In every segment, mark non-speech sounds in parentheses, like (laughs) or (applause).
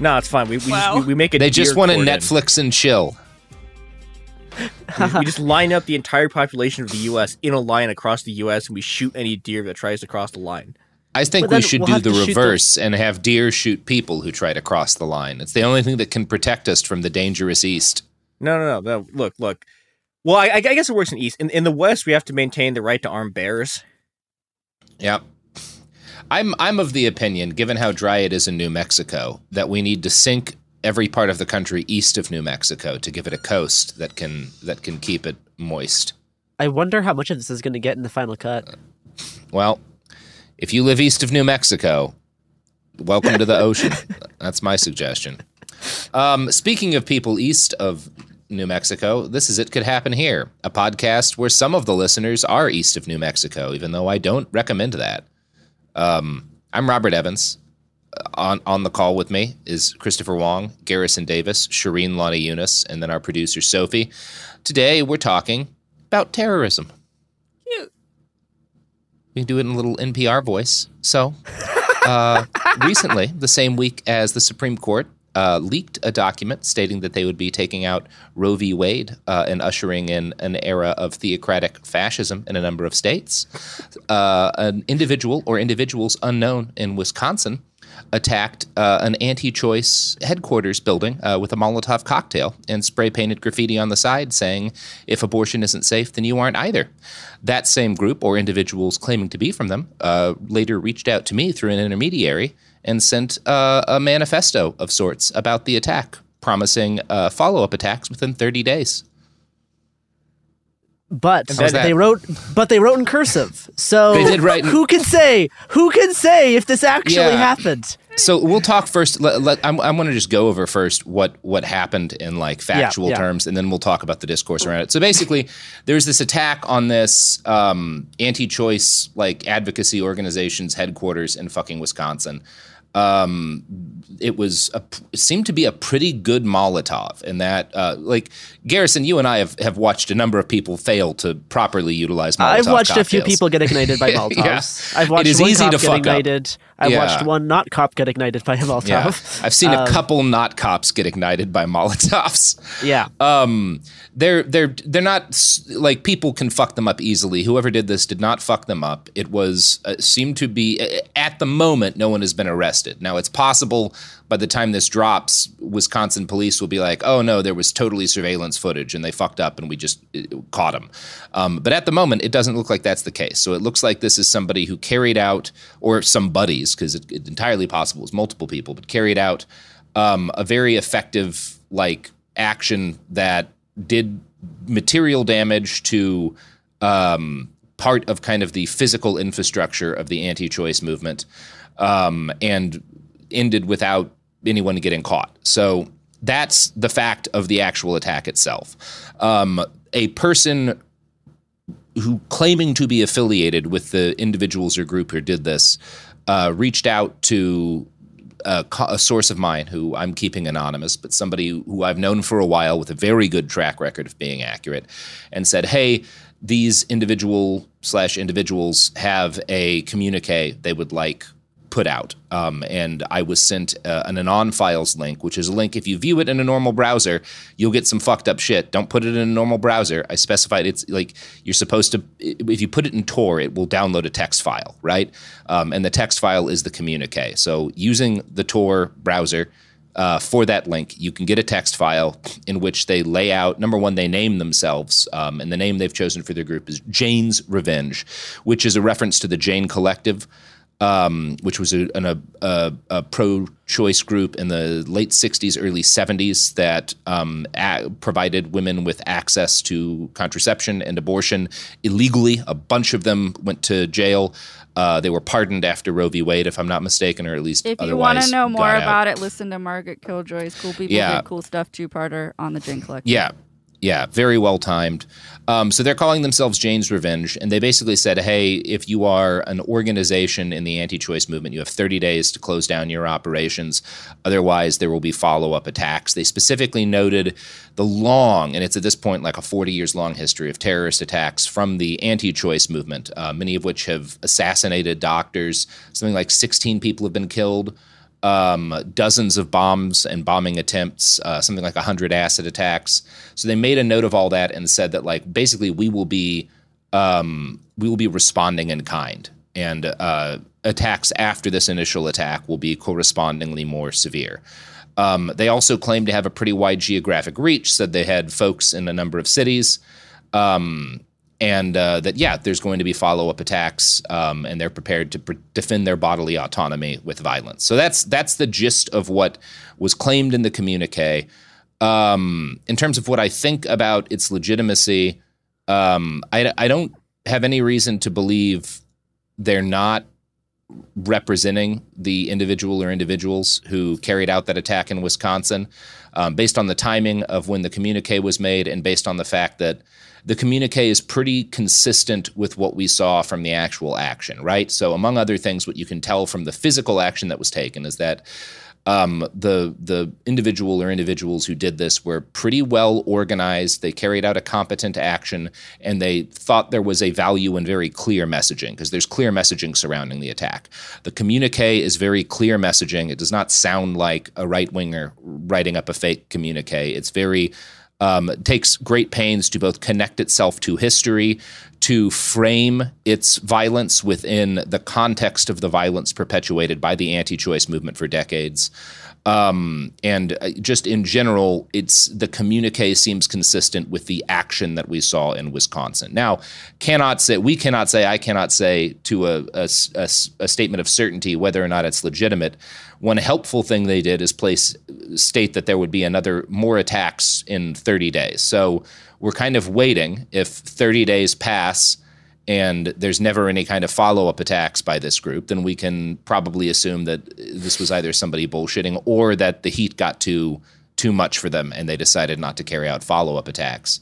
No, it's fine. We we, just, we, we make it. They just want to Netflix and chill. we, we just line up the entire population of the U.S. in a line across the U.S. and we shoot any deer that tries to cross the line. I think we should we'll do the reverse and have deer shoot people who try to cross the line. It's the only thing that can protect us from the dangerous east. No, no, no. no look, look. Well, I, I guess it works in east. In, in the west, we have to maintain the right to arm bears. Yep. I'm I'm of the opinion, given how dry it is in New Mexico, that we need to sink every part of the country east of New Mexico to give it a coast that can that can keep it moist. I wonder how much of this is going to get in the final cut. Well, if you live east of New Mexico, welcome to the (laughs) ocean. That's my suggestion. Um, speaking of people east of New Mexico, this is It Could Happen Here, a podcast where some of the listeners are east of New Mexico, even though I don't recommend that. Um, I'm Robert Evans. On on the call with me is Christopher Wong, Garrison Davis, Shireen Lonnie Eunice, and then our producer Sophie. Today we're talking about terrorism. Cute. We can do it in a little NPR voice. So, uh, (laughs) recently, the same week as the Supreme Court uh, leaked a document stating that they would be taking out Roe v. Wade uh, and ushering in an era of theocratic fascism in a number of states. Uh, an individual or individuals unknown in Wisconsin attacked uh, an anti choice headquarters building uh, with a Molotov cocktail and spray painted graffiti on the side saying, if abortion isn't safe, then you aren't either. That same group or individuals claiming to be from them uh, later reached out to me through an intermediary and sent uh, a manifesto of sorts about the attack, promising uh, follow up attacks within 30 days. but they wrote but they wrote in cursive. So They did write in- who can say who can say if this actually Yeah. happened? So we'll talk first. Let, let, I'm, I want to just go over first what what happened in like factual yeah. terms, and then we'll talk about the discourse around it. So basically, there's this attack on this um, anti-choice like advocacy organization's headquarters in fucking Wisconsin. Um, it was a, it seemed to be a pretty good Molotov, in that uh, like Garrison, you and I have, have watched a number of people fail to properly utilize Molotov. I've watched a few people get ignited by (laughs) Yeah. Molotovs. I've watched is one easy cop to get fuck up. I've Yeah. watched one not cop get ignited by a Molotov. Yeah, I've seen a Um, couple not cops get ignited by Molotovs. Yeah. Um, they're they're they're not like people can fuck them up easily. Whoever did this did not fuck them up. It was uh, seemed to be at the moment no one has been arrested. Now it's possible by the time this drops, Wisconsin police will be like, oh no, there was totally surveillance footage and they fucked up and we just caught them. Um, but at the moment, it doesn't look like that's the case. So it looks like this is somebody who carried out, or some buddies, because it, it's entirely possible it's multiple people, but carried out um, a very effective like action that did material damage to um, part of kind of the physical infrastructure of the anti-choice movement, um, and ended without anyone getting caught. So that's the fact of the actual attack itself. Um, a person who claiming to be affiliated with the individuals or group who did this uh, reached out to a, a source of mine who I'm keeping anonymous, but somebody who I've known for a while with a very good track record of being accurate, and said, "Hey, these individual slash individuals have a communique they would like put out." Um, and I was sent uh, an anon files link, which is a link. If you view it in a normal browser, you'll get some fucked up shit. Don't put it in a normal browser. I specified it's like you're supposed to. If you put it in Tor, it will download a text file, right? Um, and the text file is the communique. So using the Tor browser. Uh, for that link, you can get a text file in which they lay out. Number one, they name themselves, um, and the name they've chosen for their group is Jane's Revenge, which is a reference to the Jane Collective, um, which was a, an, a, a, a pro-choice group in the late '60s, early '70s that um, a- provided women with access to contraception and abortion illegally. A bunch of them went to jail. Uh, they were pardoned after Roe v. Wade, if I'm not mistaken, or at least If you want to know more got out. about it, listen to Margaret Killjoy's Cool People Yeah. Did Cool Stuff two-parter on the Jane Collective. Yeah. Yeah, very well timed. Um, so they're calling themselves Jane's Revenge, and they basically said, "Hey, if you are an organization in the anti-choice movement, you have 30 days to close down your operations. Otherwise, there will be follow-up attacks." They specifically noted the long, and it's at this point like a 40 years long history of terrorist attacks from the anti-choice movement, uh, many of which have assassinated doctors. Something like 16 people have been killed um, dozens of bombs and bombing attempts, uh, something like 100 acid attacks. So they made a note of all that and said that, like, basically, we will be um, we will be responding in kind, and uh, attacks after this initial attack will be correspondingly more severe. Um, they also claimed to have a pretty wide geographic reach. Said they had folks in a number of cities. Um, and uh, that yeah, there's going to be follow up attacks, um, and they're prepared to pr- defend their bodily autonomy with violence. So that's that's the gist of what was claimed in the communique. Um, in terms of what I think about its legitimacy, um, I, I don't have any reason to believe they're not representing the individual or individuals who carried out that attack in Wisconsin, um, based on the timing of when the communique was made, and based on the fact that the communique is pretty consistent with what we saw from the actual action, right? So, among other things, what you can tell from the physical action that was taken is that um, the the individual or individuals who did this were pretty well organized. They carried out a competent action, and they thought there was a value in very clear messaging because there's clear messaging surrounding the attack. The communique is very clear messaging. It does not sound like a right winger writing up a fake communique. It's very um, takes great pains to both connect itself to history, to frame its violence within the context of the violence perpetuated by the anti-choice movement for decades. Um, and uh, just in general, it's the communique seems consistent with the action that we saw in Wisconsin. Now, cannot say we cannot say I cannot say to a, a, a, a statement of certainty whether or not it's legitimate. One helpful thing they did is place state that there would be another more attacks in 30 days. So we're kind of waiting. If 30 days pass and there's never any kind of follow up attacks by this group, then we can probably assume that this was either somebody bullshitting or that the heat got too too much for them and they decided not to carry out follow up attacks.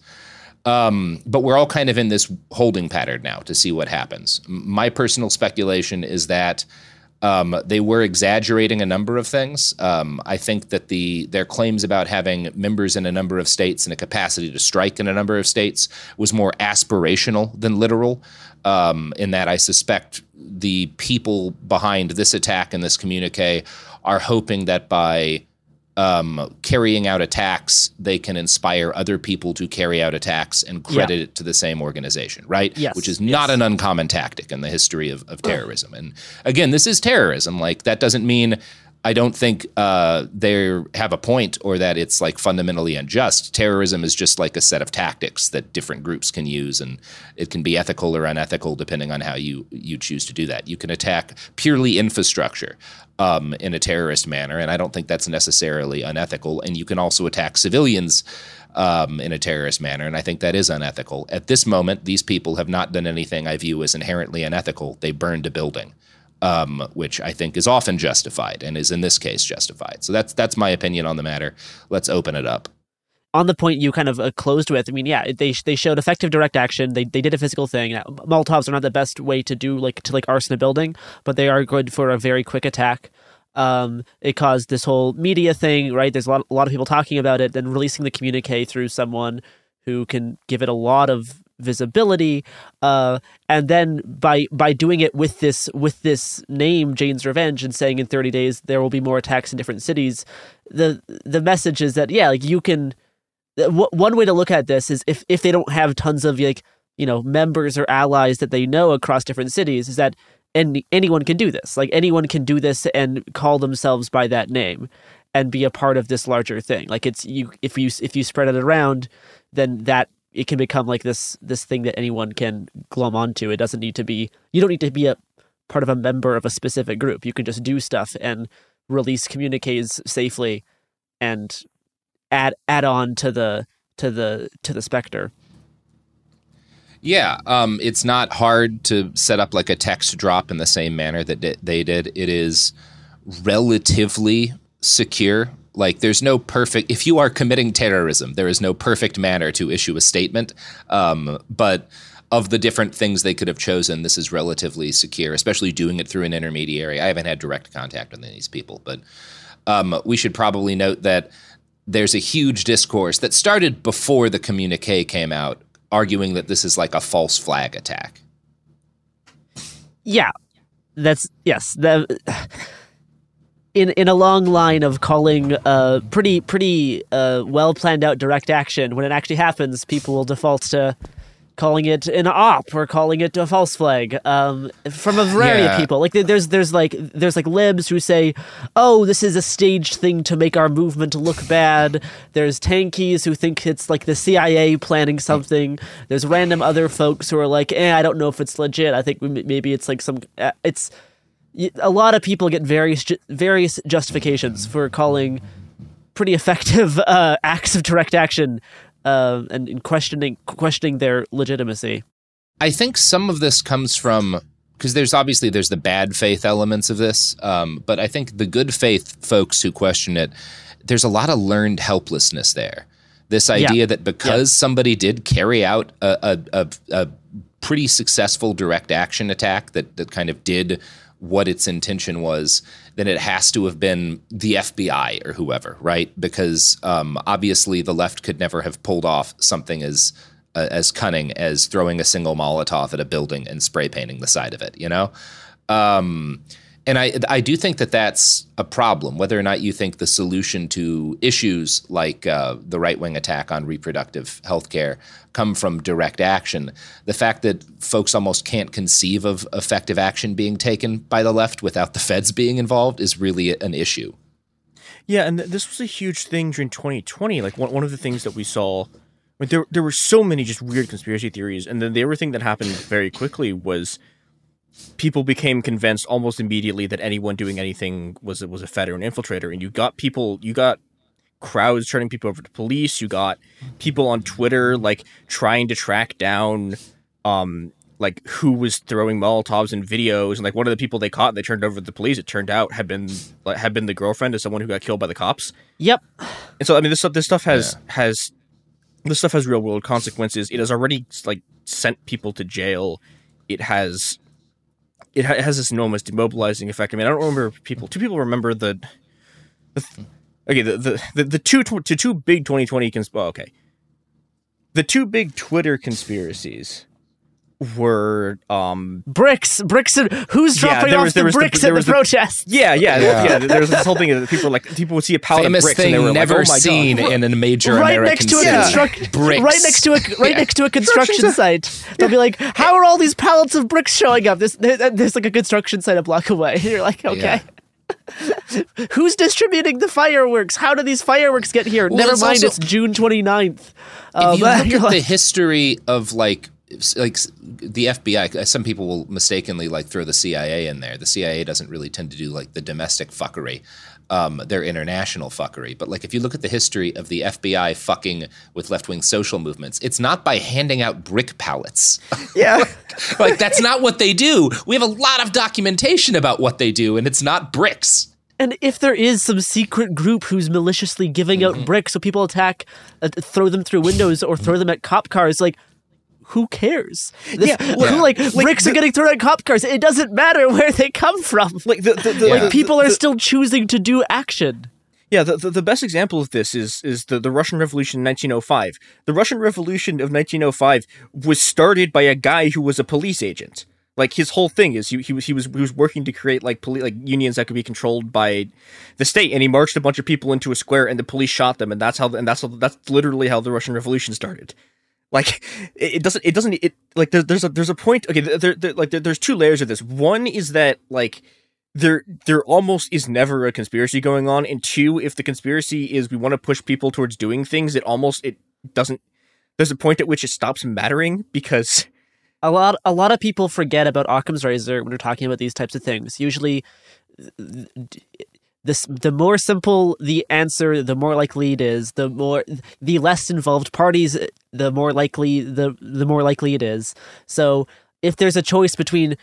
Um, but we're all kind of in this holding pattern now to see what happens. My personal speculation is that um, they were exaggerating a number of things. Um, I think that the their claims about having members in a number of states and a capacity to strike in a number of states was more aspirational than literal. Um, in that, I suspect the people behind this attack and this communique are hoping that by um, carrying out attacks, they can inspire other people to carry out attacks and credit Yeah. it to the same organization, right? Yes, Which is not an uncommon tactic in the history of, of terrorism. And again, this is terrorism. Like, that doesn't mean I don't think uh, they have a point or that it's like fundamentally unjust. Terrorism is just like a set of tactics that different groups can use, and it can be ethical or unethical depending on how you you choose to do that. You can attack purely infrastructure um, in a terrorist manner, and I don't think that's necessarily unethical. And you can also attack civilians um, in a terrorist manner, and I think that is unethical. At this moment, these people have not done anything I view as inherently unethical. They burned a building um, which I think is often justified and is in this case justified. So that's that's my opinion on the matter. Let's open it up. On the point you kind of uh, closed with, I mean, yeah, they they showed effective direct action. They they did a physical thing. Now, Molotovs are not the best way to do like to like arson a building, but they are good for a very quick attack. Um, it caused this whole media thing, right? There's a lot a lot of people talking about it, then releasing the communique through someone who can give it a lot of visibility uh and then by by doing it with this with this name Jane's Revenge and saying in 30 days there will be more attacks in different cities the the message is that yeah like you can one way to look at this is if if they don't have tons of like you know members or allies that they know across different cities is that any, anyone can do this. Like anyone can do this and call themselves by that name and be a part of this larger thing. Like it's you if you if you spread it around then that it can become like this this thing that anyone can glom onto. It doesn't need to be you don't need to be a part of a member of a specific group. You can just do stuff and release communiques safely and add add on to the to the to the specter Yeah, um, it's not hard to set up like a text drop in the same manner that di- they did. It is relatively secure. Like, there's no perfect. If you are committing terrorism, there is no perfect manner to issue a statement. Um, but of the different things they could have chosen, this is relatively secure, especially doing it through an intermediary. I haven't had direct contact with these people, but um, we should probably note that there's a huge discourse that started before the communique came out, arguing that this is like a false flag attack. yeah that's yes the (sighs) in in a long line of calling uh pretty pretty uh well planned out direct action when it actually happens people will default to calling it an op or calling it a false flag um from a variety Yeah. of people. Like there's there's like there's like libs who say oh this is a staged thing to make our movement look bad. There's tankies who think it's like the CIA planning something. There's random other folks who are like eh I don't know if it's legit. I think maybe it's like some uh, it's A lot of people get various various justifications for calling pretty effective (laughs) uh, acts of direct action uh, and, and questioning questioning their legitimacy. I think some of this comes from because there's obviously there's the bad faith elements of this, um, but I think the good faith folks who question it, there's a lot of learned helplessness there. This idea that because somebody did carry out a, a, a, a pretty successful direct action attack that that kind of did what its intention was, then it has to have been the FBI or whoever, right? Because um, obviously the left could never have pulled off something as uh, as cunning as throwing a single Molotov at a building and spray painting the side of it, you know? Um, and I, I do think that that's a problem, whether or not you think the solution to issues like uh, the right wing attack on reproductive health care come from direct action. The fact that folks almost can't conceive of effective action being taken by the left without the feds being involved is really an issue. Yeah, and th- this was a huge thing during 2020. Like one, one of the things that we saw, like, there there were so many just weird conspiracy theories, and then the other thing that happened very quickly was people became convinced almost immediately that anyone doing anything was was a Fed or an infiltrator, and you got people, you got crowds turning people over to police. You got people on Twitter like trying to track down um like who was throwing Molotovs and videos, and like one of the people they caught, and they turned over to the police. It turned out had been like had been the girlfriend of someone who got killed by the cops. Yep. And so I mean, this stuff this stuff has has this stuff has real world consequences. It has already like sent people to jail. It has it has this enormous demobilizing effect. I mean, I don't remember people. Two people remember the, the okay the the the, the two to two big 2020 cons- well, okay. The two big Twitter conspiracies were um bricks bricks and who's Yeah, dropping there off was- there the was the- bricks there at the was the- protests? yeah yeah Yeah. yeah, there's this whole thing that people like people would see a pallet Famous of bricks thing and they were never like, oh my seen God. in a major right American next to a city. construct Bricks. right next to a right Yeah. next to a construction site. They'll be like, "How are all these pallets of bricks showing up?" There's there's like a construction site a block away. (laughs) You're like, okay. (laughs) Who's distributing the fireworks? How do these fireworks get here? Well, Never it's mind, also- it's June 29th. if Uh, you look you're at the history of like s- like the FBI, some people will mistakenly like throw the CIA in there. The CIA doesn't really tend to do like the domestic fuckery. Um, they're international fuckery. But like if you look at the history of the FBI fucking with left wing social movements, it's not by handing out brick pallets. (laughs) Yeah. like that's not what they do. We have a lot of documentation about what they do, and it's not bricks. And if there is some secret group who's maliciously giving Mm-hmm. out bricks so people attack, uh, throw them through windows or throw them at cop cars, like, who cares? This- Yeah, who, well, like, like, bricks are getting thrown at cop cars. It doesn't matter (laughs) where they come from. like the, the, the like the- people are the- still choosing to do action. Yeah, the, the, the best example of this is is the, the Russian Revolution in 1905. The Russian Revolution of 1905 was started by a guy who was a police agent. Like his whole thing is he, he was he was he was working to create like poli- like unions that could be controlled by the state, and he marched a bunch of people into a square, and the police shot them, and that's how and that's how, that's literally how the Russian Revolution started. Like it, doesn't it doesn't it like there, there's a there's a point okay there, there like there, there's two layers of this. One is that like there there almost is never a conspiracy going on and two if the conspiracy is we want to push people towards doing things it almost it doesn't there's a point at which it stops mattering because (laughs) A lot, a lot of people forget about Occam's razor when we're talking about these types of things. Usually, the more simple the answer, the more likely it is. The more the less involved parties, the more likely the the more likely it is. So if there's a choice between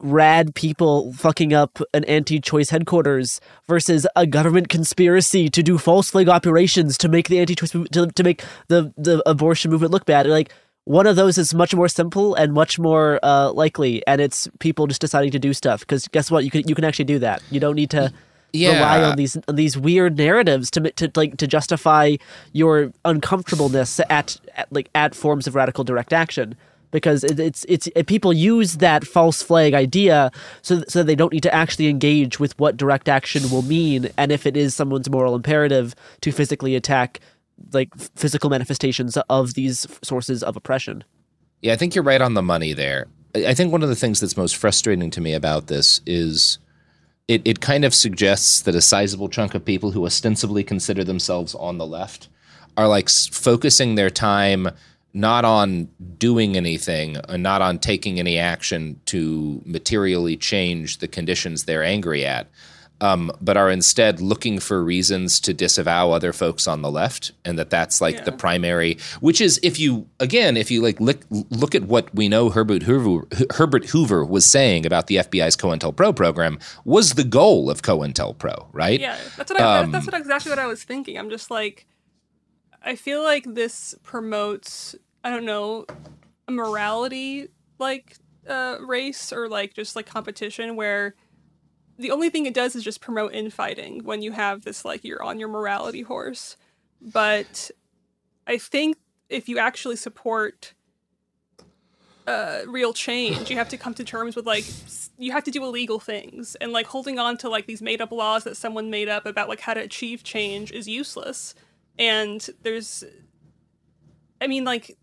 rad people fucking up an anti-choice headquarters versus a government conspiracy to do false flag operations to make the anti-choice to, to make the the abortion movement look bad like one of those is much more simple and much more uh, likely and it's people just deciding to do stuff because guess what you can you can actually do that you don't need to rely on these these weird narratives to to like to justify your uncomfortableness at, at like at forms of radical direct action because it, it's it's it, people use that false flag idea so so they don't need to actually engage with what direct action will mean and if it is someone's moral imperative to physically attack like physical manifestations of these sources of oppression. Yeah, I think you're right on the money there. I I think one of the things that's most frustrating to me about this is it, it kind of suggests that a sizable chunk of people who ostensibly consider themselves on the left are like focusing their time not on doing anything and not on taking any action to materially change the conditions they're angry at, um, but are instead looking for reasons to disavow other folks on the left, and that that's like the primary. Which is, if you again, if you like look, look at what we know Herbert Hoover, Herbert Hoover was saying about the FBI's COINTELPRO program was the goal of COINTELPRO, right? Yeah, that's what I, Um, that's what exactly what I was thinking. I'm just like, I feel like this promotes, I don't know, a morality like uh, race or like just like competition where the only thing it does is just promote infighting when you have this like you're on your morality horse. But I think if you actually support uh, real change, you have to come to terms with like you have to do illegal things, and like holding on to like these made up laws that someone made up about like how to achieve change is useless. And there's, I mean, like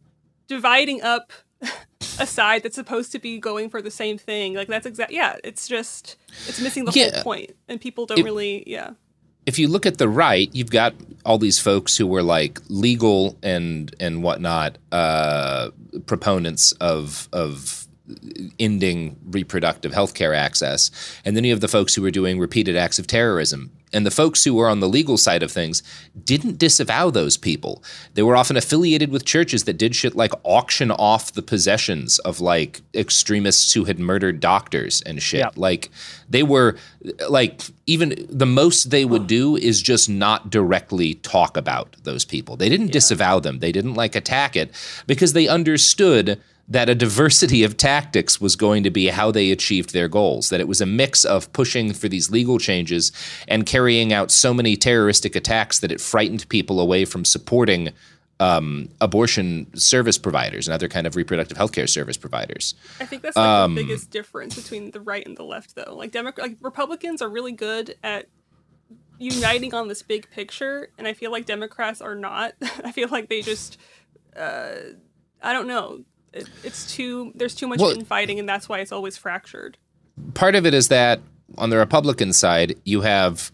dividing up (laughs) a side that's supposed to be going for the same thing, like that's exact. Yeah, it's just it's missing the Yeah. whole point, and people don't It- really. Yeah. if you look at the right, you've got all these folks who were like legal and and whatnot uh, proponents of of ending reproductive health care access, and then you have the folks who were doing repeated acts of terrorism And the folks who were on the legal side of things didn't disavow those people. They were often affiliated with churches that did shit like auction off the possessions of like extremists who had murdered doctors and shit. Yeah. Like they were like even the most they would do is just not directly talk about those people. They didn't disavow them. They didn't like attack it because they understood that a diversity of tactics was going to be how they achieved their goals, that it was a mix of pushing for these legal changes and carrying out so many terroristic attacks that it frightened people away from supporting um, abortion service providers and other kind of reproductive health care service providers. I think that's like Um, the biggest difference between the right and the left, though. Like Democrat, like Republicans are really good at uniting on this big picture, and I feel like Democrats are not. (laughs) I feel like they just, uh, I don't know. It, it's too there's too much Well- infighting, and that's why it's always fractured. part of it is that on the Republican side, you have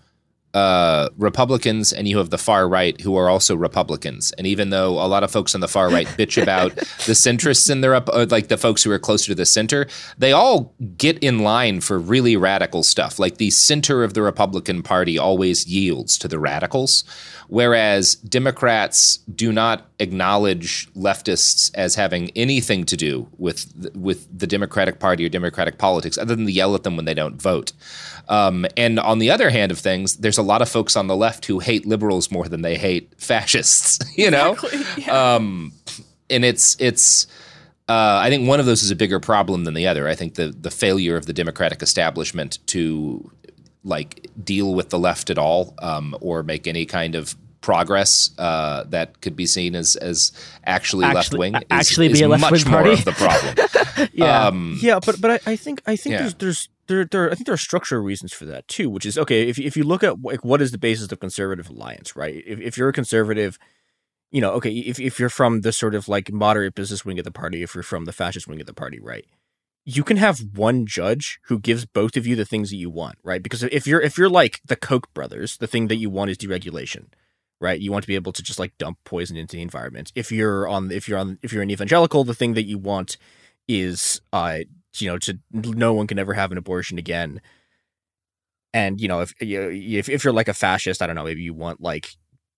uh, Republicans and you have the far right who are also Republicans. And even though a lot of folks on the far right bitch (laughs) about the centrists and they're up, uh, like the folks who are closer to the center, they all get in line for really radical stuff. Like the center of the Republican Party always yields to the radicals, whereas Democrats do not acknowledge leftists as having anything to do with with the Democratic Party or Democratic politics, other than to yell at them when they don't vote. Um, and on the other hand of things, there's a lot of folks on the left who hate liberals more than they hate fascists. (laughs) You know, um, and it's it's. Uh, I think one of those is a bigger problem than the other. I think the the failure of the Democratic establishment to like deal with the left at all um, or make any kind of progress uh, that could be seen as as actually, Actually- left wing is, actually be is a much left-wing more party. of the problem. (laughs) Yeah. Um, yeah, but but I, I think I think Yeah. there's there's there, there I think there are structural reasons for that too, which is okay if if you look at like what is the basis of conservative alliance, right? If if you're a conservative, you know, okay, if if you're from the sort of like moderate business wing of the party, if you're from the fascist wing of the party, right? You can have one judge who gives both of you the things that you want, right? Because if you're if you're like the Koch brothers, the thing that you want is deregulation, right? You want to be able to just like dump poison into the environment. If you're on if you're on if you're an evangelical, the thing that you want is uh you know to no one can ever have an abortion again. And you know if if if you're like a fascist, I don't know, maybe you want like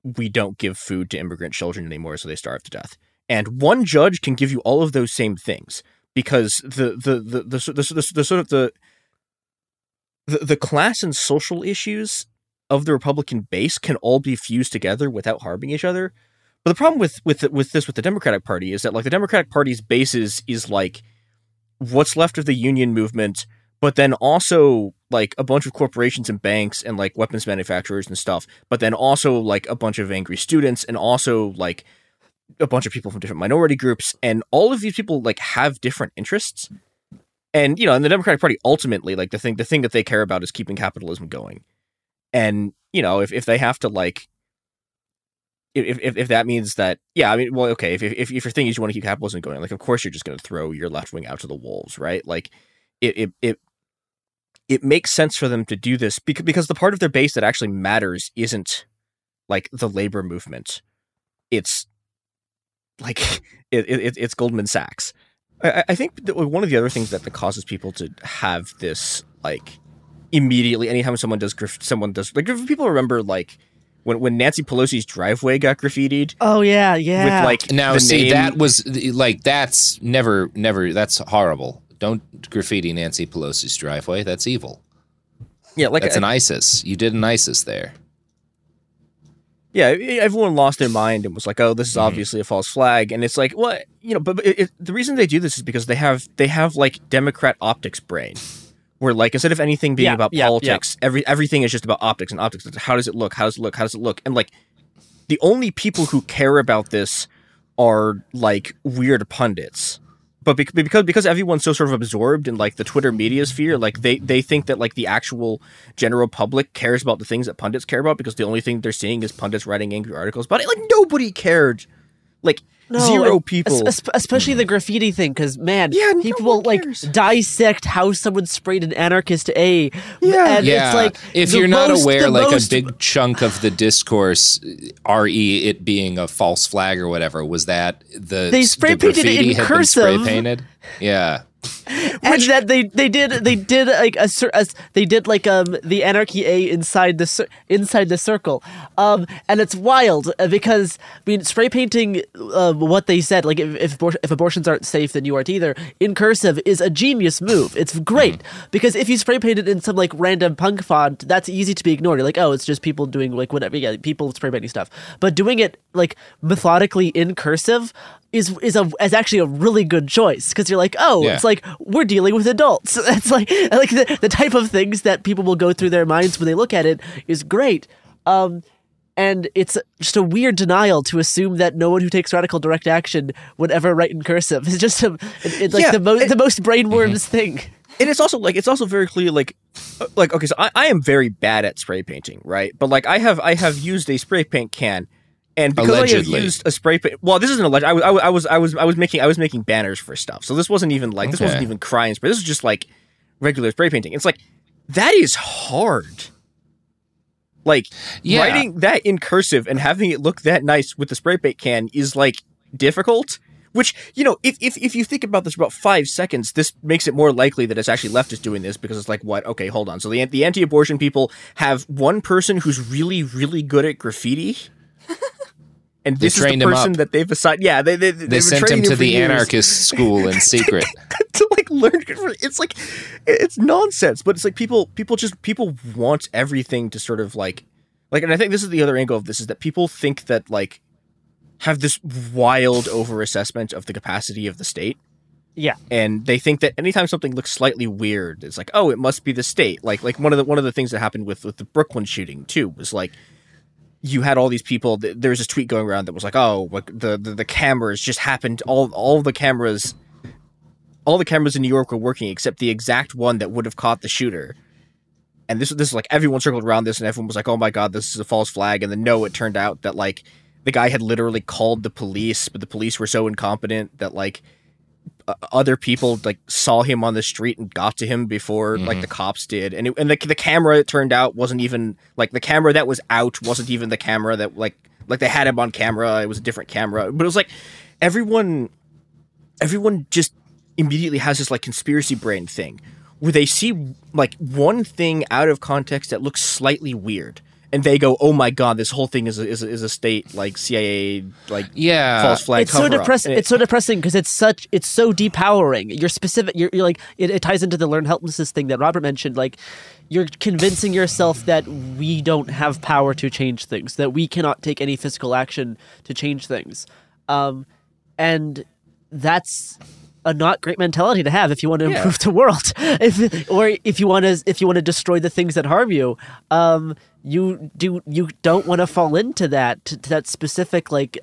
we don't give food to immigrant children anymore so they starve to death. And one judge can give you all of those same things because the the the the, the, the, the sort of the, the the class and social issues of the Republican base can all be fused together without harming each other. But the problem with with with this with the Democratic Party is that like the Democratic Party's basis is like what's left of the union movement, but then also like a bunch of corporations and banks and like weapons manufacturers and stuff, but then also like a bunch of angry students and also like a bunch of people from different minority groups and all of these people like have different interests. And you know, in the Democratic Party ultimately like the thing the thing that they care about is keeping capitalism going. And you know, if if they have to like if, if, if that means that yeah i mean well okay if, if, if your thing is you want to keep capitalism going like of course you're just going to throw your left wing out to the wolves right like it it, it it makes sense for them to do this because, because the part of their base that actually matters isn't like the labor movement it's like (laughs) it, it it's goldman sachs i, I think that one of the other things that, that causes people to have this like immediately anytime someone does graf- someone does like if people remember like when when Nancy Pelosi's driveway got graffitied. Oh yeah, yeah. With like now the see name- that was like that's never never that's horrible. Don't graffiti Nancy Pelosi's driveway. That's evil. yeah, like that's I- an ISIS. You did an ISIS there. Yeah, everyone lost their mind and was like, "Oh, this Mm-hmm. is obviously a false flag." And it's like, what you know, but, it, it, the reason they do this is because they have they have like Democrat optics brain, where like instead of anything being Yeah, about yeah, yeah. politics, every everything is just about optics and optics. How does it look? How does it look? How does it look? And like, the only people who care about this are like weird pundits. But because because everyone's so sort of absorbed in like the Twitter media sphere, like they they think that like the actual general public cares about the things that pundits care about because the only thing they're seeing is pundits writing angry articles about it. Like nobody cared. Like No, zero and people. es- es- especially the graffiti thing, because man, Yeah, no people will like dissect how someone sprayed an anarchist A. Yeah. and yeah, it's like if you're not aware, like most- a big chunk of the discourse, re it being a false flag or whatever, was that the They spray the painted it graffiti in cursive. Spray painted. Yeah, and that they they did they did like a, a they did like um the anarchy A inside the inside the circle, um and it's wild uh, because I mean spray painting uh, what they said like if if, abor- if abortions aren't safe then you aren't either. In cursive is a genius move. It's great. Because if you spray paint it in some like random punk font, that's easy to be ignored. You're like oh it's just people doing like whatever yeah people spray painting stuff, but doing it like methodically in cursive is is a is actually a really good choice because you're like oh Yeah. it's like we're dealing with adults. (laughs) It's like like the, the type of things that people will go through their minds when they look at it is great. Um and it's just a weird denial to assume that no one who takes radical direct action would ever write in cursive. (laughs) It's just a, it, it's like Yeah, the most and- the most brainworms thing. And it's also like it's also very clear like like okay so I, I am very bad at spray painting right? But like i have i have used a spray paint can and because i Allegedly. have used a spray paint well this isn't alleged I was, I was i was i was i was making i was making banners for stuff. So this wasn't even like this wasn't even crying spray this is just like regular spray painting. It's like that is hard. Like Yeah. writing that in cursive and having it look that nice with the spray paint can is like difficult which you know if, if if you think about this for about five seconds this makes it more likely that it's actually leftists doing this because it's like what? Okay hold on. So the, the anti-abortion people have one person who's really really good at graffiti and They this is the trained him person that they've assigned yeah they, they, They they've sent him to the years. anarchist school in (laughs) secret. to like learn it's like it's nonsense but it's like people people just people want everything to sort of like like and i think this is the other angle of this is that people think that like have this wild overassessment of the capacity of the state. Yeah. And they think that anytime something looks slightly weird it's like oh it must be the state. Like like one of the one of the things that happened with with the brooklyn shooting too was like you had all these people th- there was this tweet going around that was like oh like the, the the cameras just happened all all the cameras all the cameras in New York were working except the exact one that would have caught the shooter. And this this is like everyone circled around this and everyone was like, "Oh my god, this is a false flag." And then no, it turned out that like the guy had literally called the police, but the police were so incompetent that like Uh, other people like saw him on the street and got to him before like mm-hmm. the cops did. And it, and the the camera it turned out wasn't even like the camera that was out wasn't even the camera that like like they had him on camera. It was a different camera. But it was like everyone everyone just immediately has this like conspiracy brain thing where they see like one thing out of context that looks slightly weird and they go oh my god this whole thing is a, is a, is a state like cia like Yeah. false flag it's so depressing it- it's so depressing because it's such it's so depowering. You're specific you're, you're like it, it ties into the learned helplessness thing that robert mentioned like you're convincing yourself that we don't have power to change things that we cannot take any physical action to change things. Um, and that's a not great mentality to have if you want to Yeah. improve the world (laughs) if or if you want to if you want to destroy the things that harm you um you do you don't want to fall into that to, to that specific like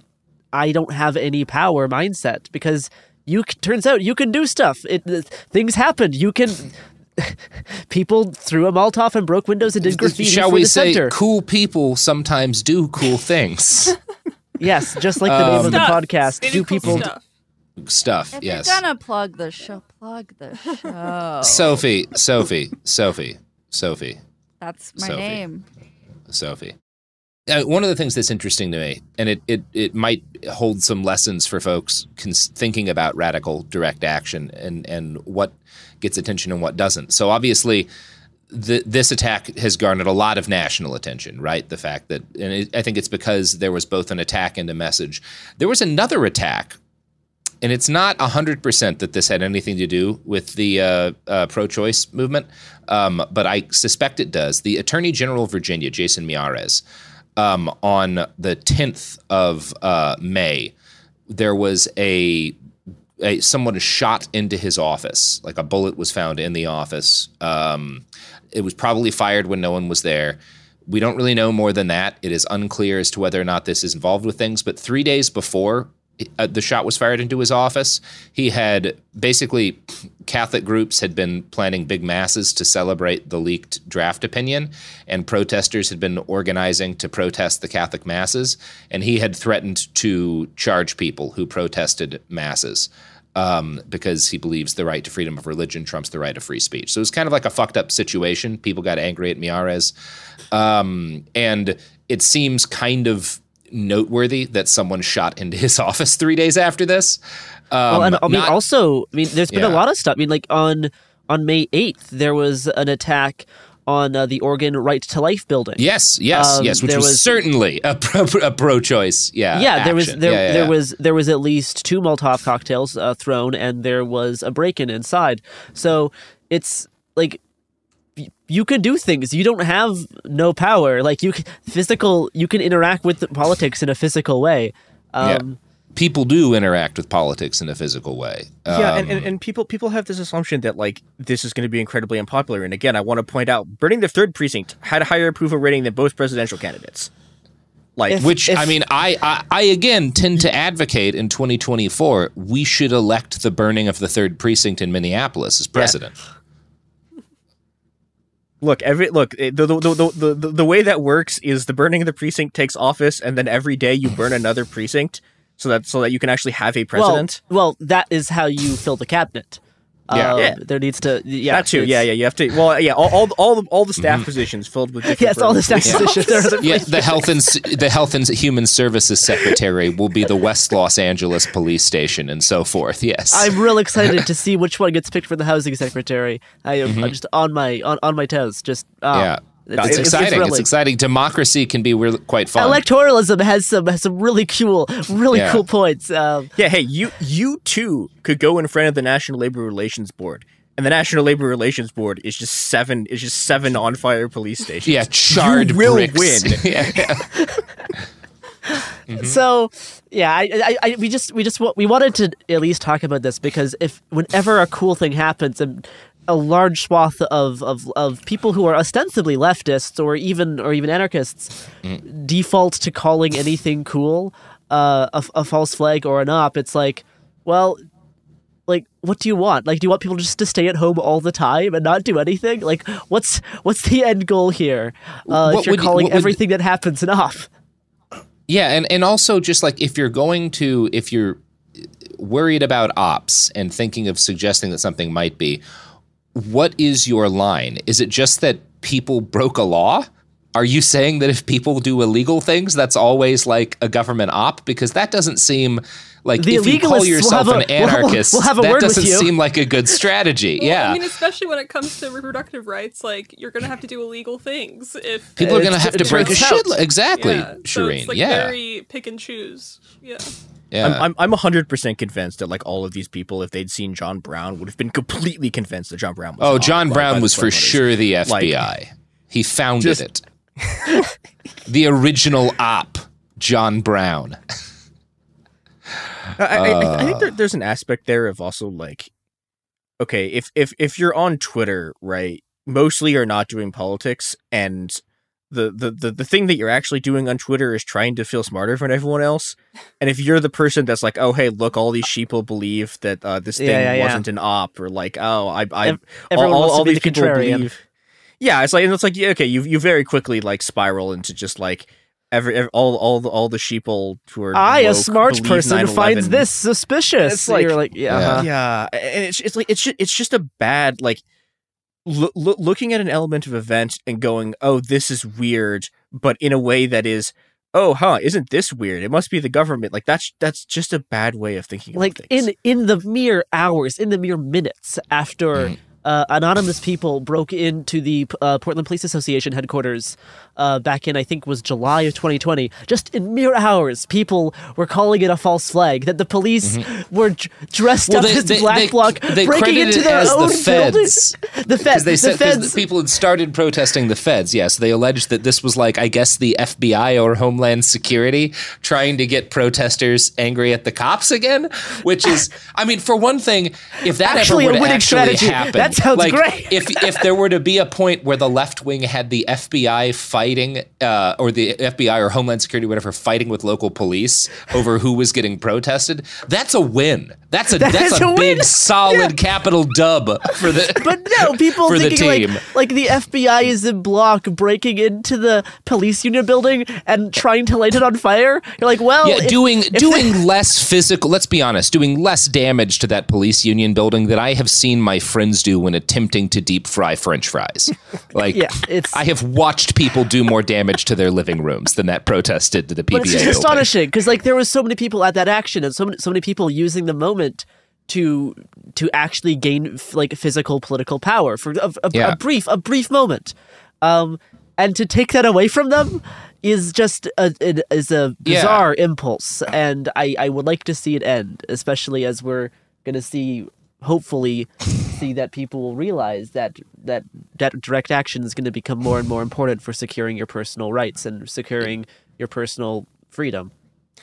I don't have any power mindset because you turns out you can do stuff. It th- things happen. You can. (laughs) People threw a Molotov and broke windows and did graffiti Shall for we the say center. cool people sometimes do cool (laughs) things? Yes, just like the name of the podcast. They Do do cool people? stuff. Stuff, If yes. you're gonna plug the show, plug the show. Sophie, Sophie, Sophie, Sophie, That's my Sophie. name. Sophie. Uh, one of the things that's interesting to me, and it, it, it might hold some lessons for folks cons- thinking about radical direct action and, and what gets attention and what doesn't. So obviously, the, this attack has garnered a lot of national attention, right? The fact that, and it, I think it's because there was both an attack and a message. There was another attack, and it's not 100% that this had anything to do with the uh, uh, pro choice movement, um, but I suspect it does. The Attorney General of Virginia, Jason Miyares, um, on the 10th of uh, May, there was a, a someone shot into his office. Like a bullet was found in the office. Um, it was probably fired when no one was there. We don't really know more than that. It is unclear as to whether or not this is involved with things. But three days before uh, the shot was fired into his office, he had basically Catholic groups had been planning big masses to celebrate the leaked draft opinion, and protesters had been organizing to protest the Catholic masses. And he had threatened to charge people who protested masses um, because he believes the right to freedom of religion trumps the right of free speech. So it's kind of like a fucked up situation. People got angry at Miyares. Um, and it seems kind of noteworthy that someone shot into his (laughs) office three days after this. Um, well, and I mean, not- also, I mean, there's been Yeah. a lot of stuff. I mean, like on on May 8th, there was an attack on uh, the Oregon Right to Life building. yes, yes, Um, yes, which was, was- certainly a, pro, a pro-choice. Yeah, yeah, there was there Yeah, yeah, there was there was at least two Molotov cocktails uh, thrown, and there was a break-in inside. So it's like you can do things. You don't have no power. Like you can, physical, you can interact with the politics in a physical way. Yeah. Um, People do interact with politics in a physical way. yeah, and, Um, and, and people people have this assumption that like this is going to be incredibly unpopular. And again, I want to point out, burning the third precinct had a higher approval rating than both presidential candidates. Like, which I mean, I, I I again tend to advocate in 2024 we should elect the burning of the third precinct in Minneapolis as president. Look, every look eh, the the, the, the the the way that works is the burning of the precinct takes office, and then every day you burn another precinct, so that so that you can actually have a president. Well, well, that is how you fill the cabinet. Yeah. Um, Yeah. there needs to yeah that too. Yeah, yeah. You have to. Well, yeah. All all, all the all the staff positions filled with. Yes, all the staff precincts. positions. There are the Yeah, the health and the health and human services secretary will be the West Los Angeles police station and so forth. Yes, I'm real excited to (laughs) see which one gets picked for the housing secretary. I am I'm just on my on, on my toes. Just uh, Mm-hmm. yeah, it's, exciting. It's, exciting. Democracy can be really quite fun. Electoralism has some has some really cool really Yeah. cool points. Um, Yeah, hey, you you too could go in front of the National Labor Relations Board, and the National Labor Relations Board is just seven is just seven on fire police stations. yeah, charred you will bricks. win. (laughs) Yeah, yeah. Mm-hmm. (laughs) So yeah, I, I, I we just we just we wanted to at least talk about this because if whenever a cool thing happens and a large swath of, of, of people who are ostensibly leftists or even or even anarchists Mm. default to calling anything cool uh, a, a false flag or an op, it's like, well, like what do you want? Like, do you want people just to stay at home all the time and not do anything? Like, what's what's the end goal here? Uh, if you're would you- calling what would- everything that happens an op. Yeah, and and also just like if you're going to if you're worried about ops and thinking of suggesting that something might be, what is your line? Is it just that people broke a law? Are you saying that if people do illegal things, that's always like a government op? Because that doesn't seem like The if you call yourself have a- an we'll- we'll- anarchist, we'll that doesn't seem like a good strategy. Well, yeah. I mean, especially when it comes to reproductive rights, like you're gonna have to do illegal things if People are going to have to break a turns shit. Exactly, yeah. So Shireen. it's like yeah. very pick and choose. Yeah. yeah. I'm I'm I'm hundred percent convinced that like all of these people, if they'd seen John Brown, would have been completely convinced that John Brown was. Oh, John by- by Brown was for sure the Like- FBI. he founded Just- it. (laughs) the original op, John Brown. (laughs) I, I, I- I Uh. think there, there's an aspect there of also like, okay, if if if you're on Twitter, right, mostly you're not doing politics, and the, the the the thing that you're actually doing on Twitter is trying to feel smarter than everyone else. And if you're the person that's like, oh hey, look, all these sheeple believe that uh, this thing Yeah, yeah, yeah. wasn't an op, or like, oh, I, I, Ev- everyone all, wants to all be these the people contrarian. believe. Yeah, it's like and it's like yeah, okay, you you very quickly like spiral into just like. Every, every all all the all the sheeple who are I, a woke smart person, finds 9/11. this suspicious. It's like- You're like, yeah, uh-huh. yeah, and it's it's like it's just, it's just a bad like loo- loo- looking at an element of event and going, oh, this is weird, but in a way that is, oh, huh, isn't this weird? It must be the government. Like that's that's just a bad way of thinking. like about in in the mere hours, in the mere minutes after. Uh, anonymous people broke into the uh, Portland Police Association headquarters uh, back in, I think, was July of 2020. Just in mere hours, people were calling it a false flag. That the police were d- dressed Well, up they- as they- black they- bloc, breaking into their as the own feds. The feds, they the feds. the people had started protesting the feds. Yes, they alleged that this was like I guess the FBI or Homeland Security trying to get protesters angry at the cops again. Which is, (laughs) I mean, for one thing, if that Actually, ever a would winning actually strategy. happen, That sounds like, great. If if there were to be a point where the left wing had the FBI fighting, uh, or the FBI or Homeland Security, whatever, fighting with local police over who was getting protested, that's a win. That's a That that's a, a big (laughs) solid capital dub for the. But no, people For thinking like team. like the FBI is in block breaking into the police union building and trying to light it on fire. You're like, well, yeah, if- doing if doing they- (laughs) less physical. Let's be honest, doing less damage to that police union building that I have seen my friends do when attempting to deep fry French fries. (laughs) Like, Yeah, it's- I have watched people do do more damage to their living rooms than that protest did to the PBA. But it's just astonishing because like there was so many people at that action and so many, so many people using the moment to to actually gain like physical political power for a, a, Yeah. a brief a brief moment, um, and to take that away from them is just a is a Yeah. bizarre impulse, and I I would like to see it end, especially as we're gonna see hopefully see that people will realize that that that direct action is going to become more and more important for securing your personal rights and securing your personal freedom.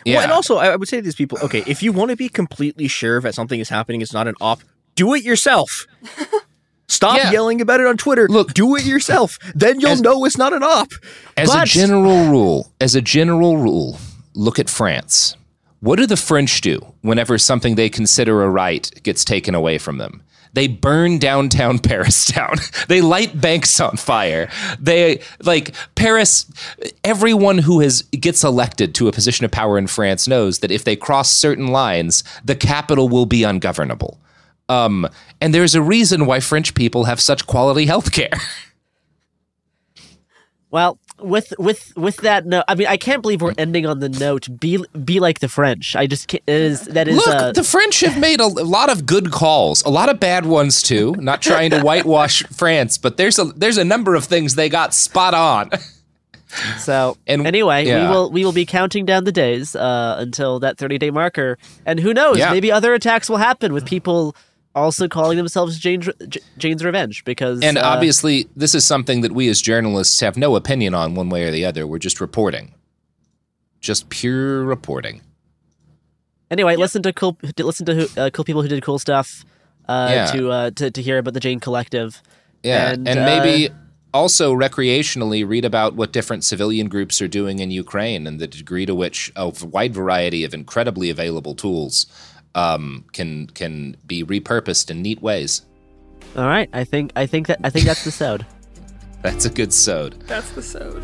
Well, and also, I I would say to these people, okay, if you want to be completely sure that something is happening, it's not an op, do it yourself. (laughs) Stop Yeah. yelling about it on Twitter. Look, do it yourself. Then you'll As- know it's not an op. As a general rule, as a general rule, look at France. What do the French do whenever something they consider a right gets taken away from them? They burn downtown (laughs) Paris down. they light banks on fire. They like Paris. Everyone who has gets elected to a position of power in France knows that if they cross certain lines, the capital will be ungovernable. Um, and there's a reason why French people have such quality health care. (laughs) Well, with with with that note, I mean, I can't believe we're ending on the note. Be be like the French. I just can't, is that is Look, uh, the French have made a, a lot of good calls, a lot of bad ones too. Not trying to whitewash (laughs) France, but there's a there's a number of things they got spot on. (laughs) So And- anyway, yeah. we will we will be counting down the days uh, until that 30 day marker, and who knows? Yeah. Maybe other attacks will happen with people also calling themselves Jane's, J- Jane's Revenge because And uh, obviously, this is something that we as journalists have no opinion on one way or the other. We're just reporting, just pure reporting. Anyway, listen to cool listen to who, uh, cool people who did cool stuff uh, Yeah. to, uh, to to hear about the Jane Collective. Yeah, and, and, uh, maybe also recreationally read about what different civilian groups are doing in Ukraine and the degree to which a wide variety of incredibly available tools um, can can be repurposed in neat ways. All right, I think I think that I think that's the sode. (laughs) That's a good sode. That's the sode.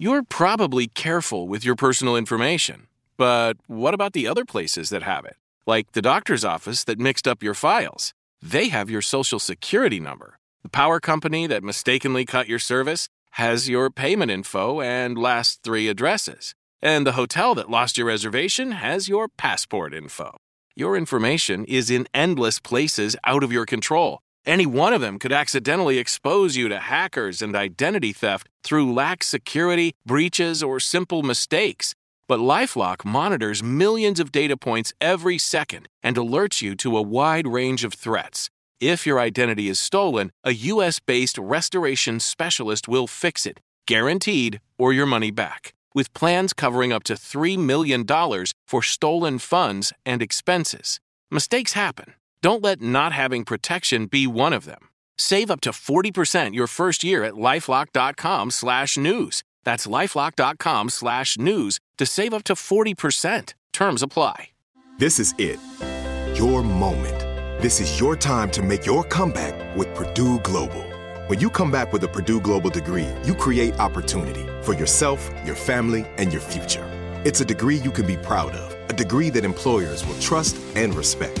You're probably careful with your personal information, but what about the other places that have it? Like the doctor's office that mixed up your files. They have your social security number. The power company that mistakenly cut your service has your payment info and last three addresses. And the hotel that lost your reservation has your passport info. Your information is in endless places out of your control. Any one of them could accidentally expose you to hackers and identity theft through lax security, breaches, or simple mistakes. But Lifelock monitors millions of data points every second and alerts you to a wide range of threats. If your identity is stolen, a US based restoration specialist will fix it, guaranteed, or your money back. With plans covering up to $3 million for stolen funds and expenses. Mistakes happen. Don't let not having protection be one of them. Save up to 40% your first year at lifelock.com slash news. That's lifelock.com slash news to save up to 40%. Terms apply. This is it. Your moment. This is your time to make your comeback with Purdue Global. When you come back with a Purdue Global degree, you create opportunity for yourself, your family, and your future. It's a degree you can be proud of, a degree that employers will trust and respect.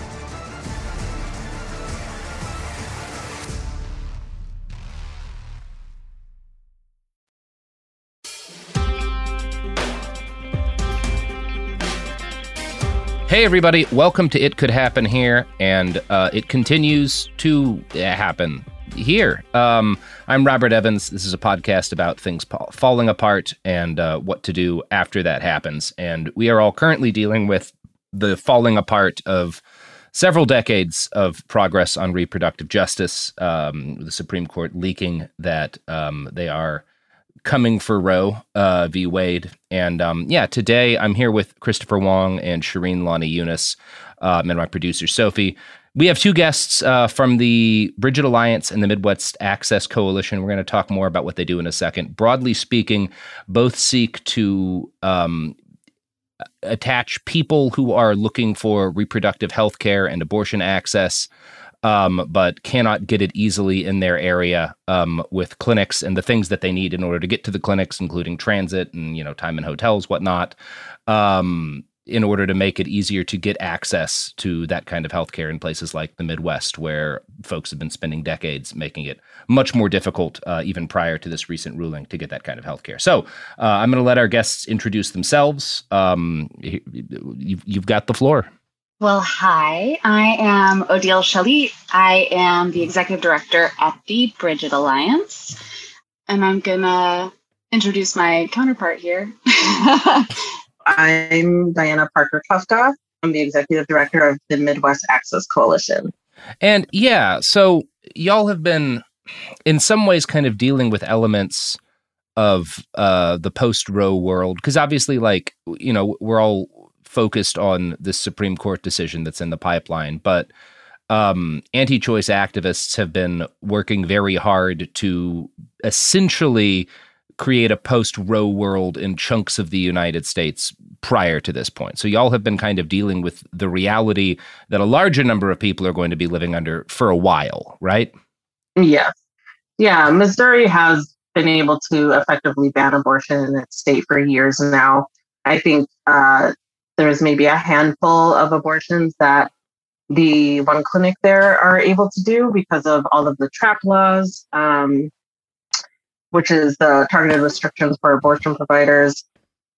Hey, everybody, welcome to It Could Happen Here, and uh, it continues to happen here. Um, I'm Robert Evans. This is a podcast about things falling apart and uh, what to do after that happens. And we are all currently dealing with the falling apart of several decades of progress on reproductive justice. Um, the Supreme Court leaking that um, they are coming for Roe uh, v. Wade. And um, yeah, today I'm here with Christopher Wong and Shireen Launi Yunus um, and my producer, Sophie. We have two guests uh, from the Brigid Alliance and the Midwest Access Coalition. We're going to talk more about what they do in a second. Broadly speaking, both seek to um, attach people who are looking for reproductive health care and abortion access um, but cannot get it easily in their area um, with clinics and the things that they need in order to get to the clinics, including transit and you know time in hotels, whatnot. Um, in order to make it easier to get access to that kind of healthcare in places like the Midwest, where folks have been spending decades making it much more difficult, uh, even prior to this recent ruling, to get that kind of healthcare. So uh, I'm going to let our guests introduce themselves. Um, you've, you've got the floor. Well, hi, I am Odile Schalit. I am the executive director at the Brigid Alliance, and I'm gonna introduce my counterpart here. (laughs) I'm Diana Parker Tufta. I'm the executive director of the Midwest Access Coalition. And yeah, so y'all have been, in some ways, kind of dealing with elements of uh, the post Roe world, because obviously, like you know, we're all focused on this Supreme Court decision that's in the pipeline, but um, anti choice activists have been working very hard to essentially create a post Roe world in chunks of the United States prior to this point. So, y'all have been kind of dealing with the reality that a larger number of people are going to be living under for a while, right? Yes. Yeah. Missouri has been able to effectively ban abortion in its state for years now. I think uh, there's maybe a handful of abortions that the one clinic there are able to do because of all of the trap laws, um, which is the targeted restrictions for abortion providers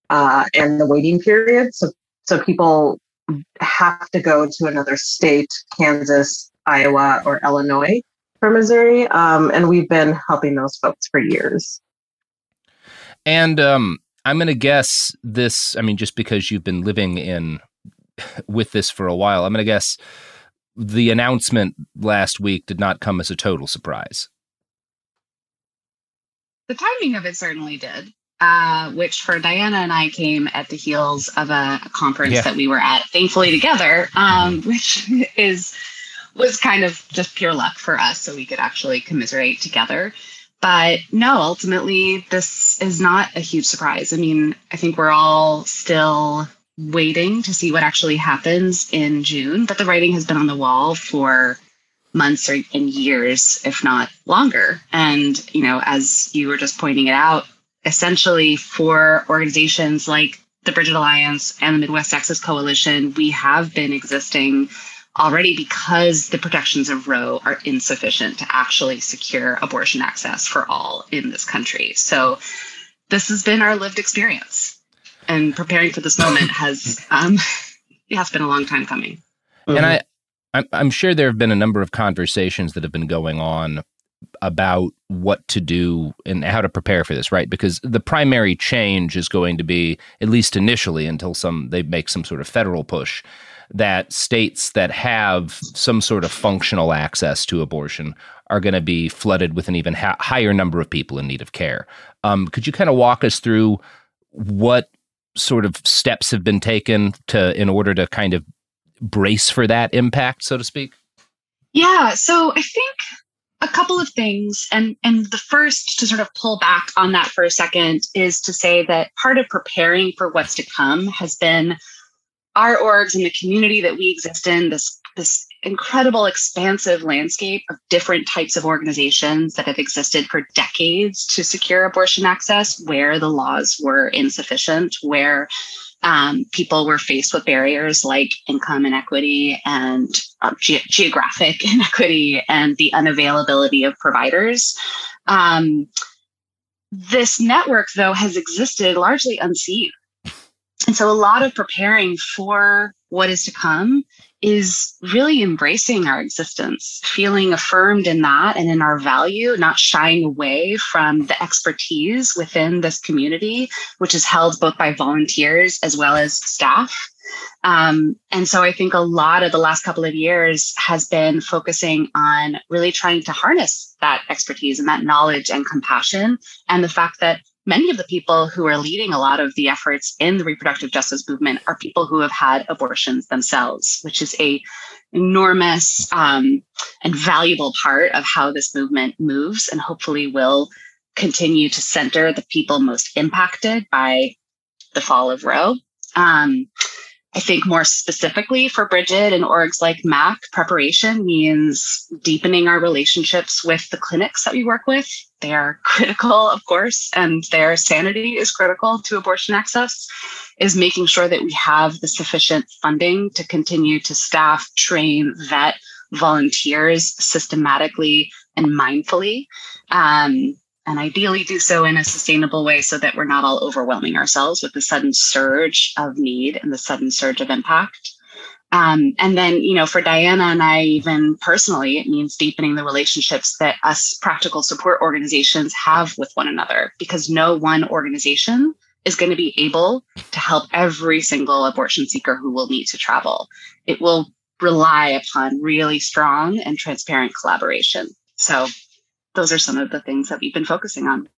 uh, and the waiting period. So, so people have to go to another state, Kansas, Iowa, or Illinois for Missouri. Um, and we've been helping those folks for years. And um, I'm going to guess this. I mean, just because you've been living in (sighs) with this for a while, I'm going to guess the announcement last week did not come as a total surprise. The timing of it certainly did. Uh, which for Diana and I came at the heels of a, a conference yeah. that we were at, thankfully together, um, which (laughs) is was kind of just pure luck for us, so we could actually commiserate together. But no, ultimately, this is not a huge surprise. I mean, I think we're all still waiting to see what actually happens in June, but the writing has been on the wall for months or and years, if not longer. And, you know, as you were just pointing it out, essentially for organizations like the Brigid Alliance and the Midwest Access Coalition, we have been existing already because the protections of Roe are insufficient to actually secure abortion access for all in this country. So this has been our lived experience. And preparing for this moment (laughs) has um yeah, it's been a long time coming. And I I'm, I'm sure there have been a number of conversations that have been going on about what to do and how to prepare for this, right? Because the primary change is going to be, at least initially, until some they make some sort of federal push, that states that have some sort of functional access to abortion are going to be flooded with an even ha- higher number of people in need of care. Um, could you kind of walk us through what sort of steps have been taken to in order to kind of brace for that impact, so to speak? Yeah, so I think a couple of things and and the first to sort of pull back on that for a second is to say that part of preparing for what's to come has been our orgs and the community that we exist in this this incredible expansive landscape of different types of organizations that have existed for decades to secure abortion access where the laws were insufficient where um, people were faced with barriers like income inequity and uh, ge- geographic (laughs) inequity and the unavailability of providers. Um, this network, though, has existed largely unseen. And so a lot of preparing for what is to come is really embracing our existence, feeling affirmed in that and in our value, not shying away from the expertise within this community, which is held both by volunteers as well as staff. Um, and so I think a lot of the last couple of years has been focusing on really trying to harness that expertise and that knowledge and compassion, and the fact that many of the people who are leading a lot of the efforts in the reproductive justice movement are people who have had abortions themselves, which is a enormous um, and valuable part of how this movement moves and hopefully will continue to center the people most impacted by the fall of Roe. Um, I think more specifically for Brigid and orgs like MAC, preparation means deepening our relationships with the clinics that we work with. They are (laughs) critical, of course, and their sanity is critical to abortion access, is making sure that we have the sufficient funding to continue to staff, train, vet volunteers systematically and mindfully. Um, and ideally do so in a sustainable way so that we're not all overwhelming ourselves with the sudden surge of need and the sudden surge of impact. Um, and then, you know, for Diana and I, even personally, it means deepening the relationships that us practical support organizations have with one another because no one organization is going to be able to help every single abortion seeker who will need to travel. It will rely upon really strong and transparent collaboration. So those are some of the things that we've been focusing on.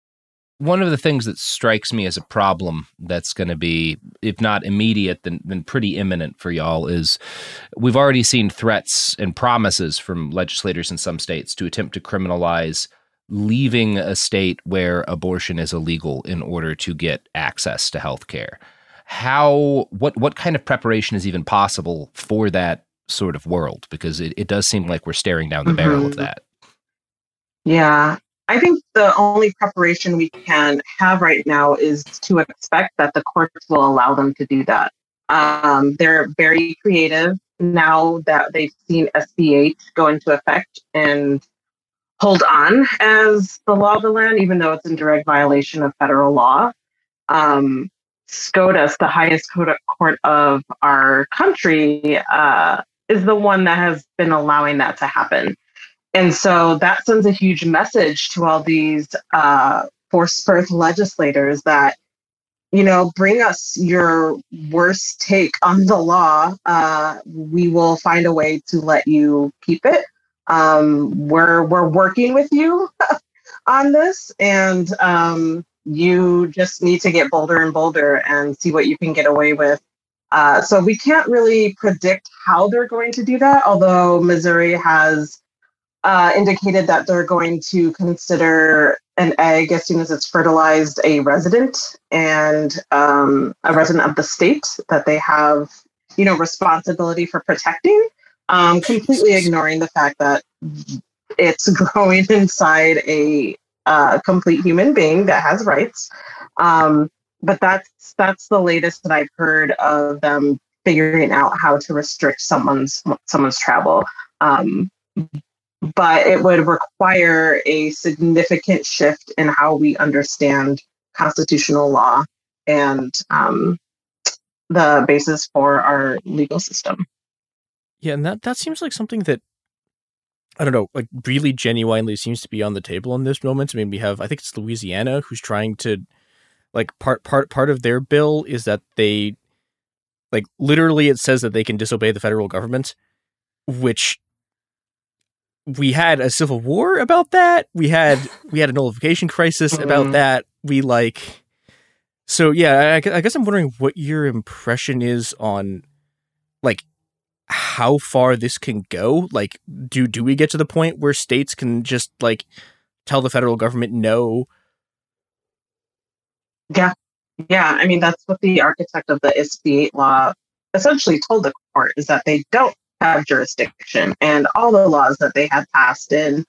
One of the things that strikes me as a problem that's going to be, if not immediate, then, then pretty imminent for y'all is we've already seen threats and promises from legislators in some states to attempt to criminalize leaving a state where abortion is illegal in order to get access to health care. How, what, what kind of preparation is even possible for that sort of world? Because it, it does seem like we're staring down the mm-hmm. barrel of that. Yeah. I think the only preparation we can have right now is to expect that the courts will allow them to do that. Um, they're very creative now that they've seen SB8 go into effect and hold on as the law of the land, even though it's in direct violation of federal law. Um, SCOTUS, the highest court of our country, uh, is the one that has been allowing that to happen. And so that sends a huge message to all these uh, forced birth legislators that, you know, bring us your worst take on the law. Uh, we will find a way to let you keep it. Um, we're we're working with you (laughs) on this, and um, you just need to get bolder and bolder and see what you can get away with. Uh, so we can't really predict how they're going to do that, although Missouri has uh, indicated that they're going to consider an egg as soon as it's fertilized a resident and um, a resident of the state that they have, you know, responsibility for protecting, um, completely ignoring the fact that it's (laughs) growing inside a uh, complete human being that has rights. Um, but that's that's the latest that I've heard of them figuring out how to restrict someone's someone's travel. Um, but it would require a significant shift in how we understand constitutional law and um, the basis for our legal system. Yeah, and that that seems like something that I don't know, like really genuinely seems to be on the table in this moment. I mean, we have I think it's Louisiana who's trying to like part part part of their bill is that they like literally it says that they can disobey the federal government, which we had a civil war about that. We had (laughs) we had a nullification crisis about Mhm. that. We like so yeah. I, I guess I'm wondering what your impression is on like how far this can go. Like, do do we get to the point where states can just like tell the federal government no? Yeah. Yeah. I mean, that's what the architect of the SB 8 law essentially told the court is that they don't have jurisdiction. And all the laws that they had passed in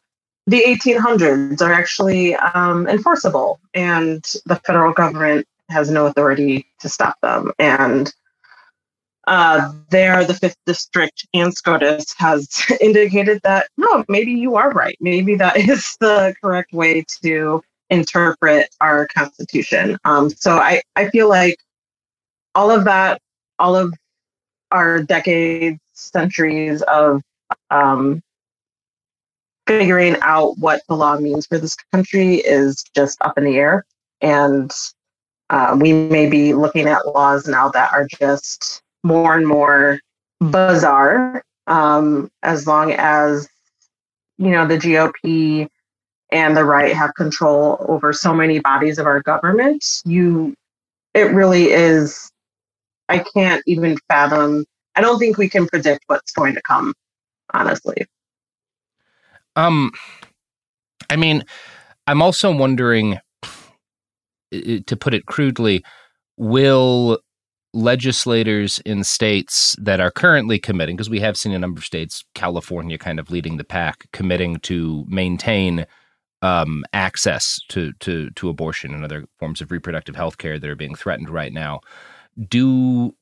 the 1800s are actually um, enforceable. And the federal government has no authority to stop them. And uh, there, the fifth district and SCOTUS has (laughs) indicated that no, maybe you are right. Maybe that (laughs) is the correct way to interpret our constitution. Um, so I, I feel like all of that, all of our decades, centuries of um, figuring out what the law means for this country is just up in the air. And uh, we may be looking at laws now that are just more and more bizarre um, as long as, you know, the GOP and the right have control over so many bodies of our government. You, it really is, I can't even fathom. I don't think we can predict what's going to come, honestly. Um, I mean, I'm also wondering, to put it crudely, will legislators in states that are currently committing, because we have seen a number of states, California kind of leading the pack, committing to maintain um, access to, to to abortion and other forms of reproductive health care that are being threatened right now. Do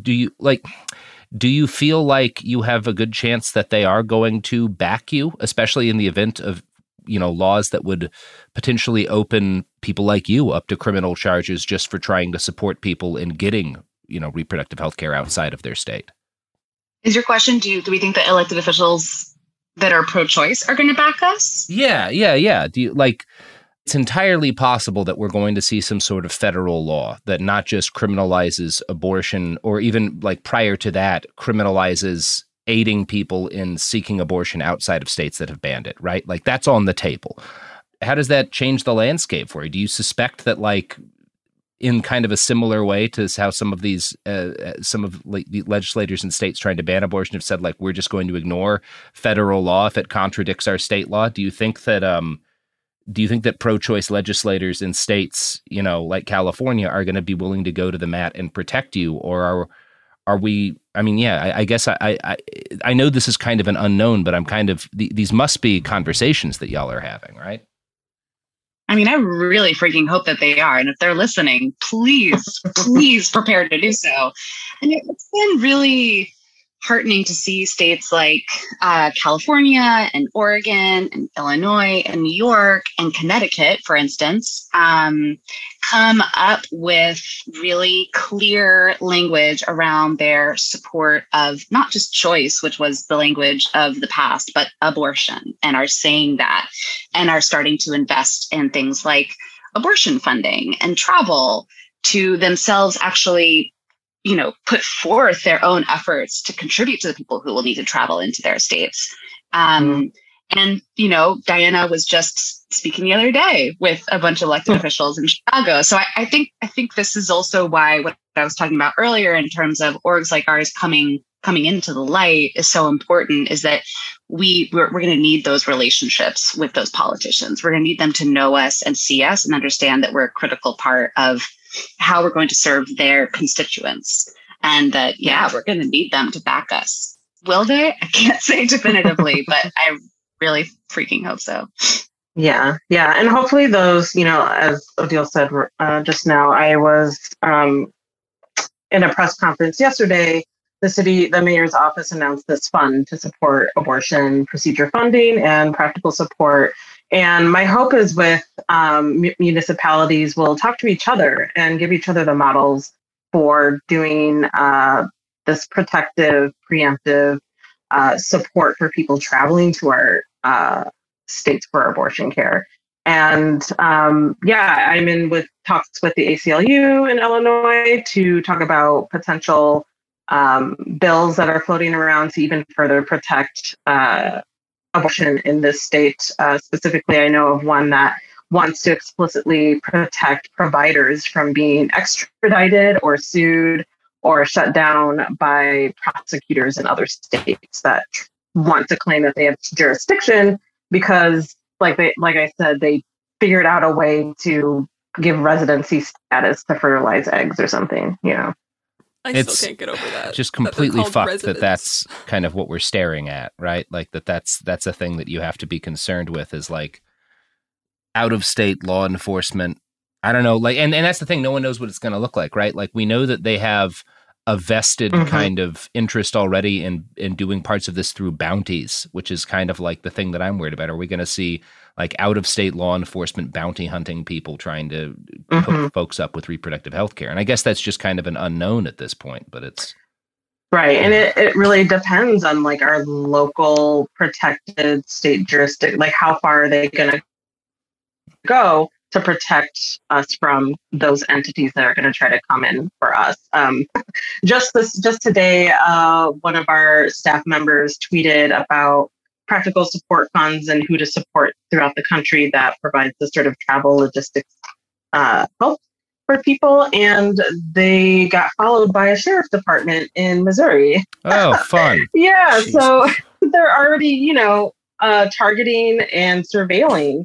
do you like? Do you feel like you have a good chance that they are going to back you, especially in the event of you know laws that would potentially open people like you up to criminal charges just for trying to support people in getting you know reproductive health care outside of their state? Is your question do you, do we think that elected officials that are pro-choice are going to back us? Yeah, yeah, yeah. Do you like it's entirely possible that we're going to see some sort of federal law that not just criminalizes abortion or even like prior to that criminalizes aiding people in seeking abortion outside of states that have banned it, right? Like that's on the table. How does that change the landscape for you? Do you suspect that like in kind of a similar way to how some of these uh, uh, some of like the legislators in states trying to ban abortion have said like we're just going to ignore federal law if it contradicts our state law do you think that um do you think that pro-choice legislators in states you know like california are going to be willing to go to the mat and protect you or are are we i mean yeah i, I guess I, I i know this is kind of an unknown but i'm kind of th- these must be conversations that y'all are having right I mean, I really freaking hope that they are. And if they're listening, please, please prepare to do so. And it- it's been really heartening to see states like uh, California and Oregon and Illinois and New York and Connecticut, for instance, um, come up with really clear language around their support of not just choice, which was the language of the past, but abortion, and are saying that and are starting to invest in things like abortion funding and travel to themselves actually you know put forth their own efforts to contribute to the people who will need to travel into their states. Um, and you know diana was just speaking the other day with a bunch of elected officials in chicago. So I, I think i think this is also why what i was talking about earlier in terms of orgs like ours coming coming into the light is so important is that we we're, we're going to need those relationships with those politicians. We're going to need them to know us and see us and understand that we're a critical part of how we're going to serve their constituents and that yeah we're going to need them to back us will they i can't (laughs) say definitively but i really freaking hope so Yeah, yeah, and hopefully those, you know, as Odile said uh, just now, I was um, in a press conference yesterday. The city, the mayor's office announced this fund to support abortion procedure funding and practical support. And my hope is with um, mu- municipalities will talk to each other and give each other the models for doing uh, this protective, preemptive uh, support for people traveling to our uh, states for abortion care. And um, yeah, I'm in with talks with the ACLU in Illinois to talk about potential um, bills that are floating around to even further protect uh, abortion in this state. Uh, specifically, I know of one that wants to explicitly protect providers from being extradited or sued or shut down by prosecutors in other states that want to claim that they have jurisdiction because like they like I said, they figured out a way to give residency status to fertilize eggs or something, you know. I It's still can't get over that. just completely called fucked residents. that that's kind of what we're staring at right like that that's that's a thing that you have to be concerned with is like out of state law enforcement i don't know like and, and that's the thing no one knows what it's going to look like right like we know that they have a vested Mhm. kind of interest already in in doing parts of this through bounties which is kind of like the thing that i'm worried about are we going to see like out of state law enforcement bounty hunting people trying to hook Mhm. folks up with reproductive health care and i guess that's just kind of an unknown at this point but it's Right. And it, it really depends on like our local protected state jurisdiction, like how far are they going to go to protect us from those entities that are going to try to come in for us. Um, just this, just today, uh, one of our staff members tweeted about practical support funds and who to support throughout the country that provides the sort of travel logistics uh, help for people, and they got followed by a sheriff's department in Missouri. oh (laughs) fun Yeah, so (laughs) they're already, you know, uh, targeting and surveilling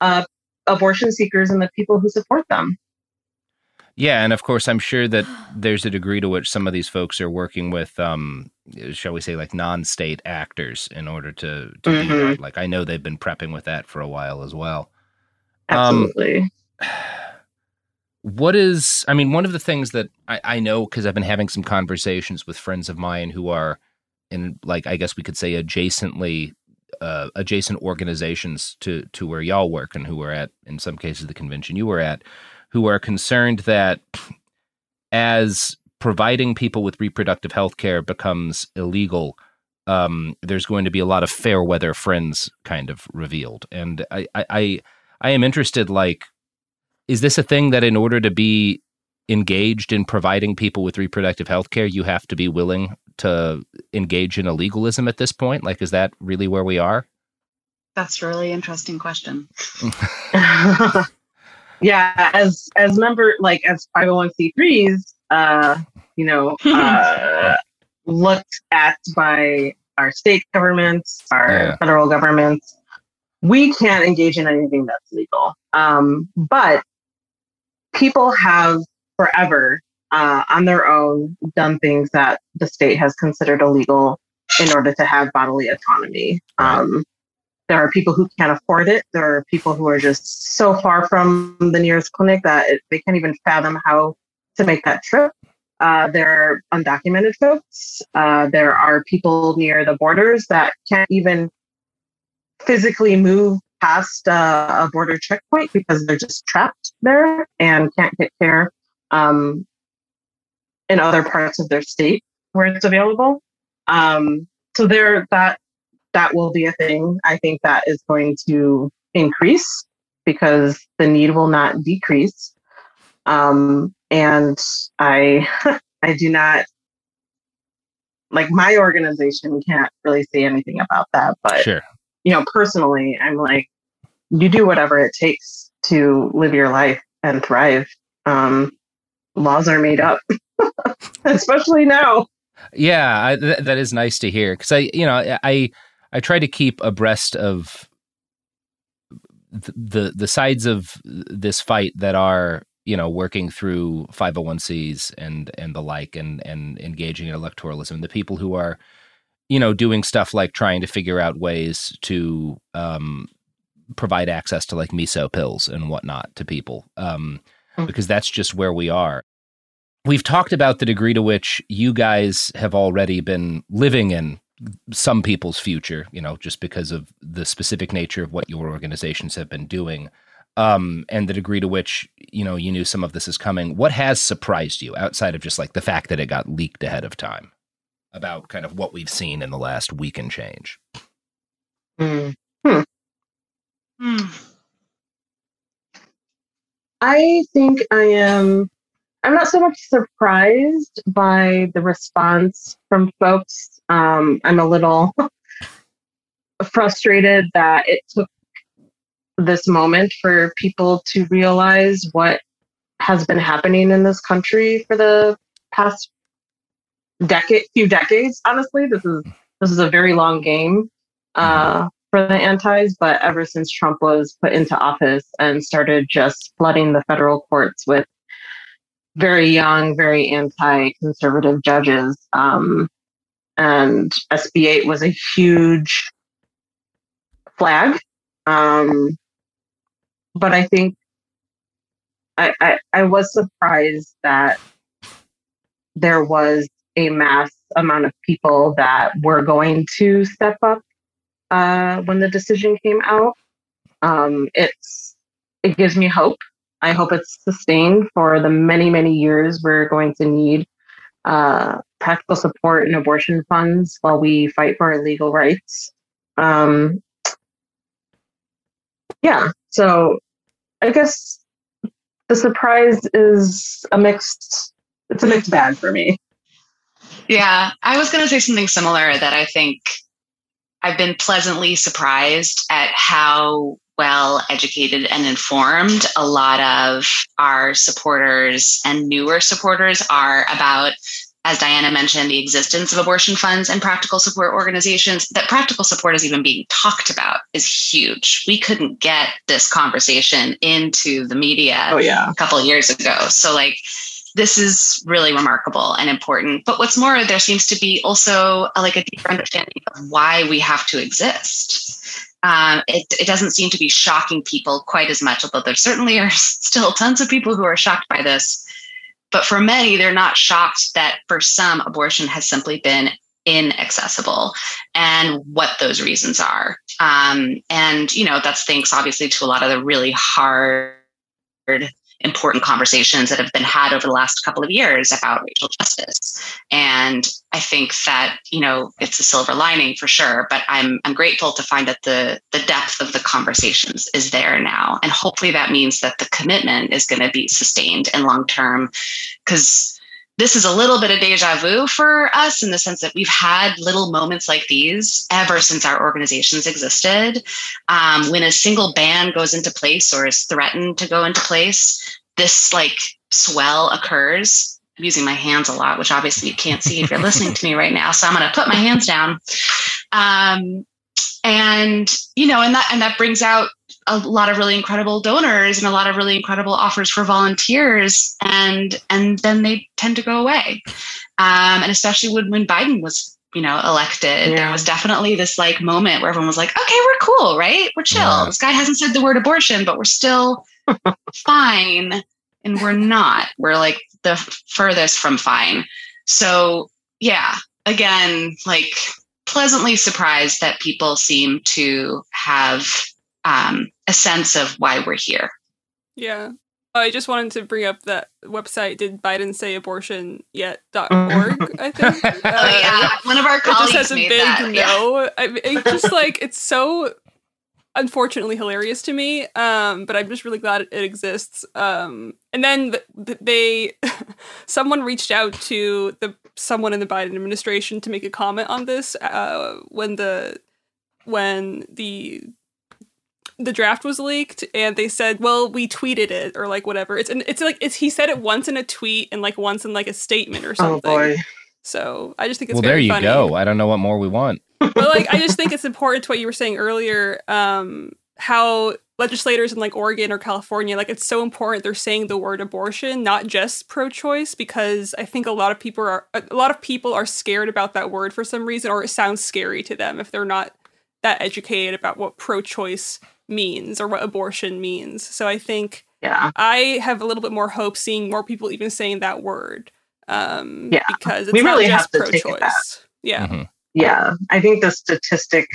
uh, abortion seekers and the people who support them. Yeah, and of course, I'm sure that (gasps) there's a degree to which some of these folks are working with, um, shall we say, like non-state actors in order to, to do Mhm. that. Like I know they've been prepping with that for a while as well. Um, Absolutely. (sighs) What is? I mean, one of the things that I, I know because I've been having some conversations with friends of mine who are in, like, I guess we could say, adjacently uh, adjacent organizations to to where y'all work and who are at, in some cases, the convention you were at, who are concerned that as providing people with reproductive health care becomes illegal, um, there's going to be a lot of fair weather friends kind of revealed. And I, I, I, I am interested, like, is this a thing that in order to be engaged in providing people with reproductive health care, you have to be willing to engage in illegalism at this point? Like, is that really where we are? That's a really interesting question. (laughs) (laughs) yeah, as as member like as 501c3s, uh, you know, (laughs) uh, looked at by our state governments, our Yeah. federal governments, we can't engage in anything that's legal. Um, but people have forever uh, on their own done things that the state has considered illegal in order to have bodily autonomy. Um, there are people who can't afford it. There are people who are just so far from the nearest clinic that it, they can't even fathom how to make that trip. Uh, there are undocumented folks. Uh, there are people near the borders that can't even physically move past uh, a border checkpoint because they're just trapped there and can't get care um, in other parts of their state where it's available. Um, so there, that that will be a thing. I think that is going to increase because the need will not decrease. Um, and I, (laughs) I do not like my organization can't really say anything about that, but Sure. you know, personally, I'm like, you do whatever it takes to live your life and thrive. Um, laws are made up, (laughs) especially now. Yeah, I, th- that is nice to hear because I, you know, I I try to keep abreast of th- the the sides of this fight that are you know working through 501cs and and the like and and engaging in electoralism the people who are you know doing stuff like trying to figure out ways to um provide access to like miso pills and whatnot to people um because that's just where we are we've talked about the degree to which you guys have already been living in some people's future, you know, just because of the specific nature of what your organizations have been doing, um, and the degree to which you know you knew some of this is coming. What has surprised you outside of just like the fact that it got leaked ahead of time? about kind of what we've seen in the last week and change. Mm. Hmm. I think I am. I'm not so much surprised by the response from folks. Um, I'm a little (laughs) frustrated that it took this moment for people to realize what has been happening in this country for the past decade, few decades. Honestly, this is this is a very long game uh, for the antis. But ever since Trump was put into office and started just flooding the federal courts with very young, very anti-conservative judges, um, and SB8 was a huge flag. Um, but I think I, I, I was surprised that there was a mass amount of people that were going to step up uh, when the decision came out. Um, it's it gives me hope. I hope it's sustained for the many many years we're going to need uh, practical support and abortion funds while we fight for our legal rights. Um, yeah, so I guess the surprise is a mixed. It's a mixed bag for me. Yeah, I was going to say something similar that I think I've been pleasantly surprised at how well educated and informed a lot of our supporters and newer supporters are about as Diana mentioned, the existence of abortion funds and practical support organizations, that practical support is even being talked about is huge. We couldn't get this conversation into the media oh, yeah. a couple of years ago. So, like, this is really remarkable and important. But what's more, there seems to be also a, like a deeper understanding of why we have to exist. Um, it, it doesn't seem to be shocking people quite as much, although there certainly are (laughs) still tons of people who are shocked by this. But for many, they're not shocked that for some, abortion has simply been inaccessible and what those reasons are. Um, and, you know, that's thanks obviously to a lot of the really hard important conversations that have been had over the last couple of years about racial justice. And I think that, you know, it's a silver lining for sure, but I'm I'm grateful to find that the the depth of the conversations is there now. And hopefully that means that the commitment is going to be sustained and long term cuz this is a little bit of deja vu for us in the sense that we've had little moments like these ever since our organizations existed. Um, when a single ban goes into place or is threatened to go into place, this like swell occurs. I'm using my hands a lot, which obviously you can't see if you're listening to me right now. So I'm going to put my hands down. Um, and you know, and that and that brings out a lot of really incredible donors and a lot of really incredible offers for volunteers. And and then they tend to go away. Um, and especially when, when biden was you know elected yeah. there was definitely this like moment where everyone was like okay we're cool right? We're chill. Yeah. this guy hasn't said the word abortion but we're still (laughs) fine. And we're not. We're like the furthest from fine. So yeah again like pleasantly surprised that people seem to have um, a sense of why we're here. Yeah. I just wanted to bring up that website. Did Biden say abortion yet.org? I think. Uh, (laughs) oh yeah, one of our colleagues it just has a made big that. no. I, it's just like it's so unfortunately hilarious to me. Um, but I'm just really glad it exists. Um, and then th- th- they, (laughs) someone reached out to the someone in the Biden administration to make a comment on this uh, when the when the the draft was leaked and they said well we tweeted it or like whatever it's it's like it's he said it once in a tweet and like once in like a statement or something Oh boy. so i just think it's well, there you funny go. I don't know what more we want. But like i just think it's important to what you were saying earlier um how legislators in like oregon or california like it's so important they're saying the word abortion not just pro-choice because i think a lot of people are a lot of people are scared about that word for some reason or it sounds scary to them if they're not that educated about what pro-choice means or what abortion means so i think Yeah. i have a little bit more hope seeing more people even saying that word um Yeah. because it's We not really just have to take it pro-choice back. yeah Yeah, I think the statistic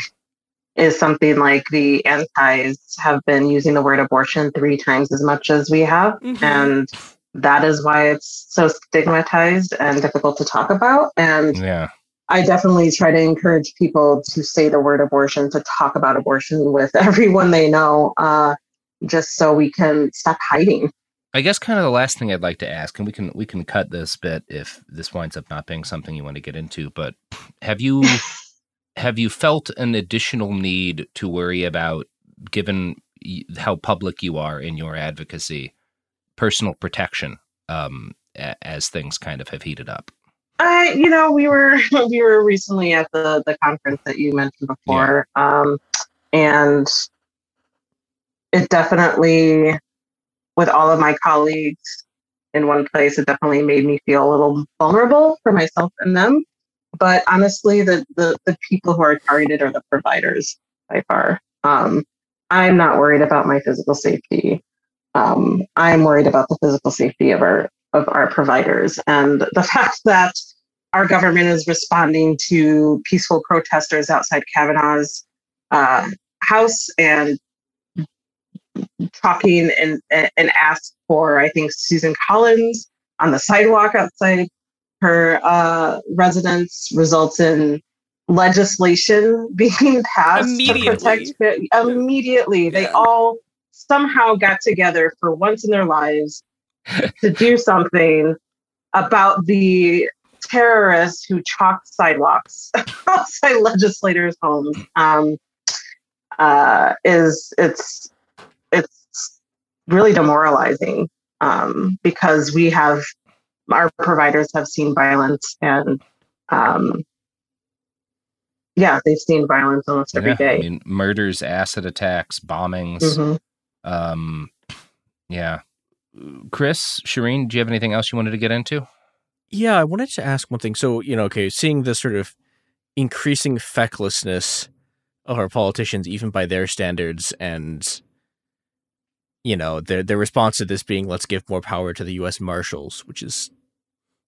is something like the antis have been using the word abortion three times as much as we have. Mhm. And that is why it's so stigmatized and difficult to talk about. And Yeah. I definitely try to encourage people to say the word abortion, to talk about abortion with (laughs) everyone they know, uh, just so we can stop hiding. I guess kind of the last thing I'd like to ask, and we can we can cut this bit if this winds up not being something you want to get into, but have you (laughs) have you felt an additional need to worry about, given how public you are in your advocacy, personal protection um, a- as things kind of have heated up? I, you know, we were (laughs) we were recently at the the conference that you mentioned before, um, and it definitely, with all of my colleagues in one place, it definitely made me feel a little vulnerable for myself and them. But honestly, the the the people who are targeted are the providers by far. Um, I'm not worried about my physical safety. Um, I'm worried about the physical safety of our of our providers and the (laughs) fact that our government is responding to peaceful protesters outside Kavanaugh's uh, house and talking and and asked for I think Susan Collins on the sidewalk outside her uh, residence results in legislation (laughs) being passed Immediately. to protect immediately. They all somehow got together for once in their lives to do (laughs) something about the terrorists who chalked sidewalks (laughs) outside legislators' homes. Um, uh, is it's it's really demoralizing um, because we have our providers have seen violence and um, yeah, they've seen violence almost every Yeah, day. I mean, murders, acid attacks, bombings. Mhm. Um, yeah. Chris, Shireen, do you have anything else you wanted to get into? Yeah, I wanted to ask one thing. So, you know, okay, seeing the sort of increasing fecklessness of our politicians, even by their standards, and you know, their their response to this being let's give more power to the US Marshals, which is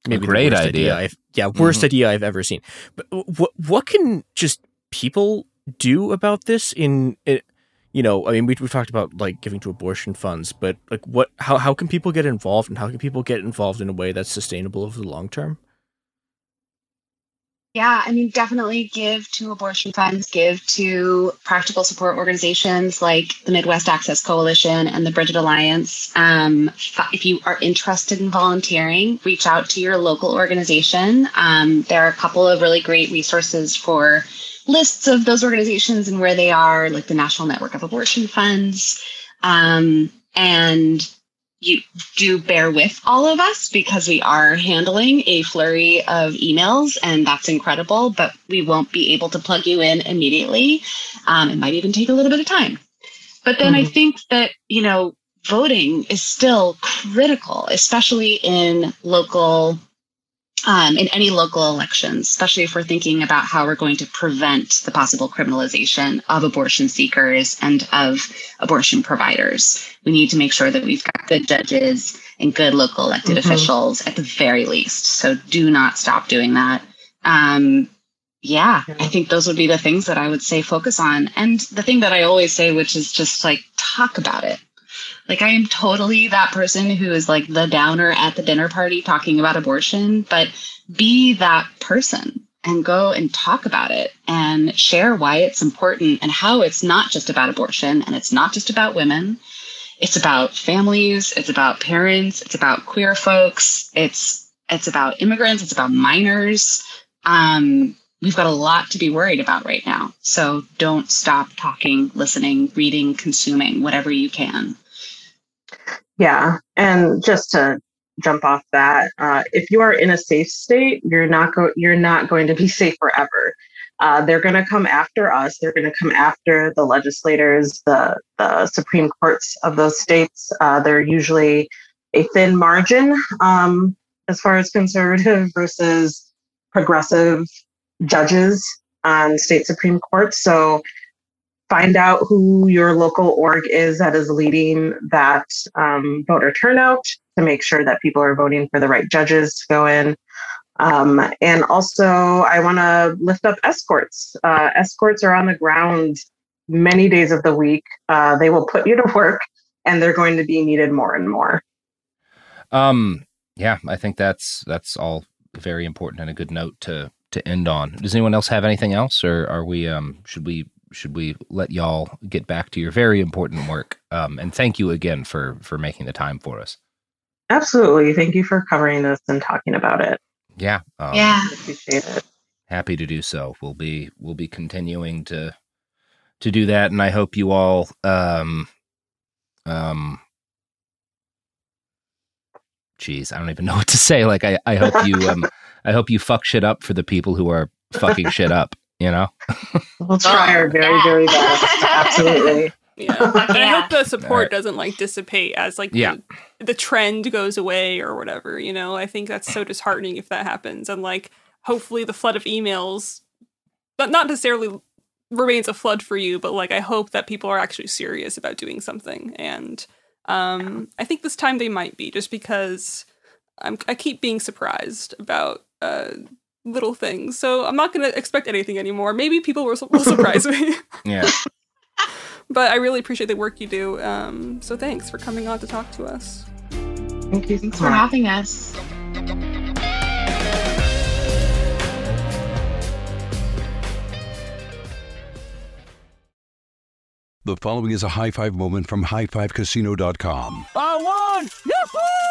maybe the great idea. I've, yeah, worst Mhm. idea I've ever seen. But what what can just people do about this in it, you know, I mean, we, we've talked about like giving to abortion funds, but like, what? How how can people get involved, and how can people get involved in a way that's sustainable over the long term? Yeah, I mean, definitely give to abortion funds, give to practical support organizations like the Midwest Access Coalition and the Brigid Alliance. Um, if you are interested in volunteering, reach out to your local organization. Um, there are a couple of really great resources for lists of those organizations and where they are, like the National Network of Abortion Funds. Um, and you do bear with all of us because we are handling a flurry of emails and that's incredible but we won't be able to plug you in immediately. Um, it might even take a little bit of time. But then i think that you know voting is still critical especially in local um, in any local elections, especially if we're thinking about how we're going to prevent the possible criminalization of abortion seekers and of abortion providers. We need to make sure that we've got good judges and good local elected Mhm. officials at the very least. So do not stop doing that. Um, yeah, I think those would be the things that I would say focus on. And the thing that I always say, which is just like talk about it. Like I am totally that person who is like the downer at the dinner party talking about abortion, but be that person and go and talk about it and share why it's important and how it's not just about abortion and it's not just about women. It's about families, it's about parents, it's about queer folks, it's it's about immigrants, it's about minors. Um, we've got a lot to be worried about right now. So don't stop talking, listening, reading, consuming, whatever you can. Yeah, and just to jump off that, uh, if you are in a safe state, you're not go- you're not going to be (laughs) safe forever. Uh, they're going to come after us. They're going to come after the legislators, the the Supreme Courts of those states. Uh, they're usually a thin margin um, as far as conservative (laughs) versus progressive judges on state Supreme Courts. So find out who your local org is that is leading that um, voter turnout to make sure that people are voting for the right judges to go in. Um, and also, I want to lift up escorts. Uh, escorts are on the ground many days of the week. Uh, they will put you to work, and they're going to be needed more and more. Um, yeah, I think that's that's all very important and a good note to to end on. Does anyone else have anything else, or are we? Um, should we? Should we let y'all get back to your very important work? Um, and thank you again for for making the time for us. Absolutely. Thank you for covering this and talking about it. Yeah. Um, Yeah. Appreciate it. happy to do so. We'll be we'll be continuing to to do that, and I hope you all um um. Geez, I don't even know (laughs) what to say. Like, I, I hope you um (laughs) I hope you fuck shit up for the people who are fucking shit up. You know. We'll try our very, very best. Absolutely. (laughs) Yeah. And I hope the support doesn't like dissipate as like Yeah. the, the trend goes away or whatever, you know. I think that's so disheartening if that happens. And like hopefully the flood of emails but not necessarily remains a flood for you, but like I hope that people are actually serious about doing something. And um I think this time they might be just because I'm I keep being surprised about uh little things. So I'm not going to expect anything anymore. Maybe people will, will surprise me. (laughs) (laughs) Yeah. But I really appreciate the work you do. Um, so thanks for coming on to talk to us. Thank you Thanks for having us. The following is a high five moment from highfivecasino.com. I won! Yahoo!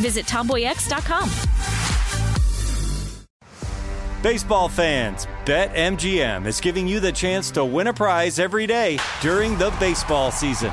Visit tomboyx.com. Baseball fans, BetMGM is giving you the chance to win a prize every day during the baseball season.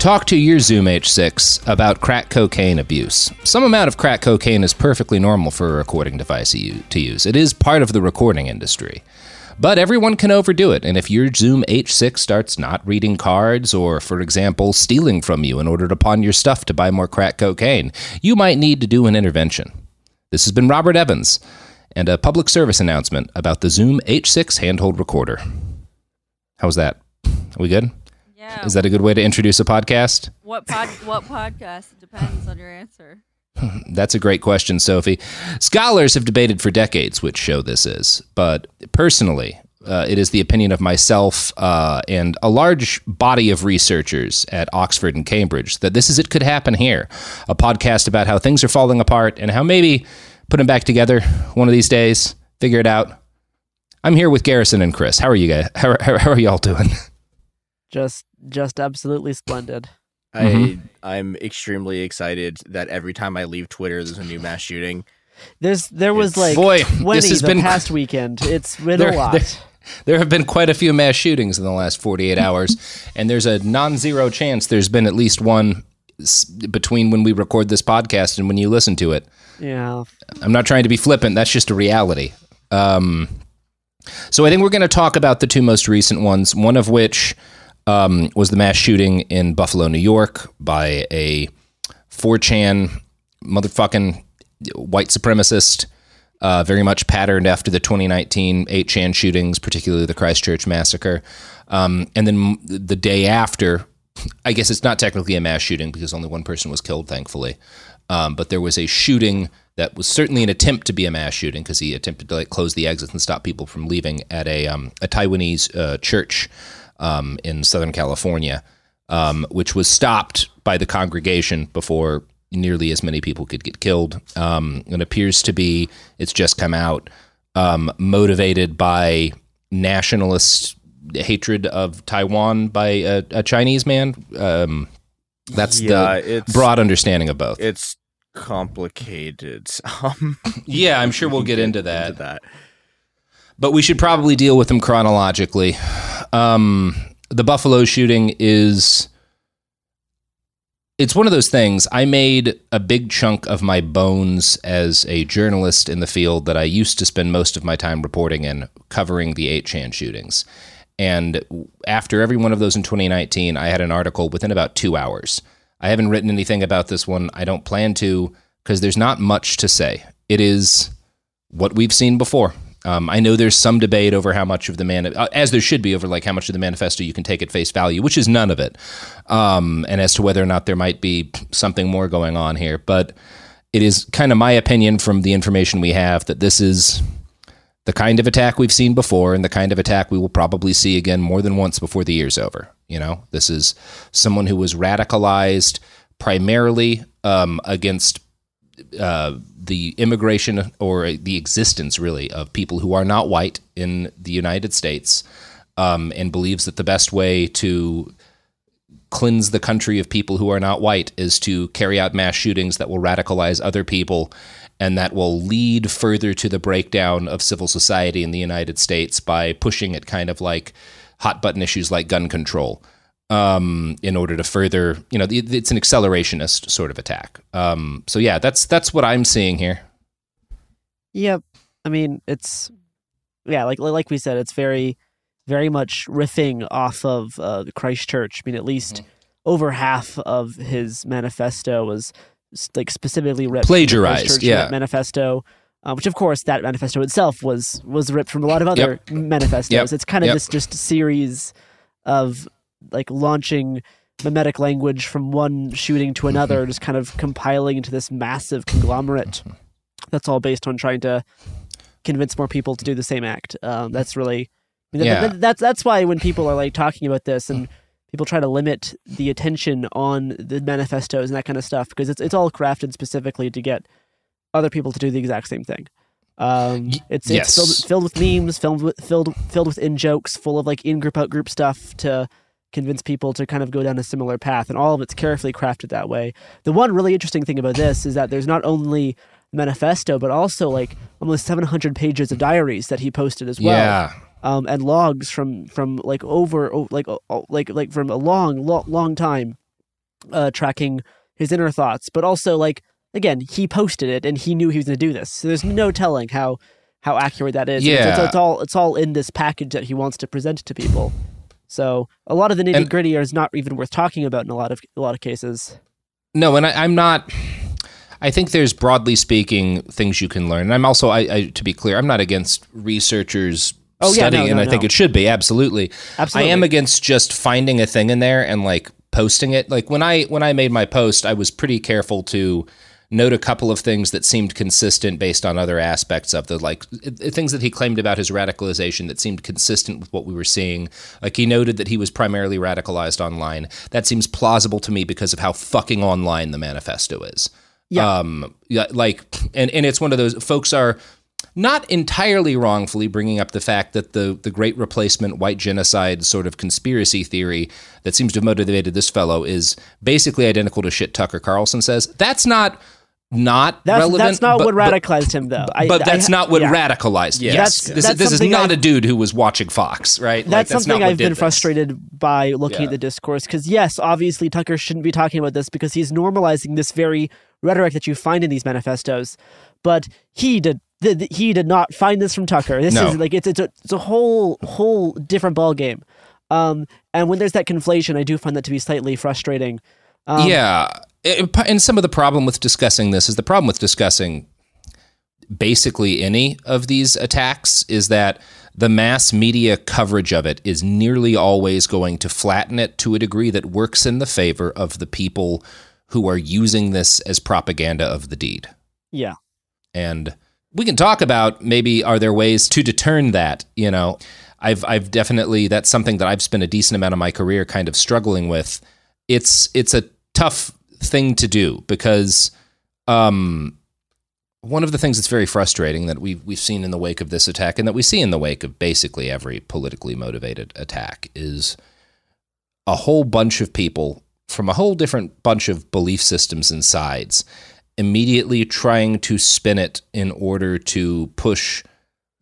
Talk to your Zoom H6 about crack cocaine abuse. Some amount of crack cocaine is perfectly normal for a recording device to use. It is part of the recording industry. But everyone can overdo it, and if your Zoom H6 starts not reading cards or, for example, stealing from you in order to pawn your stuff to buy more crack cocaine, you might need to do an intervention. This has been Robert Evans and a public service announcement about the Zoom H6 handheld recorder. How's that? Are we good? Yeah. Is that a good way to introduce a podcast? What pod? What podcast? It depends on your answer. (laughs) That's a great question, Sophie. Scholars have debated for decades which show this is, but personally, uh, it is the opinion of myself uh, and a large body of researchers at Oxford and Cambridge that this is It Could Happen Here, a podcast about how things are falling apart and how maybe put them back together one of these days, figure it out. I'm here with Garrison and Chris. How are you guys? How, how, how are y'all doing? (laughs) Just just absolutely splendid. I Mhm. I'm extremely excited that every time I leave Twitter, there's a new mass shooting. There's there was It's- like Boy, twenty this has the been- past weekend. (laughs) It's been There- a lot. there- There have been quite a few mass shootings in the last 48 (laughs) hours, and there's a non zero chance there's been at least one between when we record this podcast and when you listen to it. yeah. I'm not trying to be flippant, that's just a reality. Um, so I think we're going to talk about the two most recent ones, one of which um, was the mass shooting in Buffalo, New York by a 4chan motherfucking white supremacist, uh, very much patterned after the 2019 8chan shootings, particularly the Christchurch massacre. Um, and then the day after, I guess it's not technically a mass shooting because only one person was killed, thankfully. Um, but there was a shooting that was certainly an attempt to be a mass shooting because he attempted to like close the exits and stop people from leaving at a um, a Taiwanese uh, church um, in Southern California, um, which was stopped by the congregation before nearly as many people could get killed. Um, it appears to be it's just come out um, motivated by nationalist hatred of Taiwan by a, a Chinese man. Um, that's Yeah, the it's- broad understanding of both. It's complicated. (laughs) Um, Yeah, I'm sure we'll get (laughs) into that. that. But we should probably deal with them chronologically. Um, the Buffalo shooting is. It's one of those things. I made a big chunk of my bones as a journalist in the field that I used to spend most of my time reporting in, covering the 8chan shootings. And after every one of those in 2019, I had an article within about two hours. I haven't written anything about this one. I don't plan to because there's not much to say. It is what we've seen before. Um, I know there's some debate over how much of the man, uh, as there should be, over like how much of the manifesto you can take at face value, which is none of it, um, and as to whether or not there might be something more going on here. But it is kind of my opinion from the information we have that this is the kind of attack we've seen before, and the kind of attack we will probably see again more than once before the year's over. You know, this is someone who was radicalized primarily um, against uh, the immigration or the existence really of people who are not white in the United States um, and believes that the best way to cleanse the country of people who are not white is to carry out mass shootings that will radicalize other people and that will lead further to the breakdown of civil society in the United States by pushing at kind of like hot button issues like gun control um, in order to further, you know, it's an accelerationist sort of attack. Um, so yeah, that's that's what I'm seeing here. Yep. I mean, it's yeah, like like we said, it's very very much riffing off of uh, the Christchurch. I mean, at least Mm-hmm. over half of his manifesto was like specifically ripped from the Plagiarized, yeah. manifesto. Uh, which, of course, that manifesto itself was was ripped from a lot of other manifestos. Yep. It's kind of Yep. this just series of like launching mimetic language from one shooting to another, just kind of compiling into this massive conglomerate. That's all based on trying to convince more people to do the same act. Um, that's really, I mean, Yeah. that- that's that's why when people are like talking about this and people try to limit the attention on the manifestos and that kind of stuff because it's it's all crafted specifically to get other people to do the exact same thing. Um, it's yes. it's filled, filled with memes, filled with filled filled with in jokes, full of like in group out group stuff to convince people to kind of go down a similar path, and all of it's carefully crafted that way. The one really interesting thing about this is that there's not only manifesto, but also like almost 700 pages of diaries that he posted as well. Yeah. Um, and logs from from like over like like like from a long long long time, uh, tracking his inner thoughts, but also like again he posted it and he knew he was going to do this. So there's no telling how how accurate that is. It's- it's, Yeah. it's all it's all in this package that he wants to present to people. So a lot of the nitty gritty is not even worth talking about in a lot of a lot of cases. No, and I, I'm not. I think there's broadly speaking things you can learn. And I'm also, I, I, to be clear, I'm not against researchers Oh, yeah, study, no, and no, I think it should be absolutely. Absolutely. I am against just finding a thing in there and like posting it. Like when I when I made my post, I was pretty careful to note a couple of things that seemed consistent based on other aspects of the like things that he claimed about his radicalization that seemed consistent with what we were seeing. Like he noted that he was primarily radicalized online. That seems plausible to me because of how fucking online the manifesto is. Yeah. Um like and and it's one of those folks are not entirely wrongfully bringing up the fact that the the great replacement white genocide sort of conspiracy theory that seems to have motivated this fellow is basically identical to shit Tucker Carlson says. That's not not That's, relevant. that's not but- what but- radicalized him, though. I- but I- that's not what yeah. radicalized. Yes, That's- this, that's is, this is not I've- a dude who was watching Fox, right? Like, That's not something I've been this. frustrated by looking Yeah. at the discourse because yes, obviously Tucker shouldn't be talking about this because he's normalizing this very rhetoric that you find in these manifestos, but he did. th- th- He did not find this from Tucker. This No. is like it's it's a it's a whole whole different ball game. Um, and when there's that conflation, I do find that to be slightly frustrating. Um, yeah, It- and some of the problem with discussing this is the problem with discussing basically any of these attacks is that the mass media coverage of it is nearly always going to flatten it to a degree that works in the favor of the people who are using this as propaganda of the deed. yeah. And we can talk about maybe are there ways to deter that, you know. I've I've definitely that's something that I've spent a decent amount of my career kind of struggling with. It's it's a tough thing to do because um one of the things that's very frustrating that we've we've seen in the wake of this attack and that we see in the wake of basically every politically motivated attack is a whole bunch of people from a whole different bunch of belief systems and sides immediately trying to spin it in order to push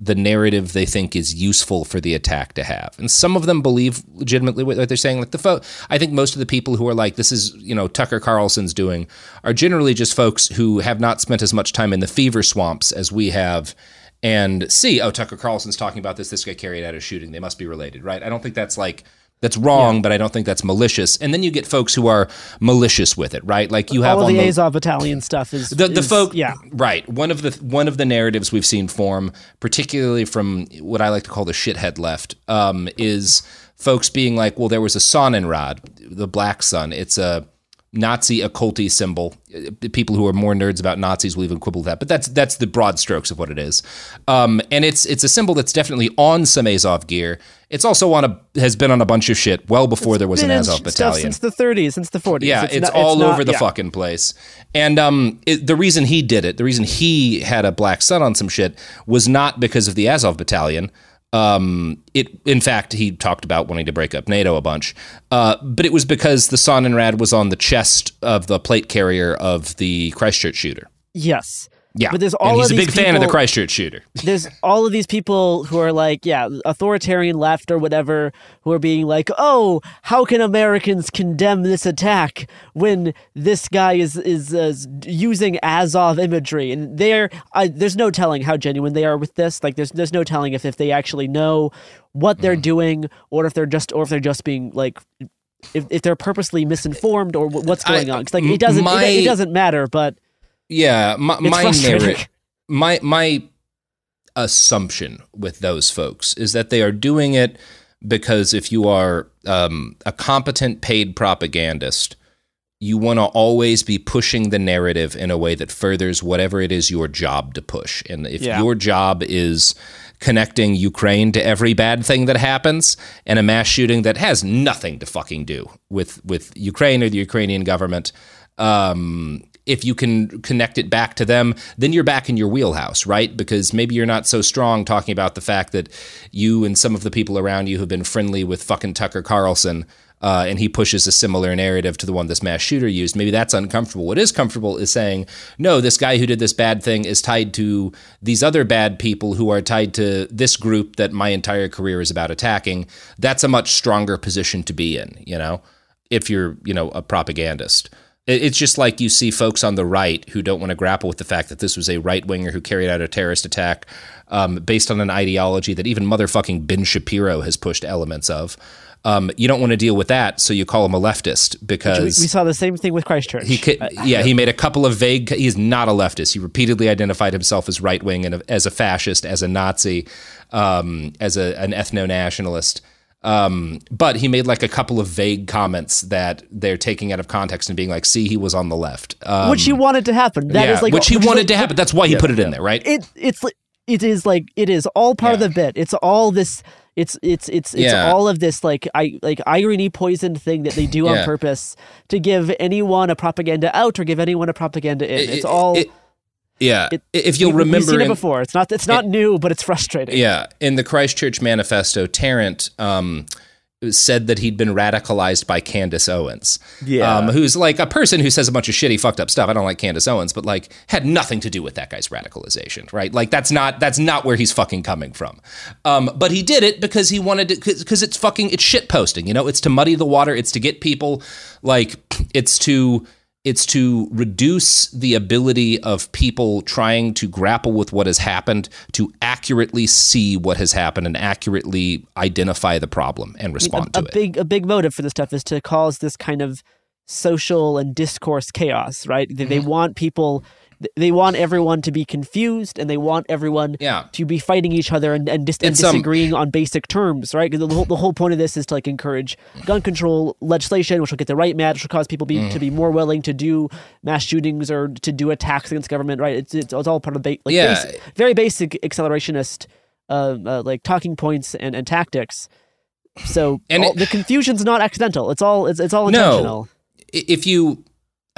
the narrative they think is useful for the attack to have. And some of them believe legitimately what they're saying. Like the fo- I think most of the people who are like, this is, you know, Tucker Carlson's doing are generally just folks who have not spent as much time in the fever swamps as we have and see, oh, Tucker Carlson's talking about this. This guy carried out a shooting. They must be related, right? I don't think that's like, that's wrong, but I don't think that's malicious. And then you get folks who are malicious with it, right? Like you have all the the, Azov battalion stuff is the the is- folk Yeah, right one of the one of the narratives we've seen form particularly from what i like to call the shithead left um, is folks being like well there was a sonnenrad the black sun it's a nazi occulty symbol Uh, people who are more nerds about nazis will even quibble with that but that's that's the broad strokes of what it is um, and it's it's a symbol that's definitely on some azov gear it's also on a has been on a bunch of shit well before there was an azov battalion since the 30s, since the 40s. yeah, it's, not- all not- over the yeah. fucking place. And um, it, the reason he did it, the reason he had a black sun on some shit, was not because of the Azov battalion. Um, it, in fact, he talked about wanting to break up NATO a bunch, uh, but it was because the Sonnenrad was on the chest of the plate carrier of the Christchurch shooter. Yes. Yeah, But there's all and he's of a these big fan of the people- Christchurch shooter. (laughs) there's all of these people who are like, yeah, authoritarian left or whatever, who are being like, oh, how can Americans condemn this attack when this guy is is uh, using Azov imagery? And they're I, there's no telling how genuine they are with this. Like, there's there's no telling if if they actually know what they're doing or if they're just or if they're just being like. If, if they're purposely misinformed or what's going on, 'Cause, like it doesn't my- it, it doesn't matter. But Yeah, my It's my narrative, my my assumption with those folks is that they are doing it because if you are um, a competent paid propagandist, you want to always be pushing the narrative in a way that furthers whatever it is your job to push. And if Yeah. your job is connecting Ukraine to every bad thing that happens and a mass shooting that has nothing to fucking do with with Ukraine or the Ukrainian government, um, if you can connect it back to them, then you're back in your wheelhouse, right? Because maybe you're not so strong talking about the fact that you and some of the people around you have been friendly with fucking Tucker Carlson. Uh, and he pushes a similar narrative to the one this mass shooter used. Maybe that's uncomfortable. What is comfortable is saying, no, this guy who did this bad thing is tied to these other bad people who are tied to this group that my entire career is about attacking. That's a much stronger position to be in, you know, if you're, you know, a propagandist It's just like you see folks on the right who don't want to grapple with the fact that this was a right winger who carried out a terrorist attack um, based on an ideology that even motherfucking Ben Shapiro has pushed elements of. Um, you don't want to deal with that, so you call him a leftist Which we, because we saw the same thing with Christchurch. he, ca- yeah, he made a couple of vague. He's not a leftist. He repeatedly identified himself as right wing and a- as a fascist, as a Nazi, um, as a, an ethno nationalist. Um, but he made like a couple of vague comments that they're taking out of context and being like, "See, he was on the left," um, which he wanted to happen. That is yeah, like which he is wanted like- to happen. That's why he put it in there, right? It it's like it is like it is all part of the bit. It's all this. It's it's it's it's Yeah. all of this like I like irony poisoned thing that they do on purpose to give anyone a propaganda out or give anyone a propaganda in. It- it's it- all. it- yeah. it- if you'll we- remember, we've seen it before. It's not it's not new, but it's frustrating. Yeah, in the Christchurch Manifesto, Tarrant um, said that he'd been radicalized by Candace Owens. Yeah. um, who's like a person who says a bunch of shitty, fucked up stuff. I don't like Candace Owens, but like had nothing to do with that guy's radicalization, right? Like that's not that's not where he's fucking coming from. Um, but he did it because he wanted to because it's fucking it's shit posting. You know, it's to muddy the water. It's to get people like it's to it's to reduce the ability of people trying to grapple with what has happened to accurately see what has happened and accurately identify the problem and respond a, to a it. big a big motive for this stuff is to cause this kind of social and discourse chaos, right? They, Mm-hmm. they want people they want everyone to be confused and they want everyone Yeah. to be fighting each other and, and, dis- and disagreeing on basic terms, right? The whole, the whole point of this is to like encourage gun control legislation, which will get the right mad, which will cause people be, Mm. to be more willing to do mass shootings or to do attacks against government, right? It's, it's, it's all part of ba- like Yeah. basic- very basic accelerationist uh, uh, like talking points and, and tactics. So And all, it- the confusion's not accidental. It's all it's, it's all intentional. No, if you,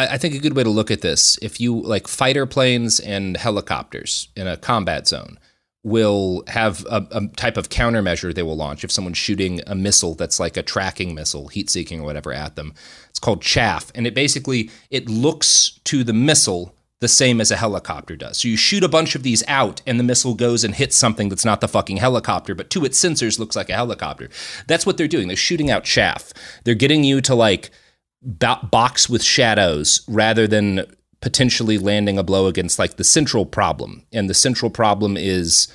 I think a good way to look at this, if you like fighter planes and helicopters in a combat zone, will have a, a type of countermeasure they will launch if someone's shooting a missile that's like a tracking missile, heat-seeking or whatever at them. It's called chaff, and it basically it looks to the missile the same as a helicopter does. So you shoot a bunch of these out, and the missile goes and hits something that's not the fucking helicopter, but to its sensors looks like a helicopter. That's what they're doing. They're shooting out chaff. They're getting you to like box with shadows rather than potentially landing a blow against like the central problem. And the central problem is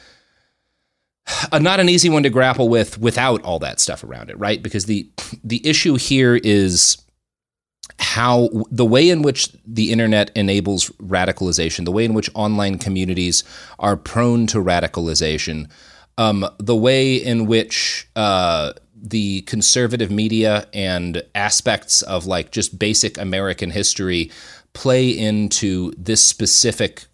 uh, not an easy one to grapple with without all that stuff around it, right? Because the the issue here is how the way in which the internet enables radicalization, the way in which online communities are prone to radicalization, um, the way in which uh, the conservative media and aspects of like just basic American history play into this specific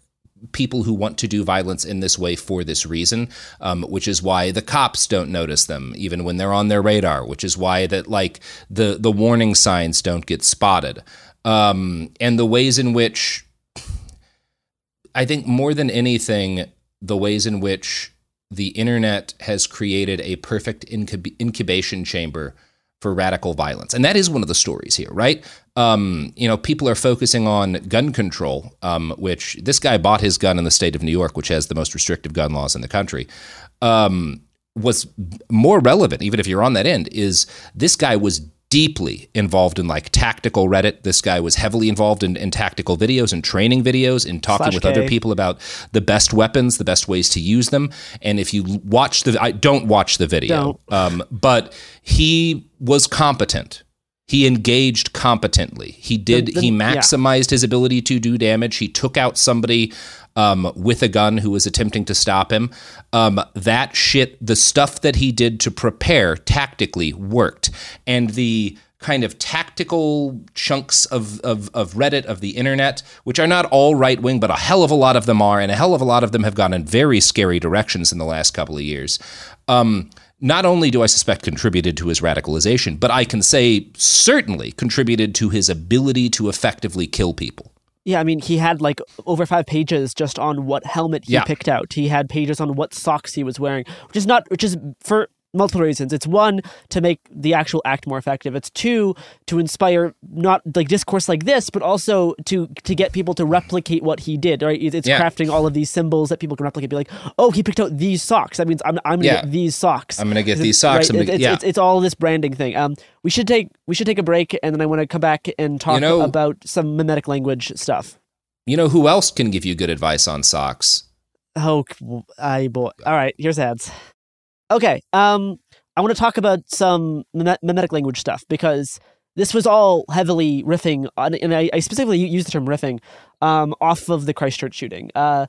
people who want to do violence in this way for this reason, um, which is why the cops don't notice them even when they're on their radar, which is why that like the the warning signs don't get spotted, um, and the ways in which I think more than anything, the ways in which the internet has created a perfect incub- incubation chamber for radical violence. And that is one of the stories here, right? Um, you know, people are focusing on gun control, um, which this guy bought his gun in the state of New York, which has the most restrictive gun laws in the country. Um, was more relevant, even if you're on that end, is this guy was deeply involved in like tactical Reddit. This guy was heavily involved in, in tactical videos and training videos and talking Slash with other people about the best weapons, the best ways to use them. And if you watch the, I don't watch the video, um, but he was competent. He engaged competently. He did. The- the- he yeah. maximized his ability to do damage. He took out somebody um, with a gun who was attempting to stop him. Um, that shit, the stuff that he did to prepare tactically worked, and the kind of tactical chunks of, of, of Reddit, of the internet, which are not all right wing, but a hell of a lot of them are, and a hell of a lot of them have gone in very scary directions in the last couple of years. Um, not only do I suspect contributed to his radicalization, but I can say certainly contributed to his ability to effectively kill people. Yeah, I mean, he had like over five pages just on what helmet he Yeah. picked out. He had pages on what socks he was wearing, which is not, which is for multiple reasons. It's one to make the actual act more effective. It's two to inspire not like discourse like this, but also to to get people to replicate what he did. Right? It's Yeah. crafting all of these symbols that people can replicate. Be like, oh, he picked out these socks. That means I'm I'm gonna Yeah. get these socks. I'm gonna get these socks, Right? gonna- It's, yeah. it's, it's all this branding thing. Um, we should take we should take a break, and then I want to come back and talk know- about some mimetic language stuff. You know who else can give you good advice on socks? Oh, I boy. All right, here's ads. Okay, um, I want to talk about some mime- mimetic language stuff because this was all heavily riffing on, and I, I specifically use the term riffing, um, off of the Christchurch shooting, uh,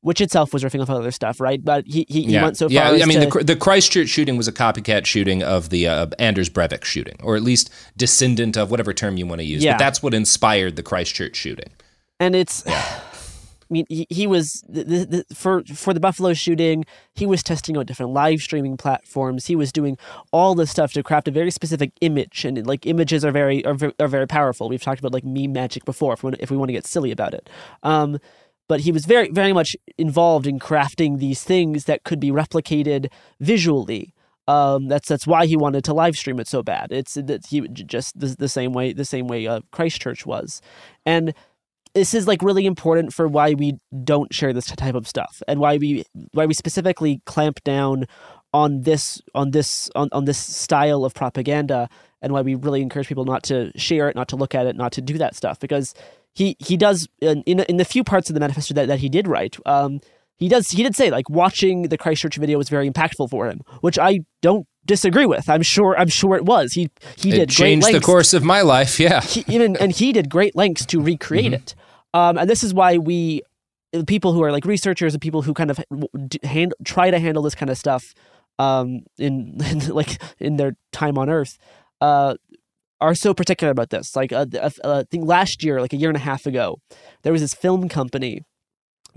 which itself was riffing off other stuff, right? But he he, he yeah, went so far. yeah. I mean, to, the, the Christchurch shooting was a copycat shooting of the uh, Anders Breivik shooting, or at least descendant of whatever term you want to use. Yeah. But that's what inspired the Christchurch shooting. and it's I (sighs) (sighs) (sighs) mean, he, he was the, the, for for the Buffalo shooting. He was testing out different live streaming platforms. He was doing all this stuff to craft a very specific image, and like images are very are, are very powerful. We've talked about like meme magic before. If we, if we want to get silly about it, um, but he was very very much involved in crafting these things that could be replicated visually. Um, that's that's why he wanted to live stream it so bad. It's that he just the, the same way the same way uh, Christchurch was, and this is like really important for why we don't share this type of stuff and why we why we specifically clamp down on this on this on, on this style of propaganda and why we really encourage people not to share it not to look at it not to do that stuff because he he does in in, in the few parts of the manifesto that, that he did write um he does he did say like watching the Christchurch video was very impactful for him which I don't disagree with I'm sure I'm sure it was he he it did great changed the course of my life. Yeah. he, even and he did great lengths to recreate Mm-hmm. it. Um, and this is why we, people who are like researchers and people who kind of hand, try to handle this kind of stuff, um, in, (laughs) in like in their time on Earth, uh, are so particular about this. Like, uh, uh, I think last year, like a year and a half ago, there was this film company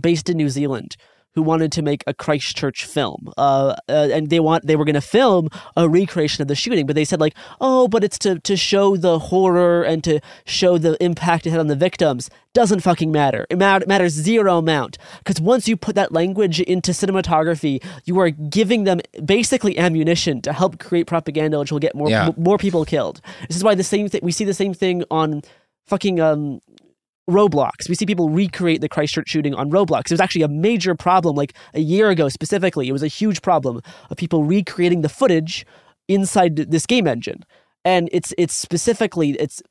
based in New Zealand who wanted to make a Christchurch film, uh, uh, and they want they were going to film a recreation of the shooting, but they said like, oh, but it's to to show the horror and to show the impact it had on the victims. Doesn't fucking matter. It mat- matters zero amount because once you put that language into cinematography, you are giving them basically ammunition to help create propaganda, which will get more Yeah. m- more people killed. This is why the same thing we see the same thing on fucking um Roblox. We see people recreate the Christchurch shooting on Roblox. It was actually a major problem, like a year ago specifically. It was a huge problem of people recreating the footage inside this game engine, and it's it's specifically it's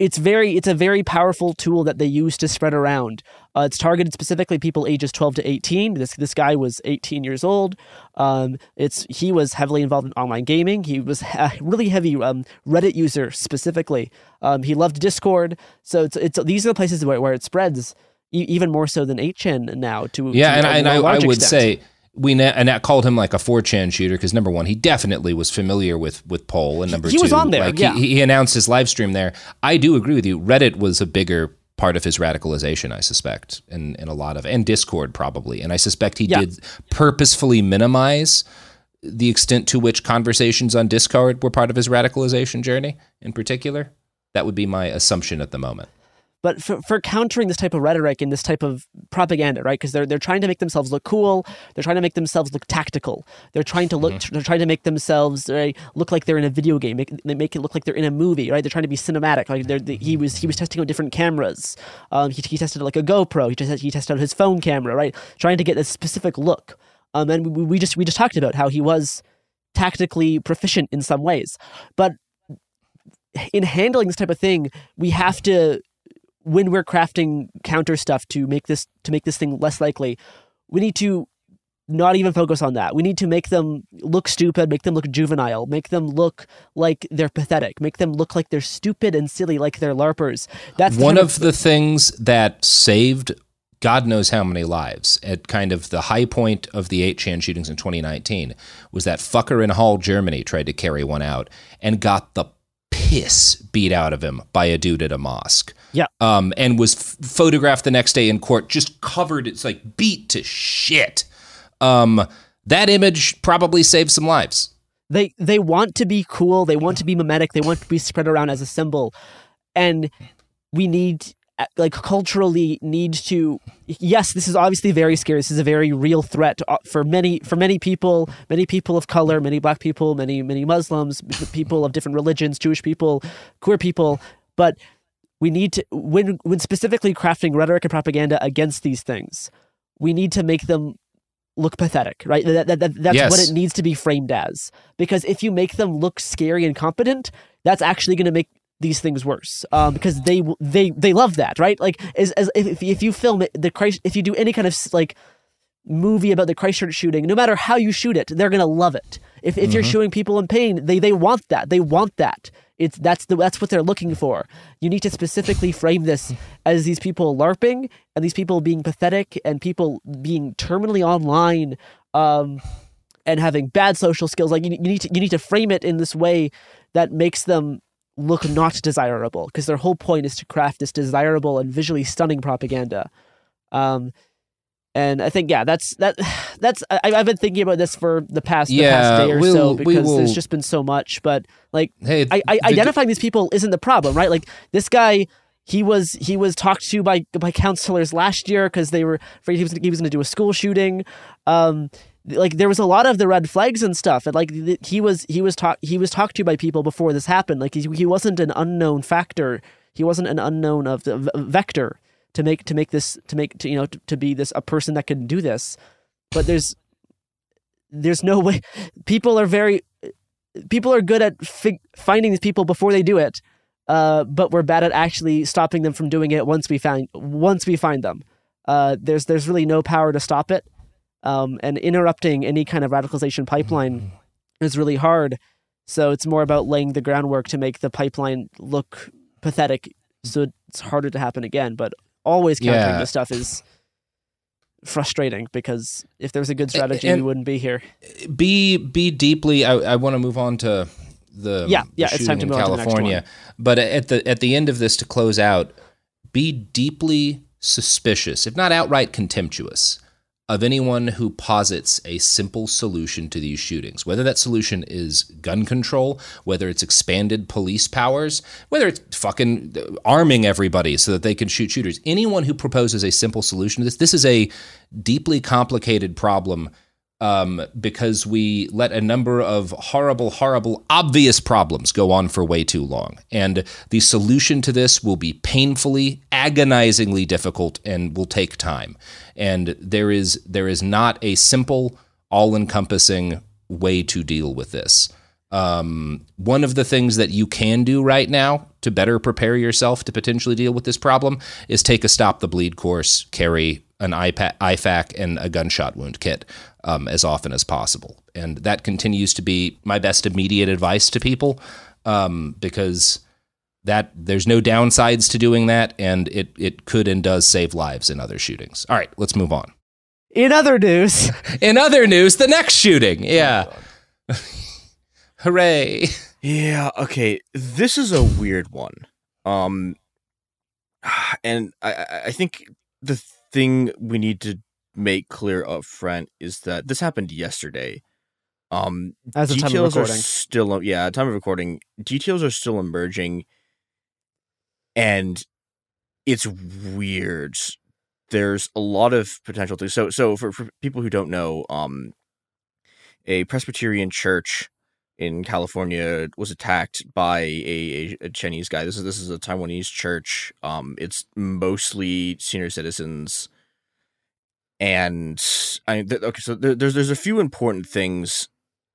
it's very it's a very powerful tool that they use to spread around. Uh, it's targeted specifically people ages 12 to 18. This this guy was 18 years old. Um, it's he was heavily involved in online gaming. He was (laughs) a really heavy um, Reddit user specifically. Um, he loved Discord. So it's it's these are the places where, where it spreads e- even more so than 8chan now. To Yeah, to and, and I would extent. say we na- and that called him like a 4chan shooter because number one, he definitely was familiar with with Poll, and number he two, was on there, like yeah. he, he announced his live stream there. I do agree with you. Reddit was a bigger part of his radicalization, I suspect, in, in a lot of and Discord probably, and I suspect he Yeah. did purposefully minimize the extent to which conversations on Discord were part of his radicalization journey in particular. That would be my assumption at the moment. But for, for countering this type of rhetoric and this type of propaganda, right? Because they're they're trying to make themselves look cool. They're trying to make themselves look tactical. They're trying to look. They're trying to make themselves right, look like they're in a video game. Make they make it look like they're in a movie, right? They're trying to be cinematic. Like they're, the, he was he was testing out different cameras. Um, he, he tested like a GoPro. He tested he tested out his phone camera, right? Trying to get a specific look. Um, and we, we just we just talked about how he was tactically proficient in some ways, but in handling this type of thing, we have to when we're crafting counter stuff to make this to make this thing less likely, we need to not even focus on that. We need to make them look stupid, make them look juvenile, make them look like they're pathetic, make them look like they're stupid and silly, like they're larpers. That's one kind of the things that saved God knows how many lives at kind of the high point of the 8chan shootings in 2019 was that fucker in Halle, Germany tried to carry one out and got the piss beat out of him by a dude at a mosque. Yeah. Um, and was f- photographed the next day in court, just covered. It's like beat to shit. Um, that image probably saved some lives. they they want to be cool, they want to be mimetic, they want to be spread around as a symbol, and we need like culturally need to yes this is obviously very scary. This is a very real threat uh, for many for many people many people of color many black people many many muslims people of different religions jewish people queer people. But we need to when when specifically crafting rhetoric and propaganda against these things we need to make them look pathetic right? That, that, that that's Yes. what it needs to be framed as. Because if you make them look scary and competent that's actually going to make these things worse um, because they they they love that right? Like as, as if, if you film it the Christ if you do any kind of like movie about the Christchurch shooting no matter how you shoot it they're gonna love it. If, if you're Mhm. showing people in pain they they want that they want that. It's that's the that's what they're looking for. You need to specifically frame this as these people larping and these people being pathetic and people being terminally online um and having bad social skills. Like you, you need to you need to frame it in this way that makes them look not desirable because their whole point is to craft this desirable and visually stunning propaganda um and I think yeah, that's that. (sighs) That's I, I've been thinking about this for the past the Yeah, past day or we'll- so because will- there's just been so much. But like, Hey, I, I, the- identifying these people isn't the problem, right? Like this guy, he was he was talked to by by counselors last year because they were afraid he was he was going to do a school shooting. Um, like there was a lot of the red flags and stuff, and like he was he was talked he was talked to by people before this happened. Like he he wasn't an unknown factor. He wasn't an unknown of the v- vector to make to make this to make to you know to, to be this a person that can do this. But there's there's no way people are very people are good at fig- finding these people before they do it uh, but we're bad at actually stopping them from doing it once we find once we find them uh, there's there's really no power to stop it um, and interrupting any kind of radicalization pipeline is really hard. So it's more about laying the groundwork to make the pipeline look pathetic. So it's harder to happen again but always countering Yeah. this stuff is frustrating because if there was a good strategy we and- wouldn't be here. Be be deeply i, I want to move on to the Yeah, the it's time to move on to the next california. one. but at the at the end of this to close out be deeply suspicious if not outright contemptuous of anyone who posits a simple solution to these shootings whether that solution is gun control whether it's expanded police powers whether it's fucking arming everybody so that they can shoot shooters anyone who proposes a simple solution to this this is a deeply complicated problem um, because we let a number of horrible, horrible, obvious problems go on for way too long. And the solution to this will be painfully, agonizingly difficult and will take time. And there is there is not a simple, all-encompassing way to deal with this. Um, one of the things that you can do right now to better prepare yourself to potentially deal with this problem is take a stop the bleed course, carry an IPA, IFAK and a gunshot wound kit um, as often as possible. And that continues to be my best immediate advice to people um, because that there's no downsides to doing that, and it it could and does save lives in other shootings. All right, let's move on. in other news (laughs) In other news, the next shooting, yeah, (laughs) hooray! Yeah, okay. This is a weird one. Um (sighs) and I I- I think the thing we need to make clear up front is that this happened yesterday. Um As of time of details are recording. still yeah, time of recording. Details are still emerging and it's weird. There's a lot of potential things. So so for, for people who don't know, um a Presbyterian church in California was attacked by a, a, a Chinese guy. This is this is a Taiwanese church. Um, it's mostly senior citizens, and I th- okay. So there, there's there's a few important things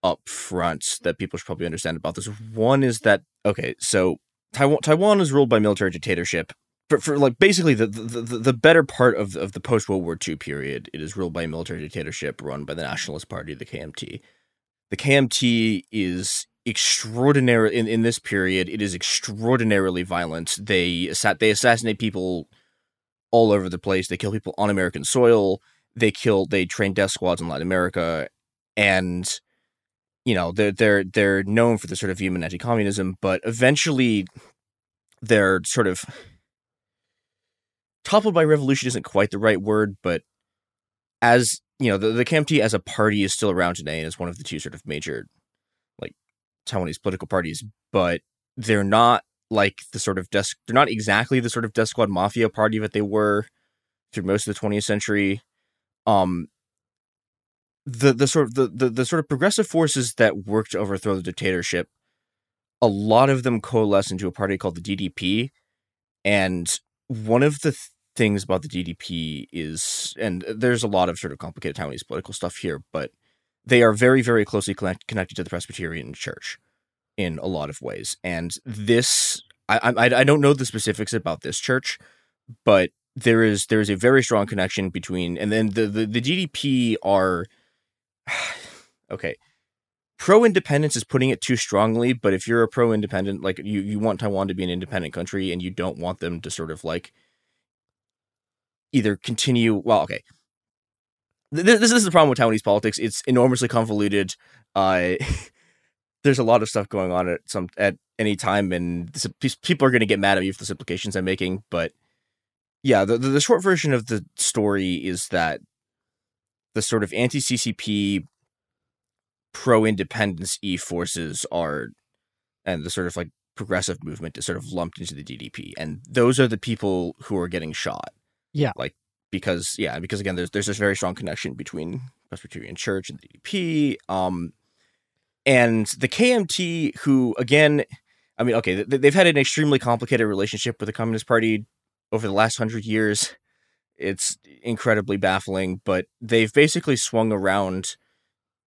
up front that people should probably understand about this. One is that okay, so Taiwan Taiwan is ruled by military dictatorship. For, for like basically the, the the better part of of the post World War II period, it is ruled by a military dictatorship run by the Nationalist Party, the KMT the KMT is extraordinary in, in this period. It is extraordinarily violent. They they assassinate people all over the place. They kill people on American soil. They kill. They train death squads in Latin America, and you know they're they're they're known for the sort of human anti-communism. But eventually, they're sort of toppled by revolution. Isn't quite the right word, but as you know, the, the KMT as a party is still around today and is one of the two sort of major, like, Taiwanese political parties, but they're not like the sort of desk. They're not exactly the sort of death squad mafia party that they were through most of the 20th century. Um, the the sort of the, the the sort of progressive forces that worked to overthrow the dictatorship, a lot of them coalesce into a party called the DPP, and one of the th- things about the DPP is, and there's a lot of sort of complicated Taiwanese political stuff here, but they are very very closely connect- connected to the Presbyterian Church in a lot of ways, and this I I I don't know the specifics about this church, but there is there is a very strong connection between and then the the, the DPP are (sighs) okay. Pro independence is putting it too strongly but if you're a pro independent like you you want Taiwan to be an independent country and you don't want them to sort of like either continue well okay. This, this is the problem with Taiwanese politics. It's enormously convoluted. Uh (laughs) there's a lot of stuff going on at some at any time and people are going to get mad at me for the implications I'm making but yeah, the, the short version of the story is that the sort of anti CCP pro independence e forces are, and the sort of like progressive movement is sort of lumped into the DPP, and those are the people who are getting shot. Yeah, like because yeah, because again, there's there's this very strong connection between Presbyterian Church and the DPP, um, and the KMT, who again, I mean, okay, they've had an extremely complicated relationship with the Communist Party over the last hundred years. It's incredibly baffling, but they've basically swung around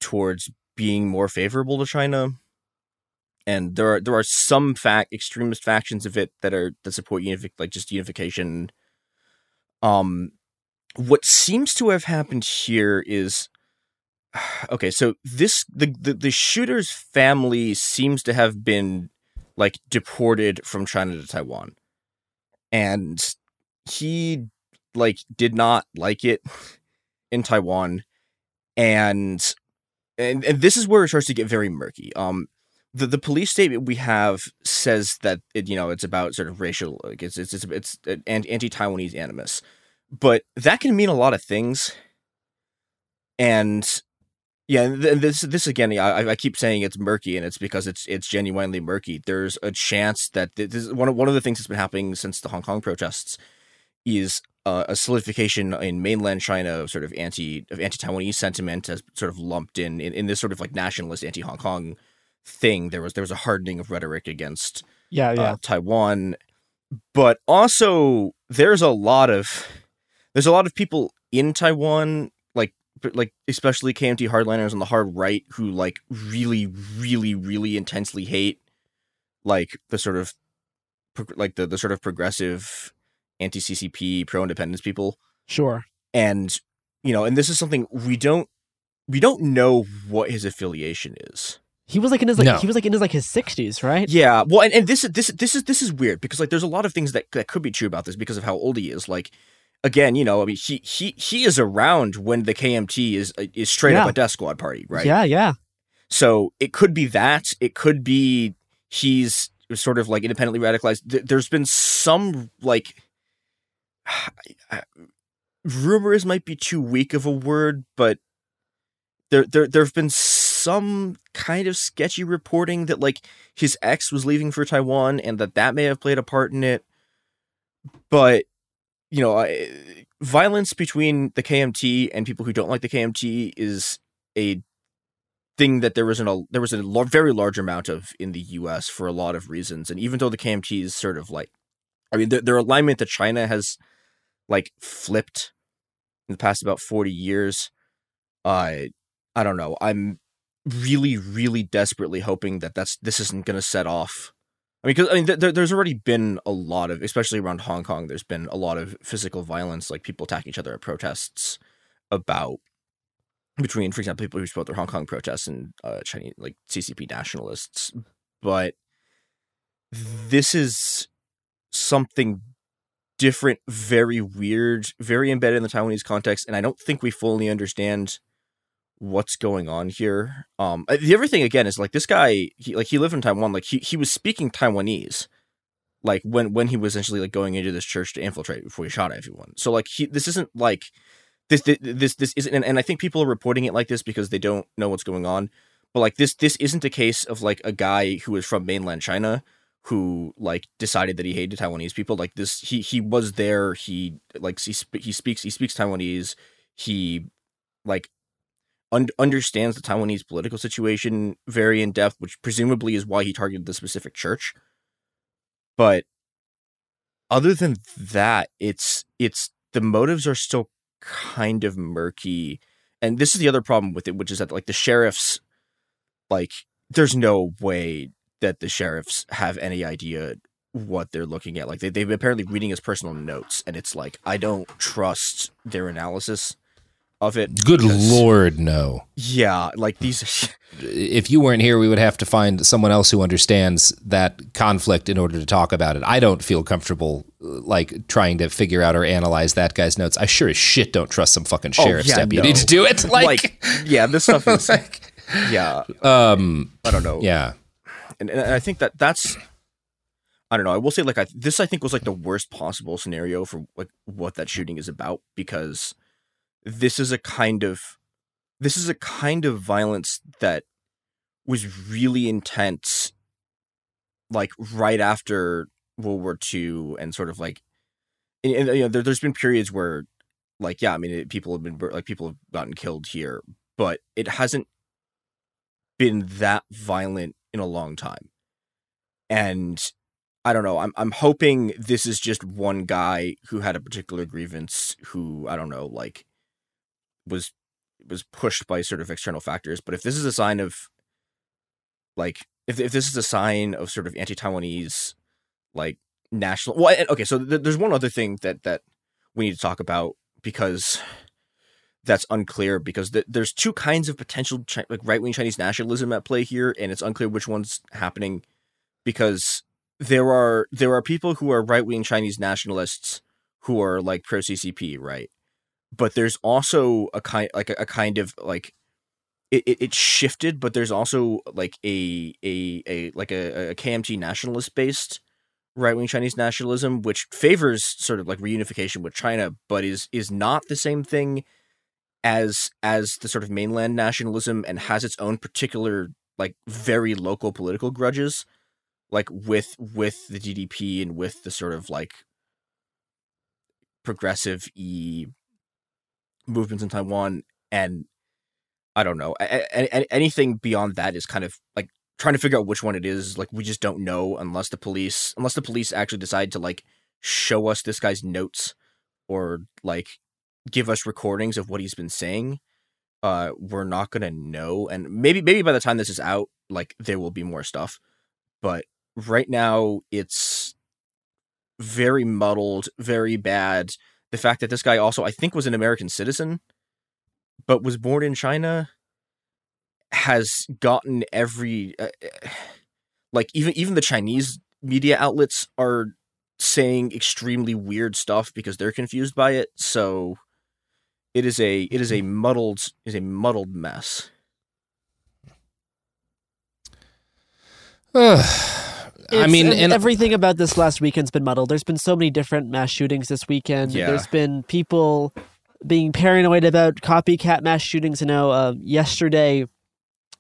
towards being more favorable to China. And there are there are some fact extremist factions of it that are that support unific like just unification. Um, what seems to have happened here is (sighs) okay. So this the the, the shooter's family seems to have been like deported from China to Taiwan and he like did not like it in Taiwan. And and and this is where it starts to get very murky. Um the the police statement we have says that it you know it's about sort of racial like it's it's it's, it's an anti-Taiwanese animus. But that can mean a lot of things. And yeah, this this again, I, I keep saying it's murky, and it's because it's it's genuinely murky. There's a chance that this is one of one of the things that's been happening since the Hong Kong protests is uh, a solidification in mainland China of sort of anti of anti Taiwanese sentiment as sort of lumped in, in in this sort of like nationalist anti Hong Kong thing. There was there was a hardening of rhetoric against yeah yeah uh, Taiwan, but also there's a lot of there's a lot of people in Taiwan like especially KMT hardliners on the hard right who like really, really, really intensely hate like the sort of like the the sort of progressive anti CCP pro independence people. Sure. And you know, and this is something we don't we don't know what his affiliation is. He was like in his like no. he was like in his like his sixties, right? Yeah. Well, and, and this is this this is this is weird because like there's a lot of things that that could be true about this because of how old he is. Like again, you know, I mean, he he he is around when the KMT is uh, is straight yeah. up a death squad party, right? Yeah, yeah. So it could be that. It could be he's sort of like independently radicalized. There's been some like (sighs) rumors might be too weak of a word, but there there there have been some kind of sketchy reporting that like his ex was leaving for Taiwan and that that may have played a part in it. But you know, I, violence between the KMT and people who don't like the KMT is a thing that there was a there was a very large amount of in the U.S. for a lot of reasons, and even though the KMT is sort of like, I mean, their, their alignment to China has like flipped in the past about forty years. Uh, I don't know. I'm really, really desperately hoping that that's this isn't going to set off I mean, because I mean, there, there's already been a lot of, especially around Hong Kong. There's been a lot of physical violence, like people attacking each other at protests about between, for example, people who support the Hong Kong protests and uh, Chinese like CCP nationalists. But this is something different, very weird, very embedded in the Taiwanese context, and I don't think we fully understand what's going on here. Um, uh, the other thing again is like this guy, he like he lived in Taiwan, like he he was speaking Taiwanese, like when when he was essentially like going into this church to infiltrate before he shot everyone. So like he this isn't like this this this, this isn't, and, and I think people are reporting it like this because they don't know what's going on. But like this this isn't a case of like a guy who is from mainland China who like decided that he hated Taiwanese people. Like this, he he was there. He like he sp- he speaks he speaks Taiwanese. He like un- understands the Taiwanese political situation very in depth, which presumably is why he targeted the specific church. But other than that, it's it's the motives are still kind of murky. And this is the other problem with it, which is that like the sheriffs, like there's no way that the sheriffs have any idea what they're looking at. Like they they've apparently reading his personal notes, and it's like I don't trust their analysis of it. Good because- lord, no. Yeah, like these. (laughs) If you weren't here, we would have to find someone else who understands that conflict in order to talk about it. I don't feel comfortable uh, like trying to figure out or analyze that guy's notes. I sure as shit don't trust some fucking Oh, sheriff's yeah, deputy no. to do it. (laughs) Like, yeah, this stuff is (laughs) like, yeah. um, I don't know. Yeah. And, and I think that that's I don't know. I will say like I this I think was like the worst possible scenario for like what that shooting is about because this is a kind of this is a kind of violence that was really intense like right after World War II and sort of like and, and, you know there, there's been periods where like yeah I mean it, people have been like people have gotten killed here but it hasn't been that violent in a long time and I don't know. I'm I'm hoping this is just one guy who had a particular grievance who I don't know like was was pushed by sort of external factors. But if this is a sign of like if if this is a sign of sort of anti-Taiwanese like national well okay so th- there's one other thing that that we need to talk about because that's unclear because th- there's two kinds of potential chi- like right-wing Chinese nationalism at play here and it's unclear which one's happening because there are there are people who are right wing Chinese nationalists who are like pro CCP, right? But there's also a kind like a, a kind of like it, it, it shifted, but there's also like a a, a like a, a KMT nationalist based right wing Chinese nationalism, which favors sort of like reunification with China, but is is not the same thing as as the sort of mainland nationalism and has its own particular like very local political grudges like with with the DPP and with the sort of like progressive e movements in Taiwan and I don't know anything beyond that is kind of like trying to figure out which one it is like we just don't know unless the police unless the police actually decide to like show us this guy's notes or like give us recordings of what he's been saying uh we're not gonna know and maybe maybe by the time this is out like there will be more stuff but right now it's very muddled, very bad. The fact that this guy also, I think, was an American citizen, but was born in China, has gotten every, uh, uh, like even even the Chinese media outlets are saying extremely weird stuff because they're confused by it. So it is a it is a muddled is a muddled mess. (sighs) I It's- mean, and and everything about this last weekend's been muddled. There's been so many different mass shootings this weekend. Yeah. There's been people being paranoid about copycat mass shootings. You know, uh, yesterday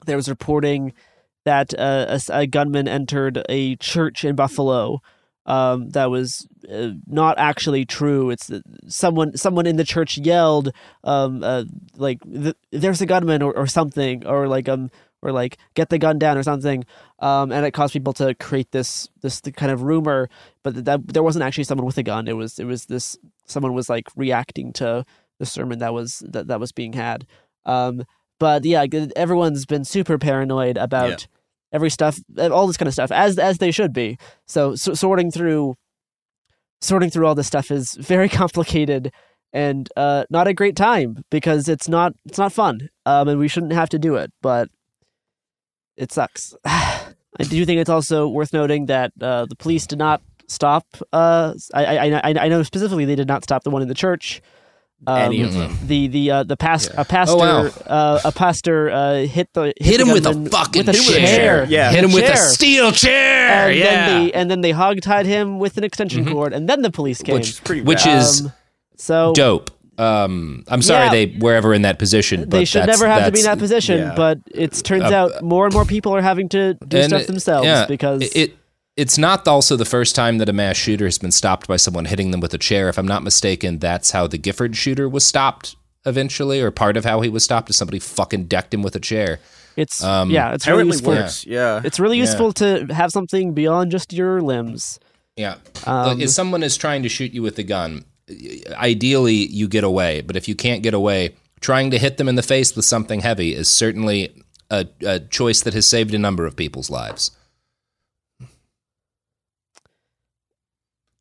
there was reporting that uh, a, s- a gunman entered a church in Buffalo. Um, that was uh, not actually true. It's that someone someone in the church yelled, um, uh, like th- "There's a gunman" or, or something, or like um, or like "Get the gun down" or something, um, and it caused people to create this this kind of rumor. But that, that there wasn't actually someone with a gun. It was it was this someone was like reacting to the sermon that was that, that was being had. Um, but yeah, everyone's been super paranoid about every stuff, all this kind of stuff, as as they should be. So, so sorting through sorting through all this stuff is (laughs) very complicated and uh, not a great time because it's not it's not fun, um, and we shouldn't have to do it, but it sucks. (sighs) I do think it's also worth noting that uh, the police did not stop. Uh, I, I I I know specifically they did not stop the one in the church. Um, Any of them. The the uh, the past a pastor wow. uh, a pastor uh, hit the Hit the him with a fucking with a chair. chair. Yeah. hit him with a steel chair. And yeah. then they and then they hog tied him with an extension cord, and then the police came. Which is pretty Which rad. is Um, so dope. Um, I'm sorry Yeah. they were ever in that position. But they should that's- never have to be in that position, yeah. but it turns Uh, out more and more people are having to do stuff it- themselves yeah, because it it's not also the first time that a mass shooter has been stopped by someone hitting them with a chair. If I'm not mistaken, that's how the Gifford shooter was stopped eventually, or part of how he was stopped is somebody fucking decked him with a chair. It's Um, yeah, it's really useful. works, yeah. It's really Yeah. useful to have something beyond just your limbs. Yeah. Um, Look, if someone is trying to shoot you with a gun, ideally you get away. But if you can't get away, trying to hit them in the face with something heavy is certainly a, a choice that has saved a number of people's lives.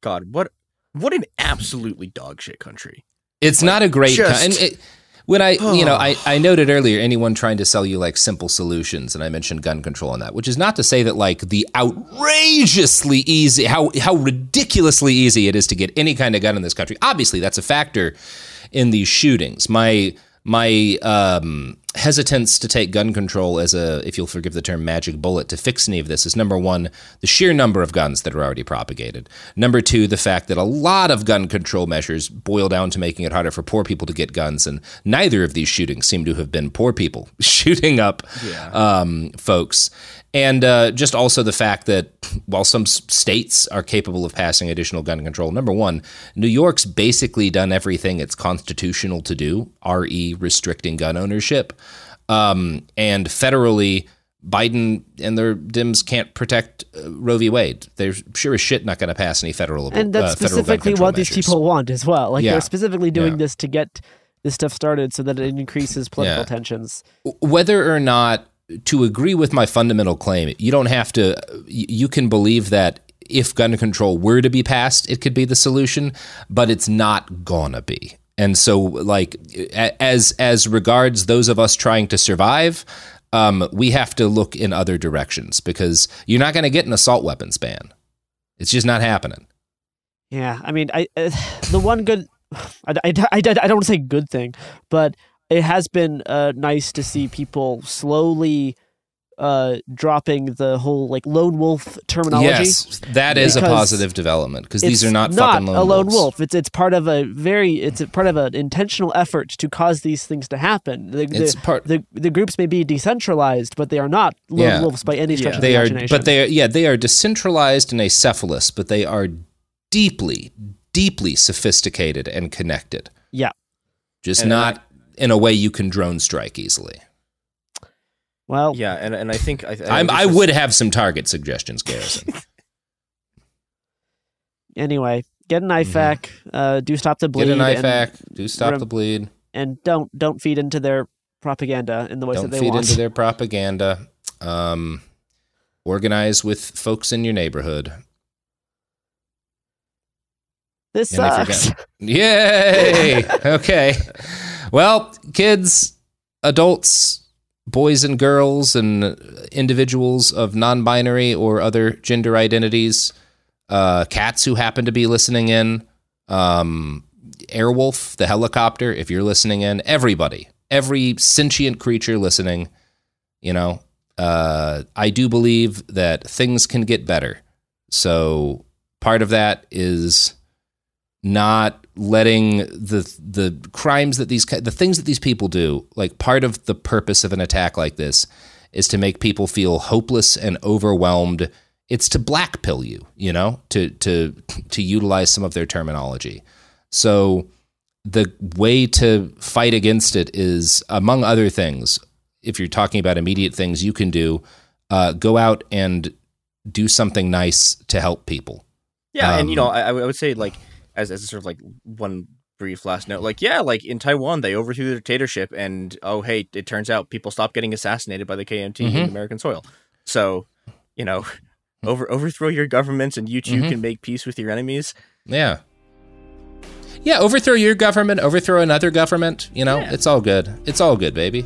God, what what an absolutely dog shit country. It's not a great just-. And it, when I, you know, I, I (sighs) noted earlier anyone trying to sell you like simple solutions, and I mentioned gun control on that, which is not to say that like the outrageously easy, how how ridiculously easy it is to get any kind of gun in this country. Obviously, that's a factor in these shootings. My my um, hesitance to take gun control as a, if you'll forgive the term, magic bullet to fix any of this is number one, the sheer number of guns that are already propagated. Number two, the fact that a lot of gun control measures boil down to making it harder for poor people to get guns, and neither of these shootings seem to have been poor people (laughs) shooting up um, folks. And uh, just also the fact that while some states are capable of passing additional gun control, number one, New York's basically done everything it's constitutional to do, re restricting gun ownership. Um, and federally, Biden and their Dems can't protect uh, Roe v. Wade. They're sure as shit not going to pass any federal and that's uh, specifically what these people want as well. Like Yeah. they're specifically doing Yeah. this to get this stuff started so that it increases political Yeah. tensions. whether or not to agree with my fundamental claim, you don't have to. You can believe that if gun control were to be passed, it could be the solution, but it's not gonna be. And so, like, as as regards those of us trying to survive, um, we have to look in other directions because you're not going to get an assault weapons ban. It's just not happening. Yeah, I mean, I uh, the one good, I, I, I, I don't want to say good thing, but it has been uh, nice to see people slowly uh, dropping the whole like lone wolf terminology. Yes, that is a positive development because these are not, fucking lone a lone wolves. wolf. It's it's part of a very it's a part of an intentional effort to cause these things to happen. The, It's the, part- the the groups may be decentralized, but they are not lone wolves by any stretch of they the are, imagination. but they are yeah they are decentralized and acephalous, but they are deeply, deeply sophisticated and connected. yeah. Just And not in a way you can drone strike easily. Well, yeah, and and I think I, I'm, I was- would have some target suggestions, Garrison. (laughs) Anyway, get an IFAK. Uh, do stop the bleed. Get an and IFAK. Do stop rem- the bleed. and don't don't feed into their propaganda in the ways Don't that they feed want. Feed into their (laughs) propaganda. Um, organize with folks in your neighborhood. this And sucks. (laughs) Yay! okay. Well, kids, adults, boys and girls, and individuals of non binary or other gender identities, uh, cats who happen to be listening in, um, Airwolf, the helicopter, if you're listening in, everybody, every sentient creature listening, you know, uh, I do believe that things can get better. So part of that is not letting the the crimes that these the things that these people do like part of the purpose of an attack like this is to make people feel hopeless and overwhelmed. It's to black pill you you know to to to utilize some of their terminology. So the way to fight against it is among other things if you're talking about immediate things you can do uh, go out and do something nice to help people. Yeah, and you Um, know, I, I would say like as as a sort of like one brief last note, like yeah, like in Taiwan they overthrew the dictatorship, and oh hey, it turns out people stopped getting assassinated by the KMT Mhm. in American soil. So, you know, over overthrow your governments, and you too Mhm. can make peace with your enemies. Yeah. Yeah, overthrow your government, overthrow another government. You know, it's all good. It's all good, baby.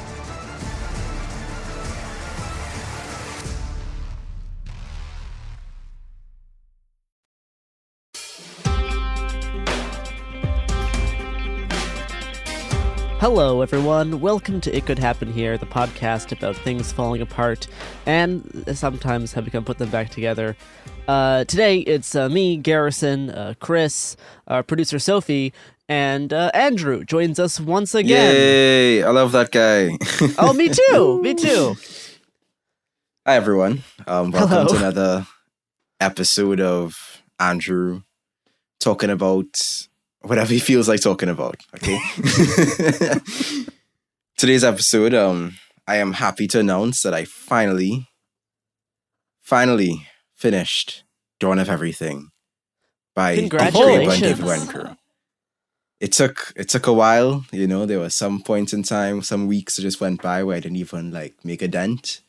Hello, everyone. Welcome to It Could Happen Here, the podcast about things falling apart and sometimes have become put them back together. Uh, today, it's uh, me, Garrison, uh, Chris, our producer Sophie, and uh, Andrew joins us once again. Yay! I love that guy. Oh, me (laughs) too. me too. Hi, everyone. Um, welcome Hello. to another episode of Andrew talking about whatever he feels like talking about. Okay. (laughs) Today's episode, um, I am happy to announce that I finally, finally finished Dawn of Everything by Dick Graeber and Congratulations. Wengrow. It took it took a while, you know. There was some points in time, some weeks that just went by where I didn't even like make a dent.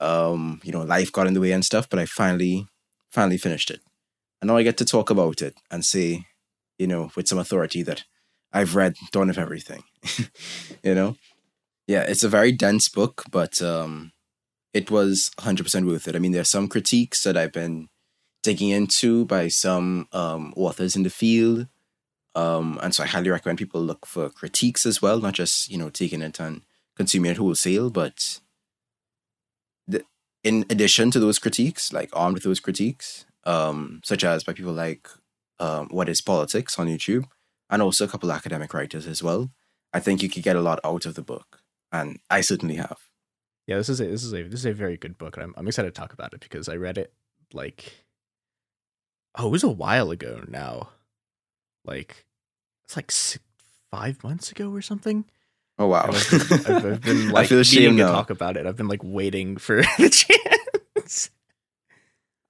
Um, you know, life got in the way and stuff, but I finally, finally finished it. And now I get to talk about it and say, you know, with some authority that I've read Dawn of Everything. (laughs) you know? Yeah, it's a very dense book, but um it was 100% worth it. I mean, there's some critiques that I've been digging into by some um authors in the field. Um and so I highly recommend people look for critiques as well, not just, you know, taking it and consuming it wholesale, but the, in addition to those critiques, like armed with those critiques, um, such as by people like um, What is Politics on YouTube, and also a couple academic writers as well, I think you could get a lot out of the book. And I certainly have. Yeah, this is a this is a this is a very good book, and I'm I'm excited to talk about it because I read it like oh, it was a while ago now, like it's like six, five months ago or something. Oh wow! I've, been- I've, I've (laughs) been I like feel ashamed to talk about it. I've been like waiting for (laughs) the chance.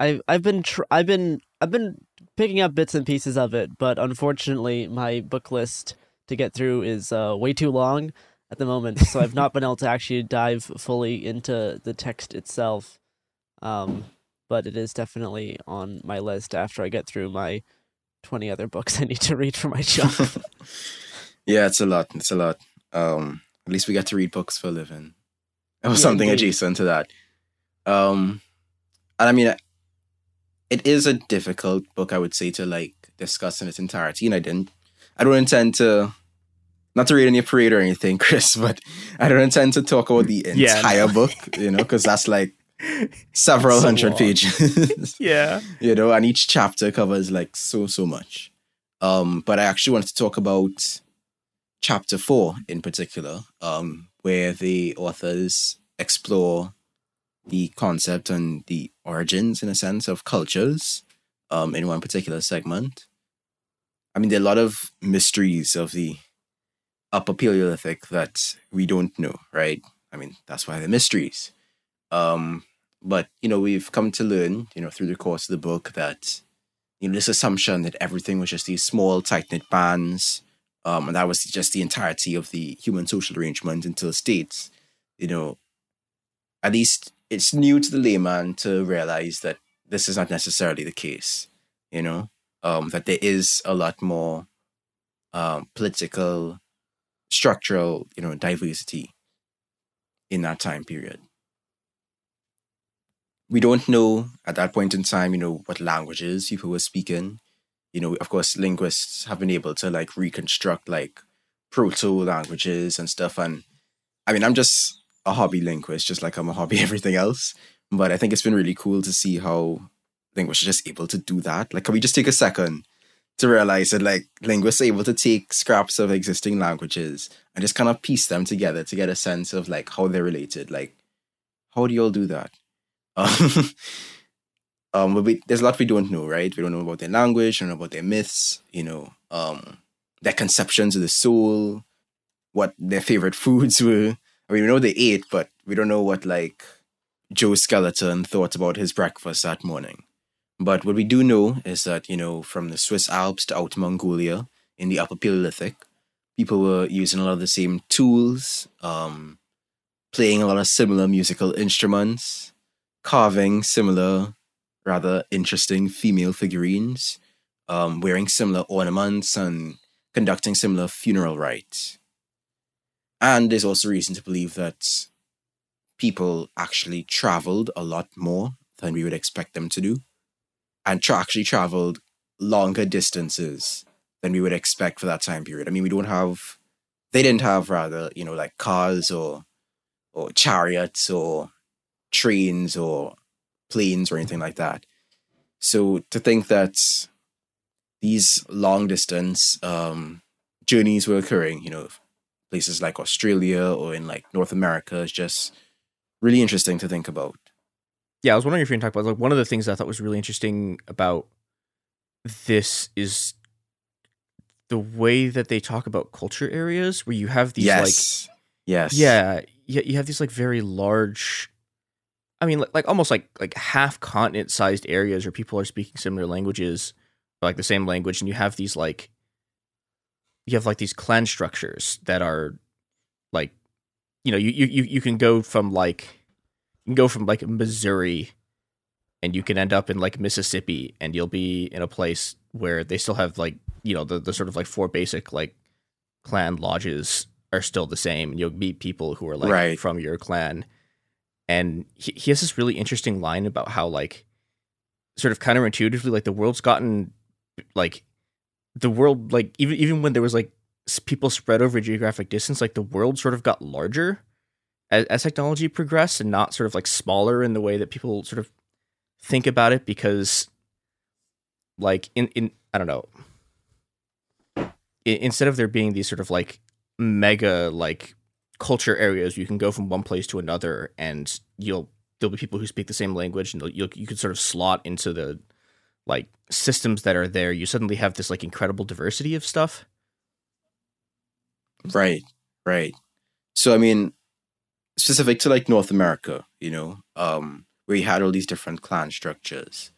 I've I've been tr- I've been I've been picking up bits and pieces of it, but unfortunately, my book list to get through is uh, way too long at the moment. So I've not (laughs) been able to actually dive fully into the text itself. Um, but it is definitely on my list after I get through my 20 other books (laughs) I need to read for my job. (laughs) Yeah, it's a lot. It's a lot. Um, at least we get to read books for a living, or Yeah, something indeed. adjacent to that. Um, and I mean, it is a difficult book, I would say, to like discuss in its entirety. And I didn't, I don't intend to, not to read any parade or anything, (laughs) Chris, but I don't intend to talk about the Yeah, entire no. book, you know, because that's like (laughs) several So hundred long. pages. (laughs) Yeah. you know, and each chapter covers like so so much. Um, but I actually wanted to talk about chapter four in particular, um, where the authors explore the concept and the origins, in a sense, of cultures um, in one particular segment. I mean, there are a lot of mysteries of the Upper Paleolithic that we don't know, right? I mean, that's why they're mysteries. Um, but you know, we've come to learn, you know, through the course of the book that you know this assumption that everything was just these small, tight knit bands, um, and that was just the entirety of the human social arrangement until states. You know, at least it's new to the layman to realize that this is not necessarily the case. You know, um, that there is a lot more um, political, structural, you know, diversity in that time period we don't know at that point in time, you know, what languages people were speaking. You know, of course, linguists have been able to like reconstruct like proto languages and stuff. And I mean, I'm just a hobby linguist, just like I'm a hobby (laughs) everything else. But I think it's been really cool to see how linguists are just able to do that. Like, can we just take a second to realize that like linguists are able to take scraps of existing languages and just kind of piece them together to get a sense of like how they're related? Like, how do you all do that? Um, (laughs) um, but we, there's a lot we don't know, right? We don't know about their language, we don't know about their myths, you know, um, their conceptions of the soul, what their favorite foods (laughs) were. I mean, we know they ate, but we don't know what like Joe Skeleton thought about his breakfast that morning. But what we do know is that, you know, from the Swiss Alps to Outer Mongolia in the Upper Paleolithic, people were using a lot of the same tools, um, playing a lot of similar musical instruments, carving similar, rather interesting female figurines, um, wearing similar ornaments, and conducting similar funeral rites. And there's also reason to believe that people actually traveled a lot more than we would expect them to do, and tra- actually traveled longer distances than we would expect for that time period. I mean, we don't have, they didn't have rather, you know, like cars or or chariots or trains or planes or anything like that. So to think that these long distance um, journeys were occurring, you know, places like Australia or in like North America is just really interesting to think about. Yeah, I was wondering if you can talk about like one of the things I thought was really interesting about this is the way that they talk about culture areas where you have these Yes. like Yes. yeah yeah you have these like very large i mean like, like almost like like half continent sized areas where people are speaking similar languages like the same language and you have these like you have like these clan structures that are like you know you you you can go from like you can go from like missouri and you can end up in like mississippi and you'll be in a place where they still have like you know the, the sort of like four basic like clan lodges are still the same and you'll meet people who are like Right. from your clan and he, he has this really interesting line about how like sort of counterintuitively like the world's gotten like the world like even even when there was like people spread over a geographic distance like the world sort of got larger as, as technology progressed and not sort of like smaller in the way that people sort of think about it because like in in i don't know instead of there being these sort of like mega like culture areas you can go from one place to another and you'll there'll be people who speak the same language and you'll, you can sort of slot into the like systems that are there you suddenly have this like incredible diversity of stuff Right, right. So I mean, specific to like North America, you know, um, where you had all these different clan structures,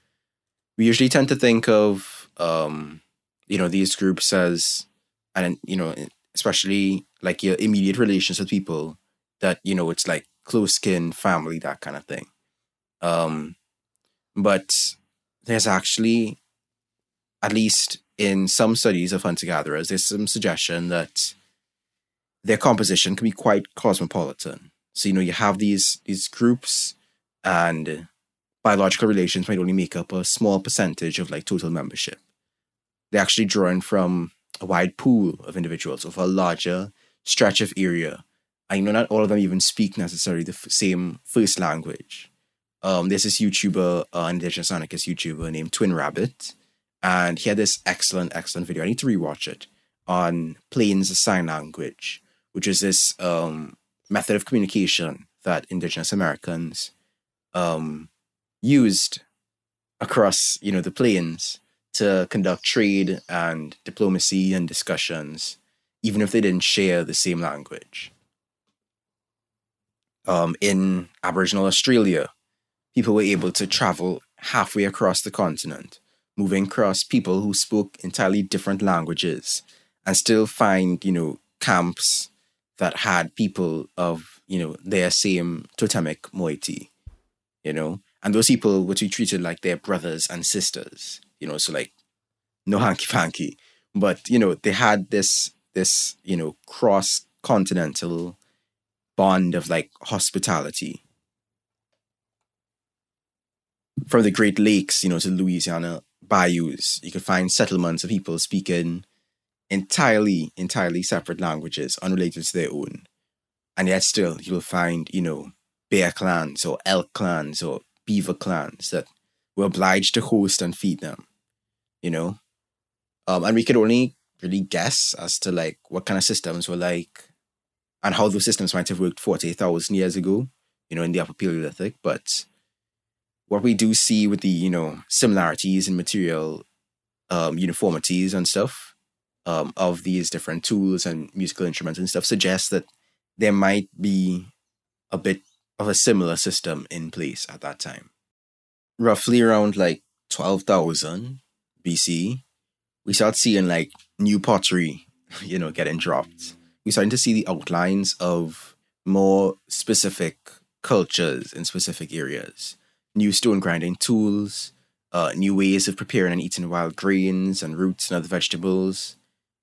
we usually tend to think of, um, you know, these groups as, and you know, especially like your immediate relations with people that you know it's like close kin, family, that kind of thing. Um, but there's actually, at least in some studies of hunter gatherers, there's some suggestion that their composition can be quite cosmopolitan. So you know you have these these groups, and biological relations might only make up a small percentage of like total membership. They're actually drawn from a wide pool of individuals over a larger stretch of area. I know not all of them even speak necessarily the f- same first language. Um, there's this YouTuber, uh, indigenous anarchist YouTuber named Twin Rabbit, and he had this excellent, excellent video. I need to rewatch it on Plains Sign Language, which is this um, method of communication that indigenous Americans um, used across, you know, the plains to conduct trade and diplomacy and discussions, even if they didn't share the same language. Um, in Aboriginal Australia, people were able to travel halfway across the continent, moving across people who spoke entirely different languages, and still find, you know, camps that had people of, you know, their same totemic moiety, you know, and those people were to be treated like their brothers and sisters, you know, so like no hanky panky, but you know, they had this this, you know, cross continental bond of like hospitality. From the Great Lakes, you know, to Louisiana bayous, you could find settlements of people speaking entirely, entirely separate languages, unrelated to their own. And yet still you'll find, you know, bear clans or elk clans or beaver clans that were obliged to host and feed them. You know? Um, and we could only really guess as to like what kind of systems were like and how those systems might have worked 40,000 years ago, you know, in the Upper Paleolithic. But what we do see with the, you know, similarities in material um, uniformities and stuff um, of these different tools and musical instruments and stuff suggests that there might be a bit of a similar system in place at that time. Roughly around like 12,000 BC, we start seeing like new pottery, (laughs) you know, getting dropped. We're starting to see the outlines of more specific cultures in specific areas. New stone grinding tools, uh, new ways of preparing and eating wild grains and roots and other vegetables,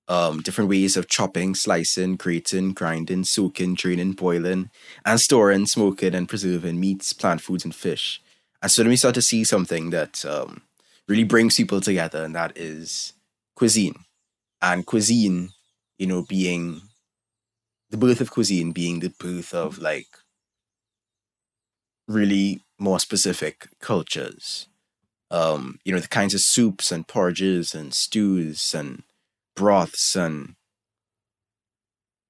um, different ways of chopping, slicing, grating, grinding, soaking, draining, boiling, and storing, smoking, and preserving meats, plant foods, and fish. And so then we start to see something that um, really brings people together, and that is cuisine. And cuisine, you know, being the birth of cuisine being the birth of like really more specific cultures. Um, you know, the kinds of soups and porridges and stews and broths and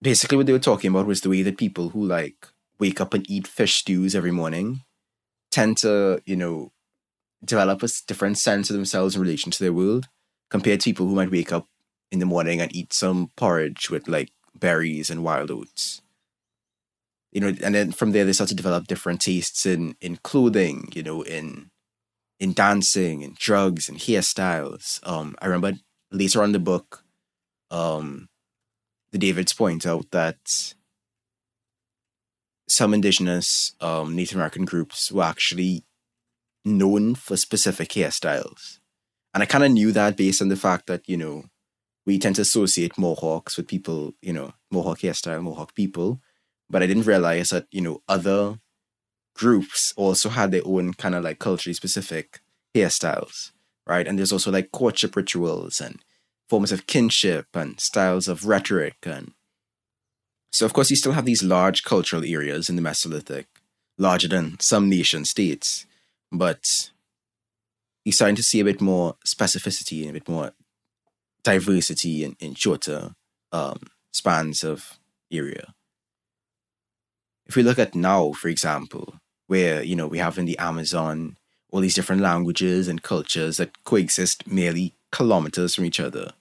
basically what they were talking about was the way that people who like wake up and eat fish stews every morning tend to, you know, develop a different sense of themselves in relation to their world compared to people who might wake up in the morning and eat some porridge with like berries and wild oats. You know, and then from there they start to develop different tastes in in clothing, you know, in in dancing and drugs and hairstyles. Um, I remember later on the book, um, the Davids point out that some indigenous um, Native American groups were actually known for specific hairstyles. And I kind of knew that based on the fact that, you know, we tend to associate Mohawks with people, you know, Mohawk hairstyle, Mohawk people. But I didn't realize that, you know, other groups also had their own kind of like culturally specific hairstyles, right? And there's also like courtship rituals and forms of kinship and styles of rhetoric and so of course you still have these large cultural areas in the Mesolithic, larger than some nation states, but you're starting to see a bit more specificity and a bit more diversity in, in shorter um, spans of area. If we look at now, for example, where you know we have in the Amazon all these different languages and cultures that coexist merely kilometers from each other.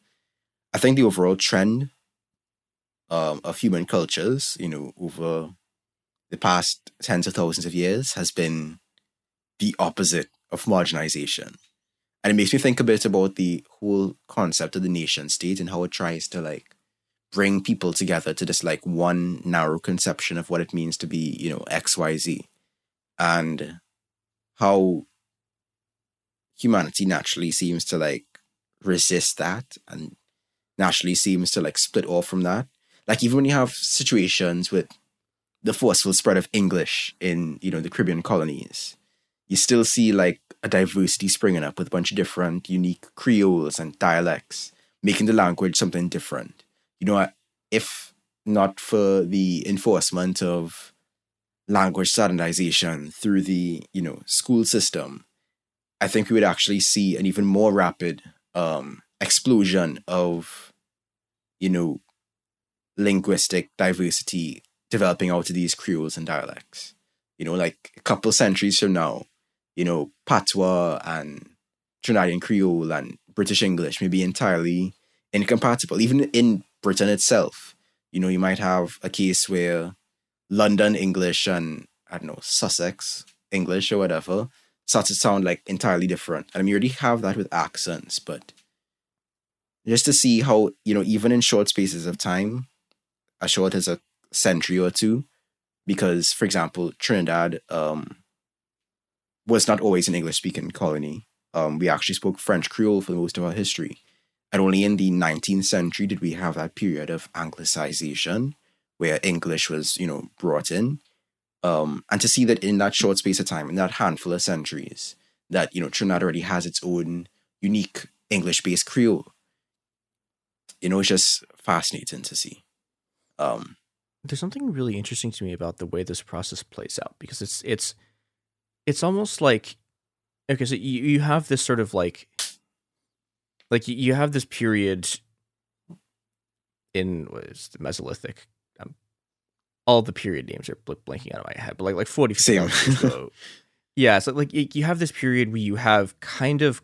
I think the overall trend um, of human cultures, you know, over the past tens of thousands of years has been the opposite of marginalization. And it makes me think a bit about the whole concept of the nation state and how it tries to like bring people together to this like one narrow conception of what it means to be, you know, XYZ. And how humanity naturally seems to like resist that and naturally seems to like split off from that. Like even when you have situations with the forceful spread of English in, you know, the Caribbean colonies, you still see like a diversity springing up with a bunch of different unique creoles and dialects, making the language something different. You know, if not for the enforcement of language standardization through the, you know, school system, I think we would actually see an even more rapid um, explosion of, you know, linguistic diversity developing out of these creoles and dialects. You know, like a couple centuries from now, you know, patois and Trinidadian Creole and British English may be entirely incompatible. Even in Britain itself, you know, you might have a case where London English and I don't know Sussex English or whatever starts to sound like entirely different. And I mean, you already have that with accents, but just to see how you know, even in short spaces of time, as short as a century or two, because for example, Trinidad um, was not always an English speaking colony. Um, we actually spoke French Creole for most of our history. And only in the 19th century did we have that period of Anglicization where English was, you know, brought in. Um, and to see that in that short space of time, in that handful of centuries, that, you know, Trinidad already has its own unique English based Creole, you know, it's just fascinating to see. Um, There's something really interesting to me about the way this process plays out because it's it's it's almost like okay, so you, you have this sort of like like you- have this period in what is the Mesolithic. Um, all the period names are bl- blanking out of my head, but like like forty Same. (laughs) yeah, so like you you have this period where you have kind of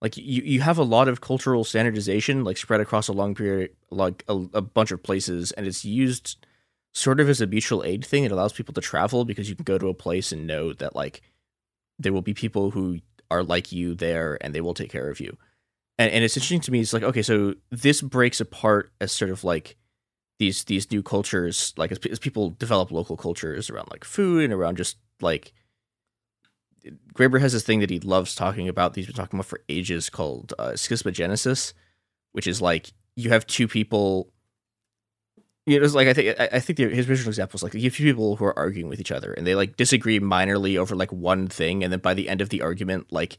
like you, you have a lot of cultural standardization like spread across a long period like a, a bunch of places and it's used sort of as a mutual aid thing it allows people to travel because you can go to a place and know that like there will be people who are like you there and they will take care of you and, and it's interesting to me it's like okay so this breaks apart as sort of like these these new cultures like as, as people develop local cultures around like food and around just like Graeber has this thing that he loves talking about. that He's been talking about for ages called uh, schismogenesis, which is like you have two people. You know, it's like I think I think the, his original example is like you have two people who are arguing with each other and they like disagree minorly over like one thing, and then by the end of the argument, like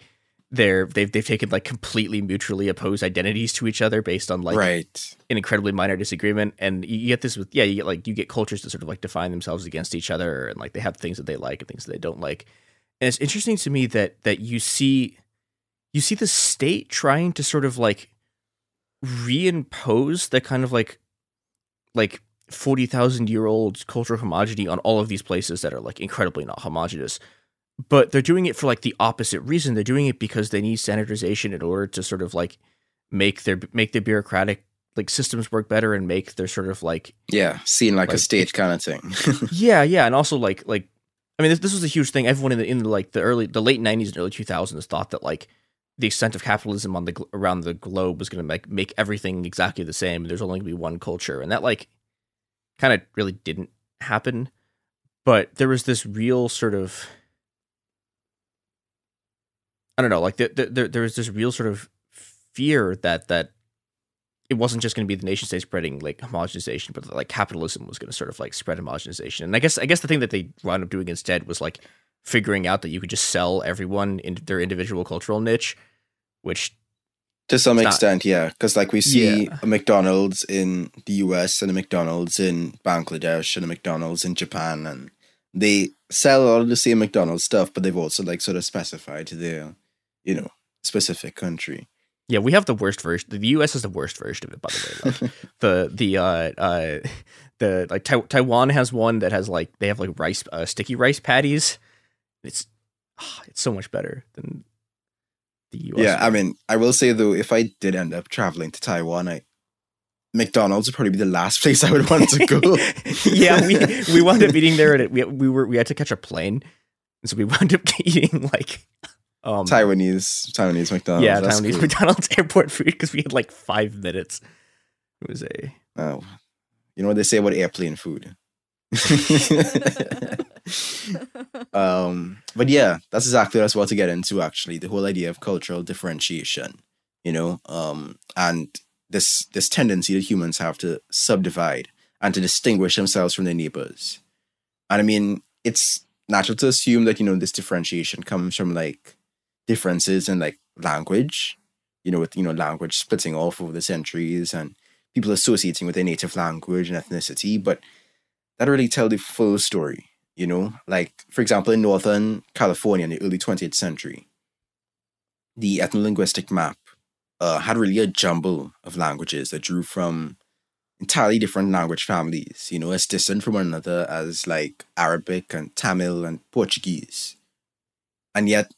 they're they've they've taken like completely mutually opposed identities to each other based on like Right. an incredibly minor disagreement. And you get this with yeah, you get like you get cultures that sort of like define themselves against each other, and like they have things that they like and things that they don't like. And it's interesting to me that that you see you see the state trying to sort of like reimpose the kind of like like 40,000 year old cultural homogeneity on all of these places that are like incredibly not homogenous. But they're doing it for like the opposite reason. They're doing it because they need sanitization in order to sort of like make their make their bureaucratic like systems work better and make their sort of like yeah, seen like, a stage kind of thing. (laughs) yeah, yeah, and also like like I mean this, this was a huge thing. Everyone in the in the, like the early the late '90s and early 2000s thought that like the extent of capitalism on the around the globe was going to make make everything exactly the same. and There's only going to be one culture, and that like kind of really didn't happen. But there was this real sort of I don't know, like the, the, there there was this real sort of fear that that it wasn't just going to be the nation state spreading like homogenization, but like capitalism was going to sort of like spread homogenization. And I guess I guess the thing that they wound up doing instead was like figuring out that you could just sell everyone into their individual cultural niche, which To some It's not- extent, yeah. Because like we see Yeah. a McDonald's in the US and a McDonald's in Bangladesh and a McDonald's in Japan, and they sell a lot of the same McDonald's stuff, but they've also like sort of specified their, you know, specific country. yeah, we have the worst version. The U.S. is the worst version of it, by the way. Like (laughs) the the uh uh the like Tai- Taiwan has one that has like they have like rice uh, sticky rice patties. It's ah, it's so much better than the U.S. Yeah, I mean, I will say though, if I did end up traveling to Taiwan, I McDonald's would probably be the last (laughs) place I would want to go. (laughs) yeah, we we wound up eating there, and we we were we had to catch a plane, and so we wound up eating like um Taiwanese Taiwanese McDonald's. yeah that's Taiwanese cool. McDonald's (laughs) airport food because we had like five minutes. It was a Oh, you know what they say about airplane food. (laughs) (laughs) um, but yeah, that's exactly what I was about to get into. Actually, the whole idea of cultural differentiation, you know, um, and this this tendency that humans have to subdivide and to distinguish themselves from their neighbors. And I mean, it's natural to assume that you know this differentiation comes from like differences in like language, you know, with you know language splitting off over the centuries and people associating with their native language and ethnicity, but that really tell the full story, you know? Like, for example, in Northern California in the early 20th century, the ethno-linguistic map uh, had really a jumble of languages that drew from entirely different language families, you know, as distant from one another as like Arabic and Tamil and Portuguese. And yet,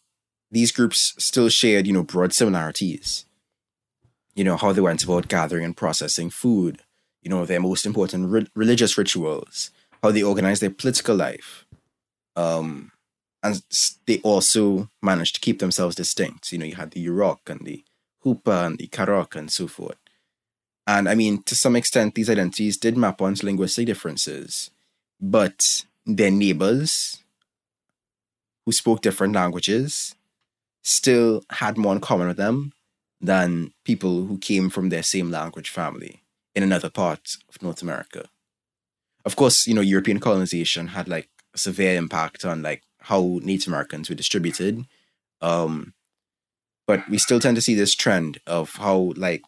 these groups still shared, you know, broad similarities you know, how they went about gathering and processing food, you know, their most important re- religious rituals, how they organized their political life. Um, and they also managed to keep themselves distinct. You know, you had the Yurok and the Hupa and the Karok and so forth. And I mean, to some extent, these identities did map onto linguistic differences, but their neighbors who spoke different languages still had more in common with them than people who came from their same language family in another part of North America. Of course, you know, European colonization had like a severe impact on like how Native Americans were distributed. Um, but we still tend to see this trend of how like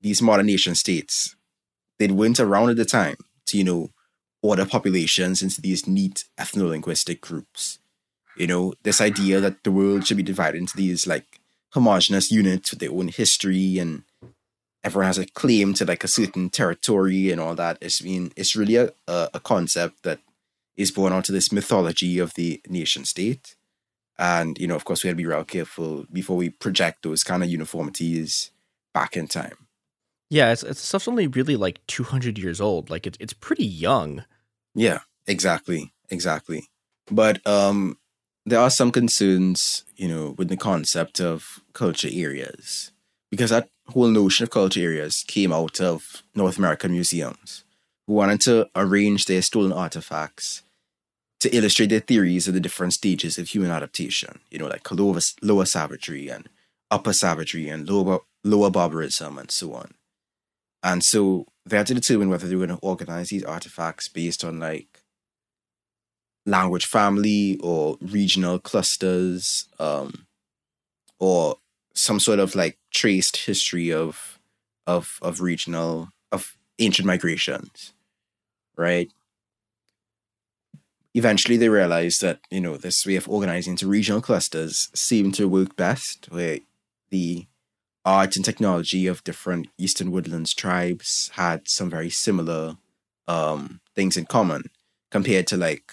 these modern nation states they went around at the time to, you know, order populations into these neat ethno-linguistic groups. You know, this idea that the world should be divided into these like homogenous units with their own history and everyone has a claim to like a certain territory and all that. It's mean it's really a, a, concept that is born onto this mythology of the nation state. And, you know, of course we have to be real careful before we project those kind of uniformities back in time. Yeah, it's, it's stuff's only really like 200 years old. Like it's it's pretty young. Yeah, exactly, exactly. But um, there are some concerns, you know, with the concept of culture areas, because that whole notion of culture areas came out of North American museums who wanted to arrange their stolen artifacts to illustrate their theories of the different stages of human adaptation, you know, like lower, lower savagery and upper savagery and lower, lower barbarism and so on. And so they had to determine whether they were going to organize these artifacts based on like language family or regional clusters um, or some sort of like traced history of of of regional of ancient migrations right? Eventually they realized that you know this way of organizing into regional clusters seemed to work best where the art and technology of different eastern woodlands tribes had some very similar um, things in common compared to like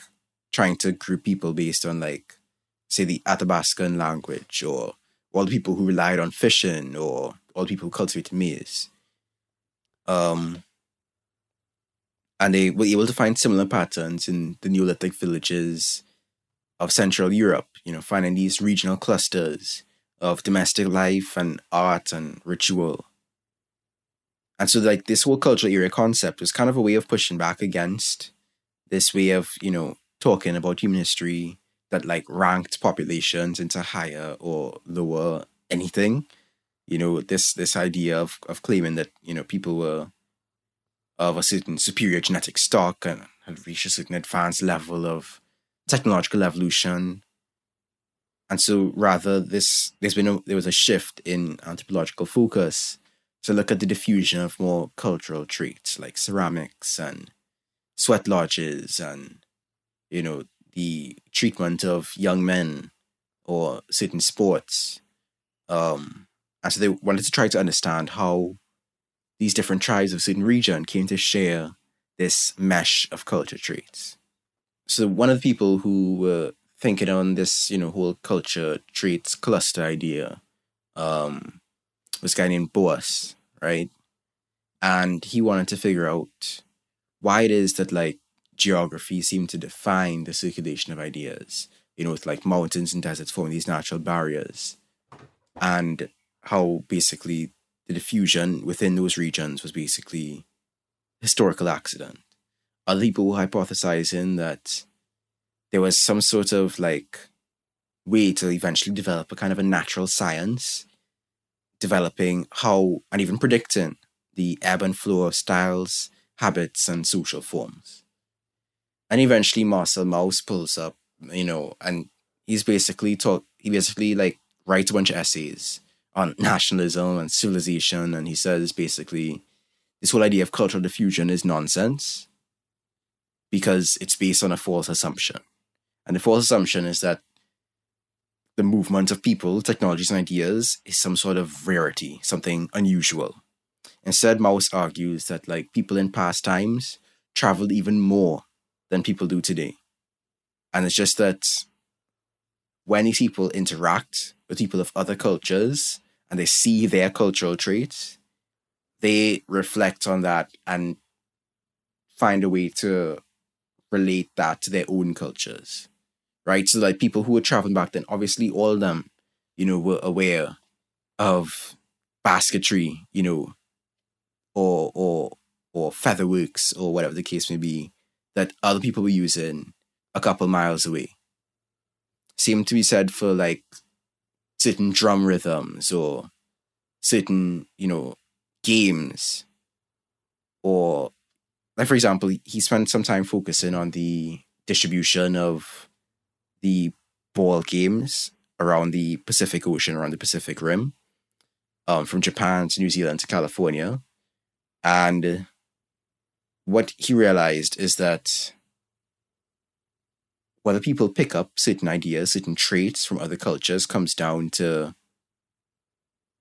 trying to group people based on like say the Athabascan language or all the people who relied on fishing or all the people who cultivated maize. Um, and they were able to find similar patterns in the Neolithic villages of Central Europe, you know, finding these regional clusters of domestic life and art and ritual. And so like this whole cultural area concept was kind of a way of pushing back against this way of, you know, talking about human history that like ranked populations into higher or lower anything. You know, this this idea of of claiming that, you know, people were of a certain superior genetic stock and had reached a certain advanced level of technological evolution. And so rather this there's been a, there was a shift in anthropological focus to look at the diffusion of more cultural traits like ceramics and sweat lodges and you know, the treatment of young men or certain sports. Um, and so they wanted to try to understand how these different tribes of certain region came to share this mesh of culture traits. So one of the people who were thinking on this, you know, whole culture traits cluster idea um, was a guy named Boas, right? And he wanted to figure out why it is that like geography seemed to define the circulation of ideas, you know, with like mountains and deserts forming these natural barriers, and how basically the diffusion within those regions was basically historical accident. Other people hypothesizing that there was some sort of like way to eventually develop a kind of a natural science, developing how and even predicting the ebb and flow of styles, habits, and social forms. And eventually Marcel Mauss pulls up, you know, and he's basically talk he basically like writes a bunch of essays on nationalism and civilization, and he says basically this whole idea of cultural diffusion is nonsense because it's based on a false assumption. And the false assumption is that the movement of people, technologies, and ideas is some sort of rarity, something unusual. Instead, Mauss argues that like people in past times traveled even more than people do today. And it's just that when these people interact with people of other cultures and they see their cultural traits, they reflect on that and find a way to relate that to their own cultures. Right? So like people who were traveling back then, obviously all of them, you know, were aware of basketry, you know, or or or featherworks or whatever the case may be that other people were using a couple miles away. Same to be said for like certain drum rhythms or certain, you know, games. Or like for example, he spent some time focusing on the distribution of the ball games around the Pacific Ocean, around the Pacific Rim, um, from Japan to New Zealand to California. And what he realized is that whether people pick up certain ideas, certain traits from other cultures comes down to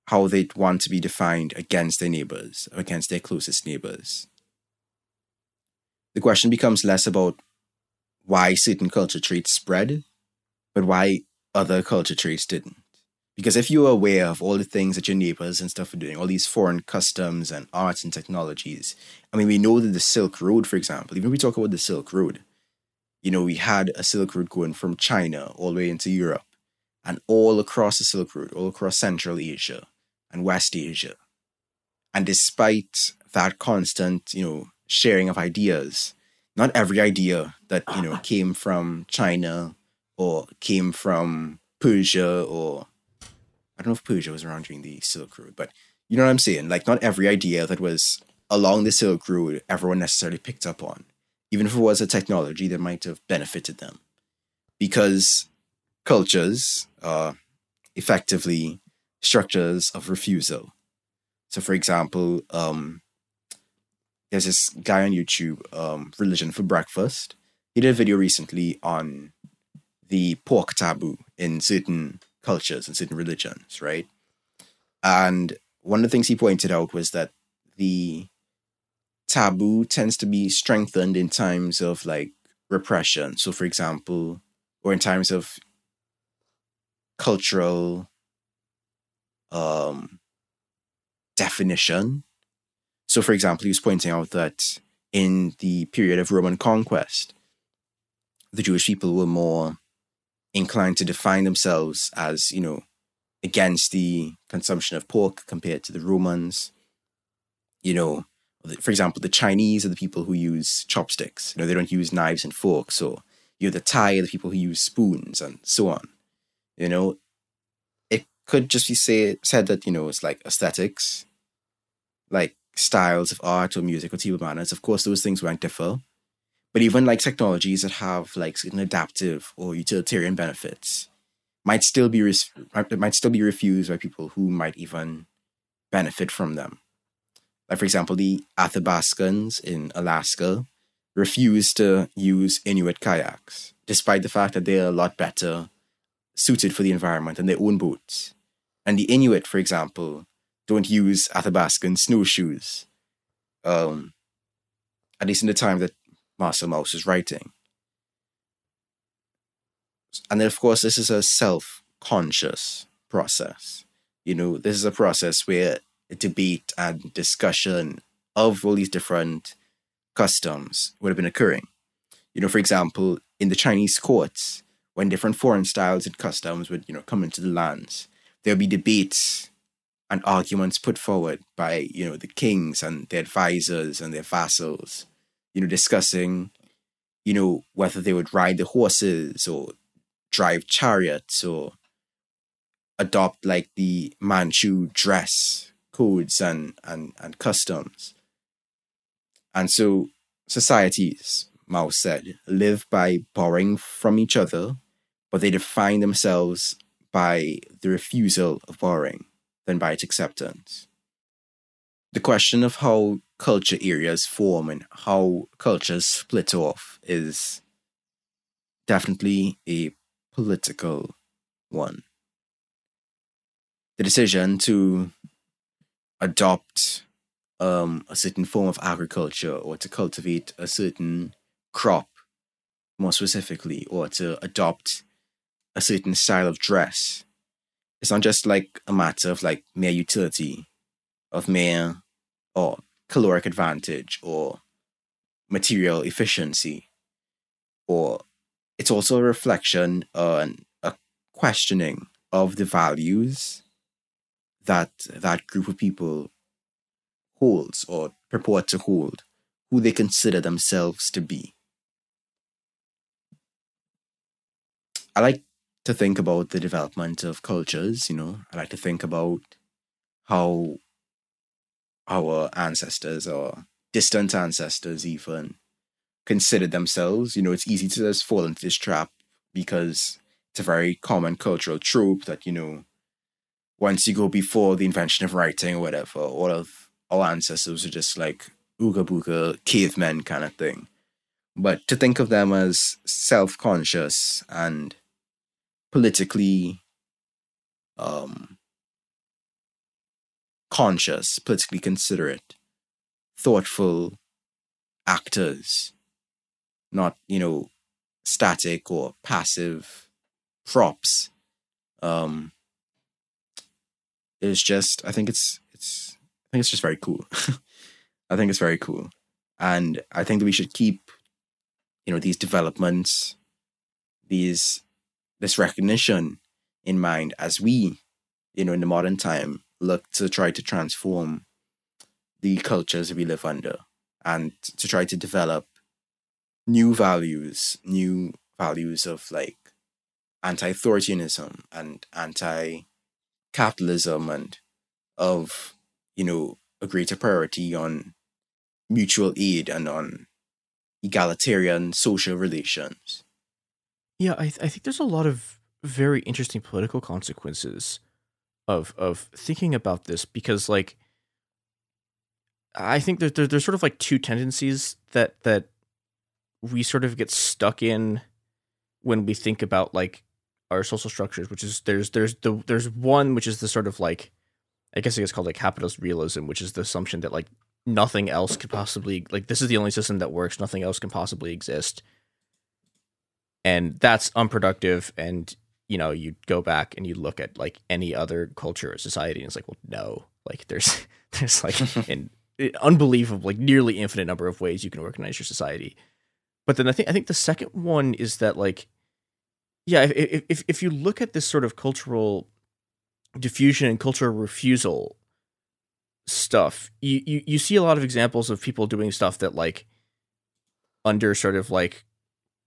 how they want to be defined against their neighbors, against their closest neighbors. The question becomes less about why certain culture traits spread, but why other culture traits didn't. Because if you're aware of all the things that your neighbors and stuff are doing, all these foreign customs and arts and technologies, I mean, we know that the Silk Road, for example, even if we talk about the Silk Road, you know, we had a Silk Road going from China all the way into Europe and all across the Silk Road, all across Central Asia and West Asia. And despite that constant, you know, sharing of ideas, not every idea that, you know, came from China or came from Persia or I don't know if Persia was around during the Silk Road, but you know what I'm saying? Like, not every idea that was along the Silk Road everyone necessarily picked up on, even if it was a technology that might have benefited them. Because cultures are effectively structures of refusal. So, for example, um, there's this guy on YouTube, um, Religion for Breakfast. He did a video recently on the pork taboo in certain cultures and certain religions, right? And one of the things he pointed out was that the taboo tends to be strengthened in times of like repression. So, for example, or in times of cultural um, definition. So, for example, he was pointing out that in the period of Roman conquest, the Jewish people were more inclined to define themselves as, you know, against the consumption of pork compared to the Romans. You know, for example, the Chinese are the people who use chopsticks. You know, they don't use knives and forks. So you're the Thai are the people who use spoons and so on. You know, it could just be say, said that, you know, it's like aesthetics, like styles of art or music or table manners. Of course, those things won't differ. But even like technologies that have like an adaptive or utilitarian benefits might still be might still be refused by people who might even benefit from them. Like for example, the Athabascans in Alaska refuse to use Inuit kayaks, despite the fact that they're a lot better suited for the environment than their own boats. And the Inuit, for example, don't use Athabascan snowshoes. Um, at least in the time that Mauss is writing. And then, of course, this is a self conscious process. You know, this is a process where debate and discussion of all these different customs would have been occurring. You know, for example, in the Chinese courts, when different foreign styles and customs would, you know, come into the lands, there would be debates and arguments put forward by you know the kings and their advisors and their vassals, you know, discussing, you know, whether they would ride the horses or drive chariots or adopt like the Manchu dress codes and and and customs. And so societies, Mauss said, live by borrowing from each other, but they define themselves by the refusal of borrowing than by its acceptance. The question of how culture areas form and how cultures split off is definitely a political one. The decision to adopt um, a certain form of agriculture or to cultivate a certain crop more specifically or to adopt a certain style of dress it's not just like a matter of like mere utility of mere or caloric advantage or material efficiency or it's also a reflection on a questioning of the values that that group of people holds or purport to hold, who they consider themselves to be. I like to think about the development of cultures, you know. I like to think about how our ancestors or distant ancestors even considered themselves. You know, it's easy to just fall into this trap because it's a very common cultural trope that, you know, once you go before the invention of writing or whatever, all of our ancestors are just like ooga booga cavemen kind of thing. But to think of them as self conscious and politically um, conscious, politically considerate, thoughtful actors, not, you know, static or passive props. Um, it's just, I think it's, it's, I think it's just very cool. (laughs) I think it's very cool. And I think that we should keep, you know, these developments, these this recognition in mind as we, you know, in the modern time, look to try to transform the cultures we live under and to try to develop new values, new values of like anti authoritarianism and anti capitalism and of, you know, a greater priority on mutual aid and on egalitarian social relations. Yeah, I, th- I think there's a lot of very interesting political consequences of of thinking about this because like I think that there, there's sort of like two tendencies that that we sort of get stuck in when we think about like our social structures, which is there's there's the there's one which is the sort of like I guess it's called like capitalist realism, which is the assumption that like nothing else could possibly like this is the only system that works, nothing else can possibly exist. And that's unproductive and you know you go back and you look at like any other culture or society and it's like well no like there's (laughs) there's like (laughs) an eh, unbelievable like nearly infinite number of ways you can organize your society. But then i think i think the second one is that like yeah if if if you look at this sort of cultural diffusion and cultural refusal stuff you, you you see a lot of examples of people doing stuff that like under sort of like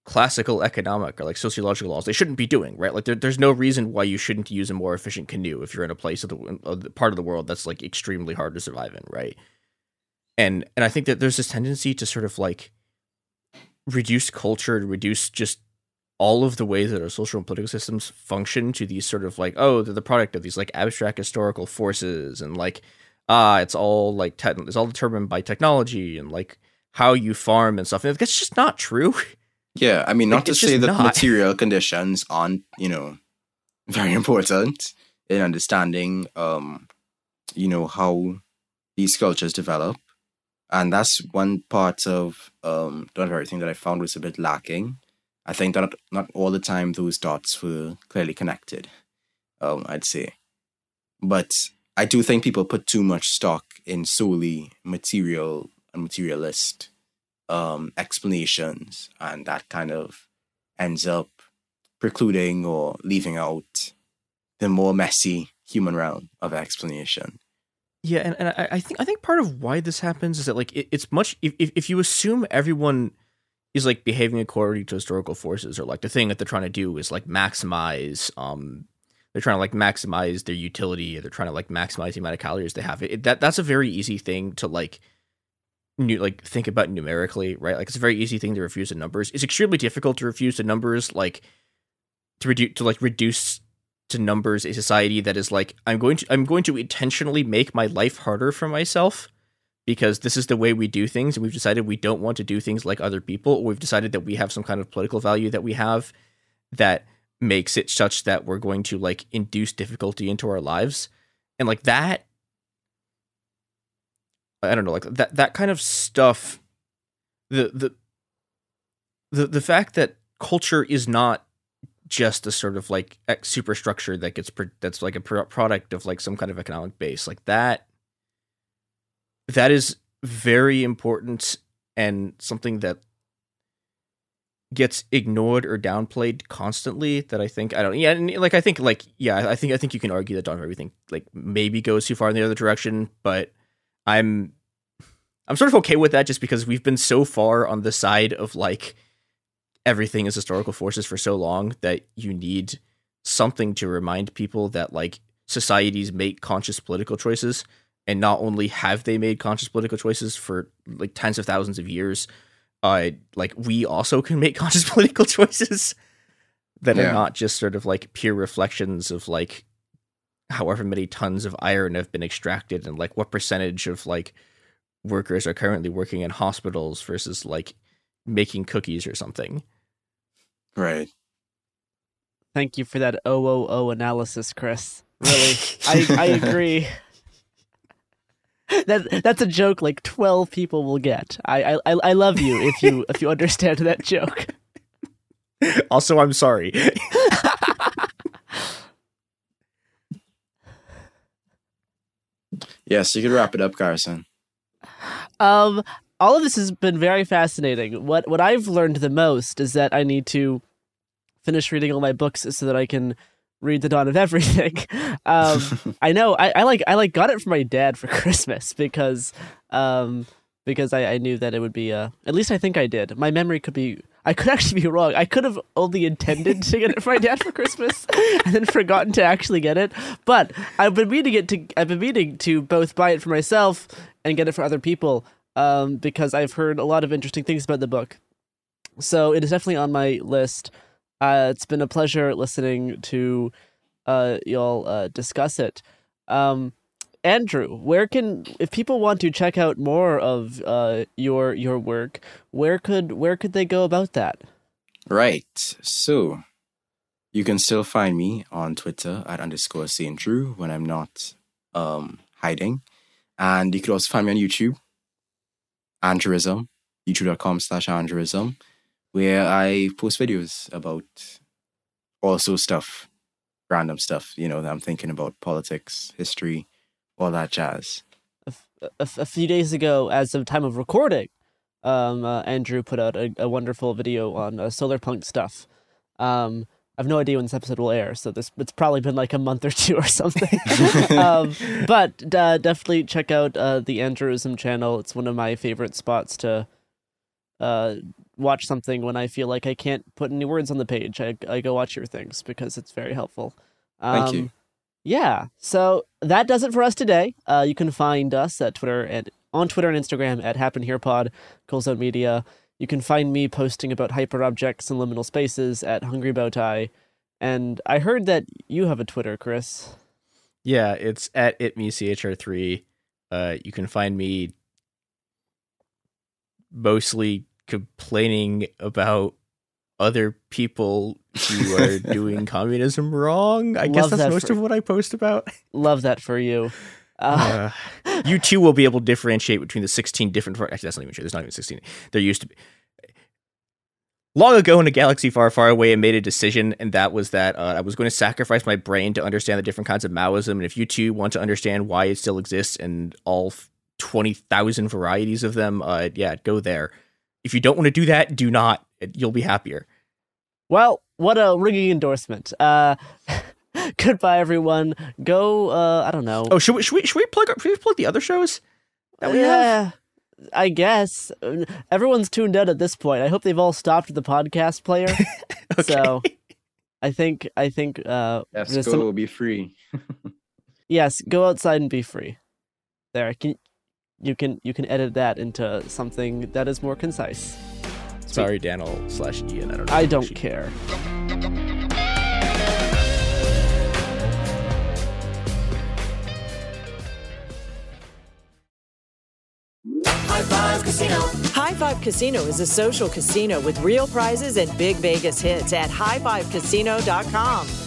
classical economic or like sociological laws they shouldn't be doing right? Like there, there's no reason why you shouldn't use a more efficient canoe if you're in a place of the, of the part of the world that's like extremely hard to survive in right? And and i think that there's this tendency to sort of like reduce culture to reduce just all of the ways that our social and political systems function to these sort of like oh they're the product of these like abstract historical forces and like ah it's all like te- it's all determined by technology and like how you farm and stuff. And that's just not true (laughs) Yeah, I mean, not Like, to say that not. material conditions aren't, you know, (laughs) very important in understanding, um, you know, how these cultures develop, and that's one part of um, not very thing that I found was a bit lacking. I think that not all the time those dots were clearly connected. Um, I'd say, but I do think people put too much stock in solely material and materialist um, explanations, and that kind of ends up precluding or leaving out the more messy human realm of explanation. Yeah, and, and I, I think I think part of why this happens is that like it, it's much if, if you assume everyone is like behaving according to historical forces or like the thing that they're trying to do is like maximize um they're trying to like maximize their utility they're trying to like maximize the amount of calories they have it, that that's a very easy thing to like new like think about numerically right? Like it's a very easy thing to refuse the numbers. It's extremely difficult to refuse the numbers like to reduce to like reduce to numbers a society that is like i'm going to i'm going to intentionally make my life harder for myself because this is the way we do things and we've decided we don't want to do things like other people or we've decided that we have some kind of political value that we have that makes it such that we're going to like induce difficulty into our lives. And like that i don't know like that that kind of stuff the the the, the fact that culture is not just a sort of like superstructure that gets pro- that's like a pro- product of like some kind of economic base like that that is very important and something that gets ignored or downplayed constantly that I think I don't yeah and like I think like yeah I think I think you can argue that of Everything like maybe goes too far in the other direction but I'm I'm sort of okay with that just because we've been so far on the side of like everything is historical forces for so long that you need something to remind people that like societies make conscious political choices and not only have they made conscious political choices for like tens of thousands of years uh like we also (laughs) can make conscious (laughs) political choices that Yeah. are not just sort of like pure reflections of like however many tons of iron have been extracted and like what percentage of like workers are currently working in hospitals versus like making cookies or something Right. Thank you for that OOO analysis, Chris. Really, (laughs) I I agree. That that's a joke like twelve people will get. I I I love you if you if you understand that joke. (laughs) also i'm sorry (laughs) Yes, you could wrap it up, Carson. Um, all of this has been very fascinating. What what I've learned the most is that I need to finish reading all my books so that I can read the dawn of everything. (laughs) Um, (laughs) I know I, I like I like got it for my dad for (laughs) Christmas because um because I, I knew that it would be uh at least I think I did. My memory could be I could actually be wrong. I could have only intended to get it for my dad for Christmas (laughs) and then forgotten to actually get it. But I've been meaning it to I've been meaning to both buy it for myself and get it for other people um, because I've heard a lot of interesting things about the book. So it is definitely on my list. Uh, it's been a pleasure listening to uh, y'all uh, discuss it. Um, Andrew, where can if people want to check out more of uh, your your work, where could where could they go about that? Right. So you can still find me on Twitter at underscore St. Drew when I'm not um, hiding. And you could also find me on YouTube, Andrewism, youtube.com slash Andrewism, where I post videos about also stuff, random stuff, you know, that I'm thinking about politics, history, all that jazz. a, a few days ago, as of time of recording, um, uh, Andrew put out a, a wonderful video on uh, solar punk stuff. Um, I have no idea when this episode will air, so this it's probably been like a month or two (laughs) or something. (laughs) um, but uh, definitely check out uh, the Andrewism channel. It's one of my favorite spots to uh, watch something when I feel like I can't put any words on the page. I, I go watch your things because it's very helpful. Thank you. Yeah. So that does it for us today. Uh, you can find us at Twitter and on Twitter and Instagram at Happen Here Pod, Cool Zone Media. You can find me posting about hyperobjects and liminal spaces at Hungry Bowtie. And I heard that you have a Twitter, Chris. Yeah, it's at itmechr3. Uh, you can find me mostly complaining about other people who are (laughs) doing communism wrong. I guess that's that most of what I post about. Love that for you. Uh, Uh, you too will be able to differentiate between the 16 different. Actually, that's not even true. There's not even 16. There used to be. Long ago in a galaxy far, far away, I made a decision, and that was that uh, I was going to sacrifice my brain to understand the different kinds of Maoism. And if you too want to understand why it still exists and all 20,000 varieties of them, uh, yeah, go there. If you don't want to do that, do not. You'll be happier. Well, what a ringing endorsement. Uh, (laughs) Goodbye, everyone. Go. Uh, I don't know. Oh, should we should we should we plug should we plug the other shows that we have? Yeah, I guess everyone's tuned out at this point. I hope they've all stopped the podcast player. (laughs) So, I think I think uh, Let's go. some- will be free. (laughs) yes, go outside and be free. There, can you can you can edit that into something that is more concise. Sorry, Daniel slash Ian. I don't. know. I don't care. High Five Casino. High Five Casino is a social casino with real prizes and big Vegas hits at highfivecasino.com.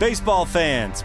Baseball fans,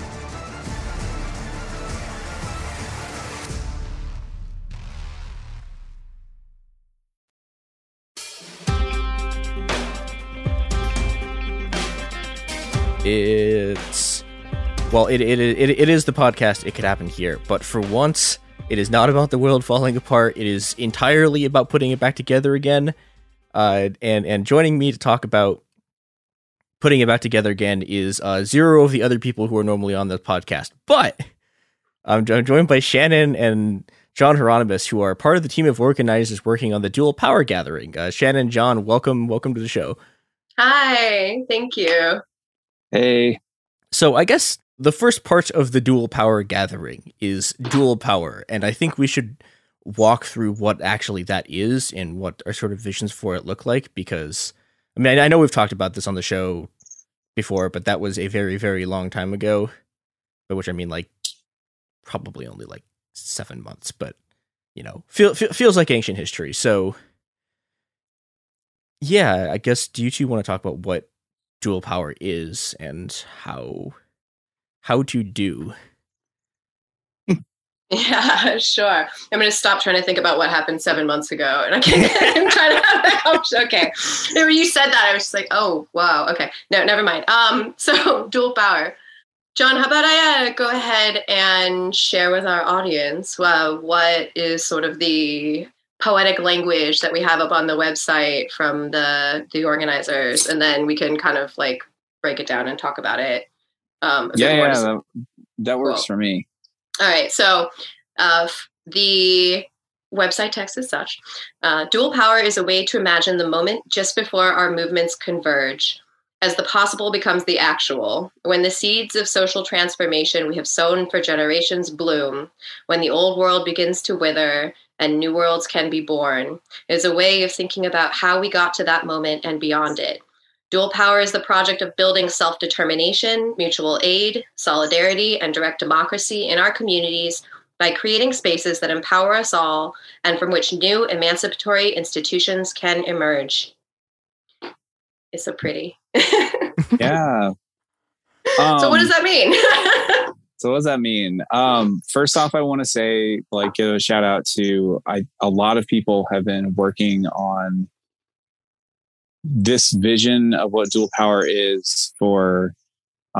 It's well, it, it it it is the podcast. It could happen here, but for once, it is not about the world falling apart. It is entirely about putting it back together again. Uh, and and joining me to talk about putting it back together again is uh, zero of the other people who are normally on the podcast. But I'm, I'm joined by Shannon and John Hieronymus, who are part of the team of organizers working on the Dual Power Gathering. Uh, Shannon, John, welcome, welcome to the show. Hi, thank you. Hey. So I guess the first part of the dual power gathering is dual power, and I think we should walk through what actually that is and what our sort of visions for it look like because I mean I know we've talked about this on the show before, but that was a very, very long time ago. By which I mean like probably only like seven months, but you know, feel, feel feels like ancient history. So yeah, I guess do you two want to talk about what dual power is and how how to do Yeah, (laughs) sure. I'm going to stop trying to think about what happened seven months ago, and I can't (laughs) I'm trying to have that. Okay, you said that, I was just like, oh wow, okay, no, never mind. Um, so (laughs) dual power. John, how about I uh, go ahead and share with our audience uh, what is sort of the poetic language that we have up on the website from the the organizers, and then we can kind of like break it down and talk about it. Um, Yeah, yeah, that, that works Cool. for me. all right. So uh, the website text is such uh, Dual power is a way to imagine the moment just before our movements converge, as the possible becomes the actual, when the seeds of social transformation we have sown for generations bloom, when the old world begins to wither and new worlds can be born, is a way of thinking about how we got to that moment and beyond it. Dual Power is the project of building self determination, mutual aid, solidarity, and direct democracy in our communities by creating spaces that empower us all and from which new emancipatory institutions can emerge. It's so pretty. (laughs) Yeah. so, what does Um, that mean? (laughs) So what does that mean? Um, first off, I want to say, like, give a shout out to I. A lot of people have been working on this vision of what dual power is for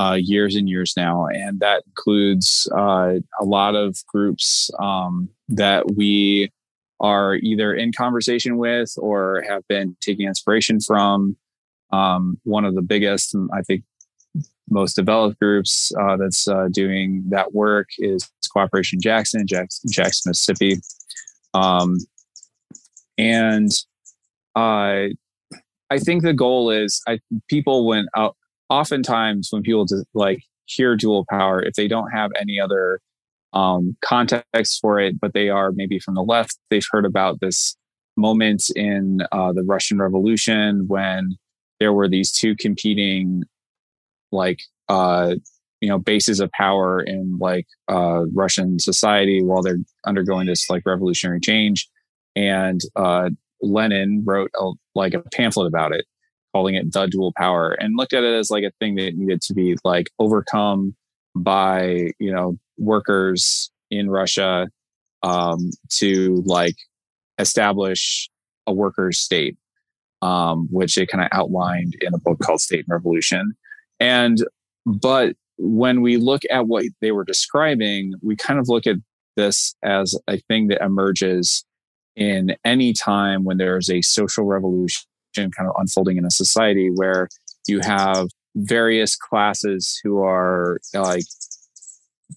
uh, years and years now, and that includes uh, a lot of groups um, that we are either in conversation with or have been taking inspiration from. Um, one of the biggest, I think, most developed groups uh, that's uh, doing that work is Cooperation Jackson, Jackson, Jackson Mississippi, um, and uh, I think the goal is I people when out oftentimes when people just like hear dual power, if they don't have any other um, context for it, but they are maybe from the left, they've heard about this moment in uh, the Russian Revolution when there were these two competing like uh you know bases of power in like uh russian society while they're undergoing this like revolutionary change. And uh lenin wrote a, like a pamphlet about it calling it the dual power and looked at it as like a thing that needed to be like overcome by you know workers in russia um to like establish a workers state um which it kind of outlined in a book called state and revolution and, but when we look at what they were describing, we kind of look at this as a thing that emerges in any time when there's a social revolution kind of unfolding in a society where you have various classes who are like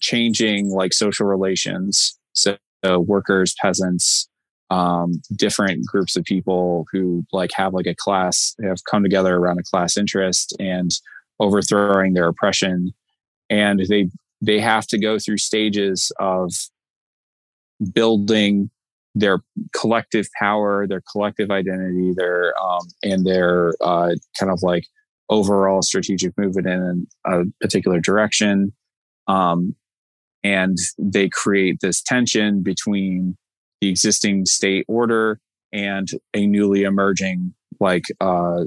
changing like social relations. So uh, workers, peasants, um, different groups of people who like have like a class have come together around a class interest and overthrowing their oppression. And they they have to go through stages of building their collective power their collective identity their um, and their uh, kind of like overall strategic movement in a particular direction. Um, and they create this tension between the existing state order and a newly emerging like uh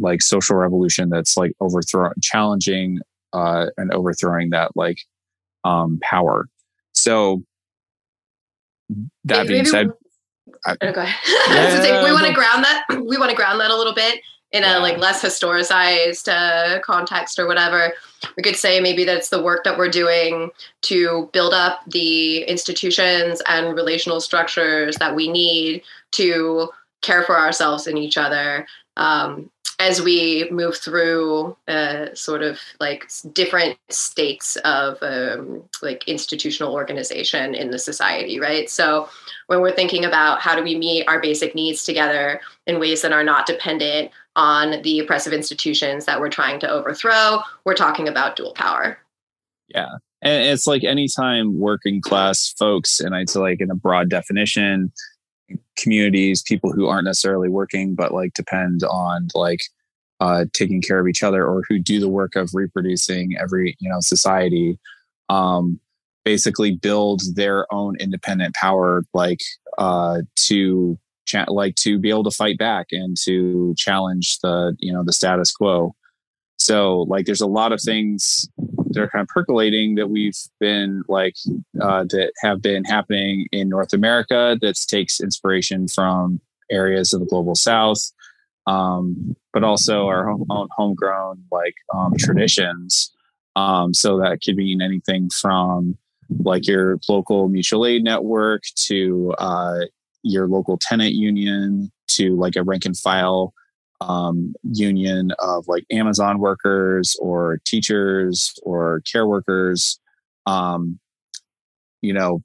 like social revolution that's like overthrow challenging uh and overthrowing that like um power so that being Maybe- said I, Oh, go ahead. (laughs) I was gonna we want to ground that. We want to ground that a little bit in a like less historicized uh, context or whatever. We could say maybe that's the work that we're doing to build up the institutions and relational structures that we need to care for ourselves and each other um, as we move through uh, sort of like different states of um, like institutional organization in the society, right? So when we're thinking about how do we meet our basic needs together in ways that are not dependent on the oppressive institutions that we're trying to overthrow, we're talking about dual power. Yeah. And it's like anytime working class folks, and I'd say like in a broad definition, communities, people who aren't necessarily working, but like depend on like uh, taking care of each other or who do the work of reproducing every, you know, society, um, basically build their own independent power, like uh, to cha- like to be able to fight back and to challenge the, you know, the status quo. So like there's a lot of things that are kind of percolating that we've been like uh, that have been happening in North America that takes inspiration from areas of the global south um, but also our own homegrown like um, traditions. Um, so that could mean anything from like your local mutual aid network to uh, your local tenant union to like a rank and file um, union of like Amazon workers or teachers or care workers, um, you know,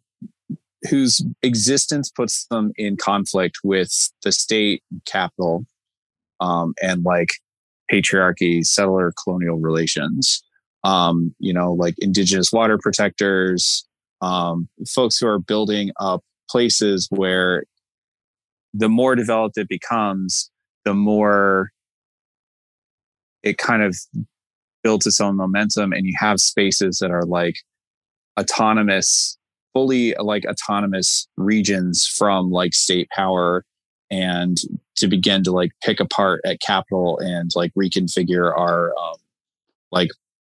whose existence puts them in conflict with the state capital um, and like patriarchy, settler colonial relations. Um, you know, like indigenous water protectors, um, folks who are building up places where the more developed it becomes, the more it kind of builds its own momentum and you have spaces that are like autonomous fully like autonomous regions from like state power and to begin to like pick apart at capital and like reconfigure our um, like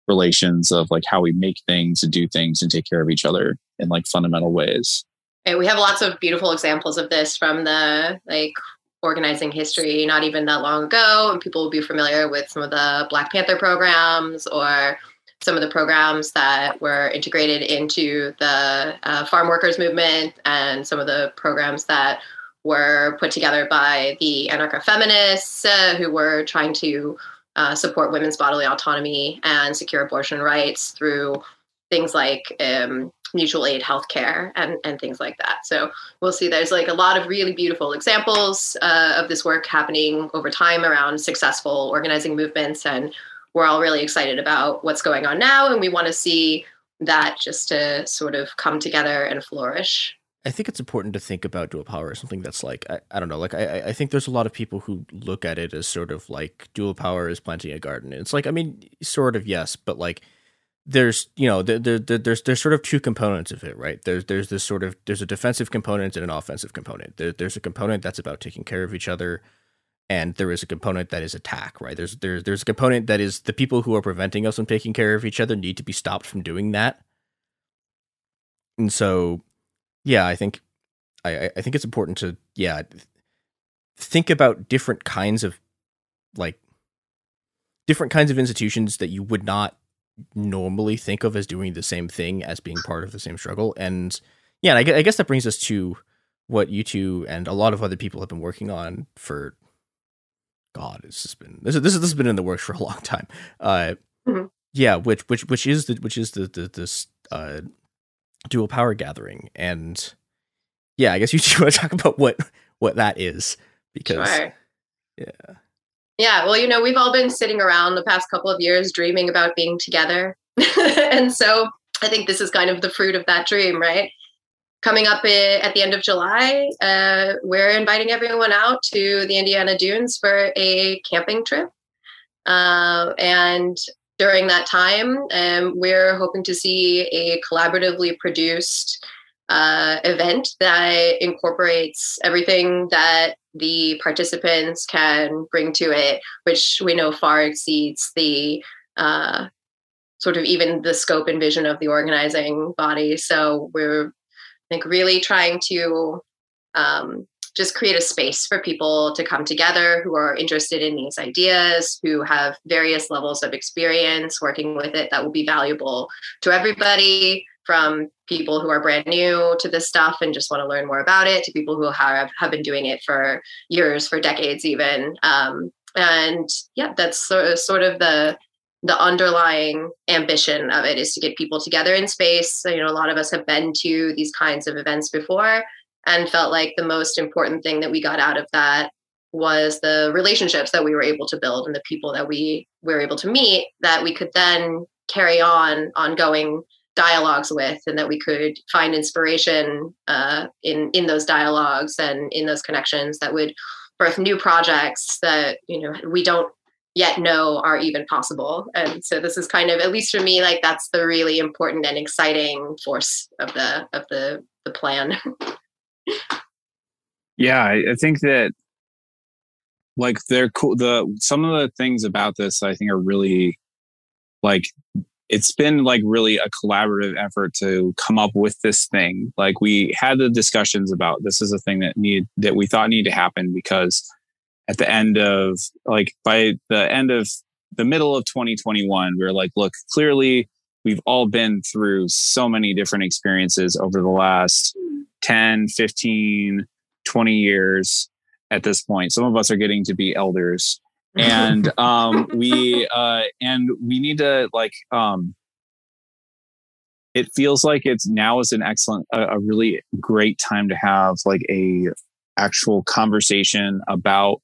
relations of like how we make things and do things and take care of each other in like fundamental ways. And we have lots of beautiful examples of this from the like organizing history not even that long ago and people will be familiar with some of the black panther programs or some of the programs that were integrated into the uh, farm workers movement and some of the programs that were put together by the anarcho feminists uh, who were trying to uh, support women's bodily autonomy and secure abortion rights through things like um, mutual aid healthcare and, and things like that. So we'll see there's like a lot of really beautiful examples uh, of this work happening over time around successful organizing movements. And we're all really excited about what's going on now. And we want to see that just to sort of come together and flourish. I think it's important to think about dual power as something that's like I, I don't know like I I think there's a lot of people who look at it as sort of like dual power is planting a garden. And it's like I mean sort of yes, but like there's you know there, there, there's there's sort of two components of it right? There's there's this sort of there's a defensive component and an offensive component. There, there's a component that's about taking care of each other and there is a component that is attack right? There's there's there's a component that is the people who are preventing us from taking care of each other need to be stopped from doing that. And so yeah i think i i think it's important to yeah think about different kinds of like different kinds of institutions that you would not normally think of as doing the same thing as being part of the same struggle. And yeah, and I, I guess that brings us to what you two and a lot of other people have been working on for God, it's just been this is this, this has been in the works for a long time. Uh, mm-hmm. yeah, which which which is the which is the, the this uh, dual power gathering, and yeah, I guess you two (laughs) want to talk about what what that is because sure. yeah, yeah, well, you know, we've all been sitting around the past couple of years dreaming about being together. (laughs) and so I think this is kind of the fruit of that dream, right? Coming up at the end of July, uh, we're inviting everyone out to the Indiana Dunes for a camping trip. Uh, and during that time, um, we're hoping to see a collaboratively produced uh, event that incorporates everything that the participants can bring to it, which we know far exceeds the uh, sort of even the scope and vision of the organizing body. So we're, think, really trying to um, just create a space for people to come together who are interested in these ideas, who have various levels of experience working with it that will be valuable to everybody from people who are brand new to this stuff and just want to learn more about it to people who have, have been doing it for years, for decades even. Um, and yeah, that's sort of, sort of the the underlying ambition of it is to get people together in space. So, you know, a lot of us have been to these kinds of events before and felt like the most important thing that we got out of that was the relationships that we were able to build and the people that we were able to meet that we could then carry on ongoing dialogues with and that we could find inspiration uh, in in those dialogues and in those connections that would birth new projects that you know we don't yet know are even possible and so this is kind of at least for me like that's the really important and exciting force of the of the the plan (laughs) yeah I, I think that like they're cool. The some of the things about this I think are really like it's been like really a collaborative effort to come up with this thing. Like we had the discussions about this is a thing that need that we thought needed to happen because at the end of like by the end of the middle of 2021, we were like, look, clearly we've all been through so many different experiences over the last 10, 15, 20 years at this point. Some of us are getting to be elders. And (laughs) um, we uh, and we need to like um, it feels like it's now is an excellent a, a really great time to have like a actual conversation about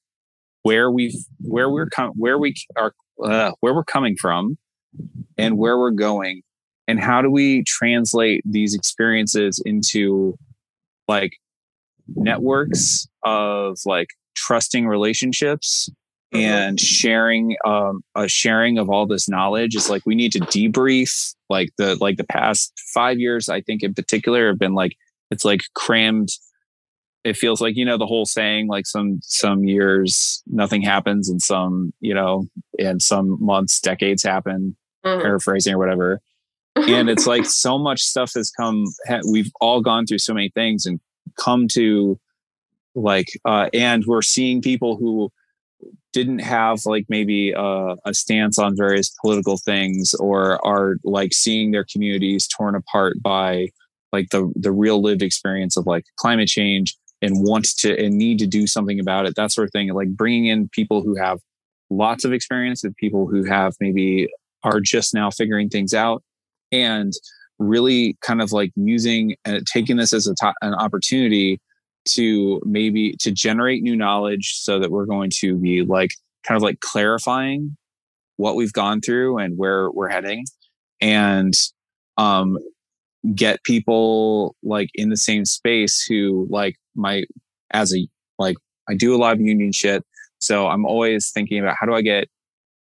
where we where we're com- where we are uh, where we're coming from and where we're going. And how do we translate these experiences into like networks of like trusting relationships and sharing um a sharing of all this knowledge is like we need to debrief like the like the past five years i think in particular have been like it's like crammed. It feels like you know the whole saying like some some years nothing happens and some you know and some months decades happen Mhm. paraphrasing or whatever. And it's like so much stuff has come ha- we've all gone through so many things and come to like uh and we're seeing people who didn't have like maybe a, a stance on various political things or are like seeing their communities torn apart by like the the real lived experience of like climate change and want to and need to do something about it that sort of thing like bringing in people who have lots of experience with people who have maybe are just now figuring things out and really kind of like using and taking this as a an opportunity to maybe to generate new knowledge so that we're going to be like kind of like clarifying what we've gone through and where we're heading and um get people like in the same space who like my as a like I do a lot of union shit so I'm always thinking about how do I get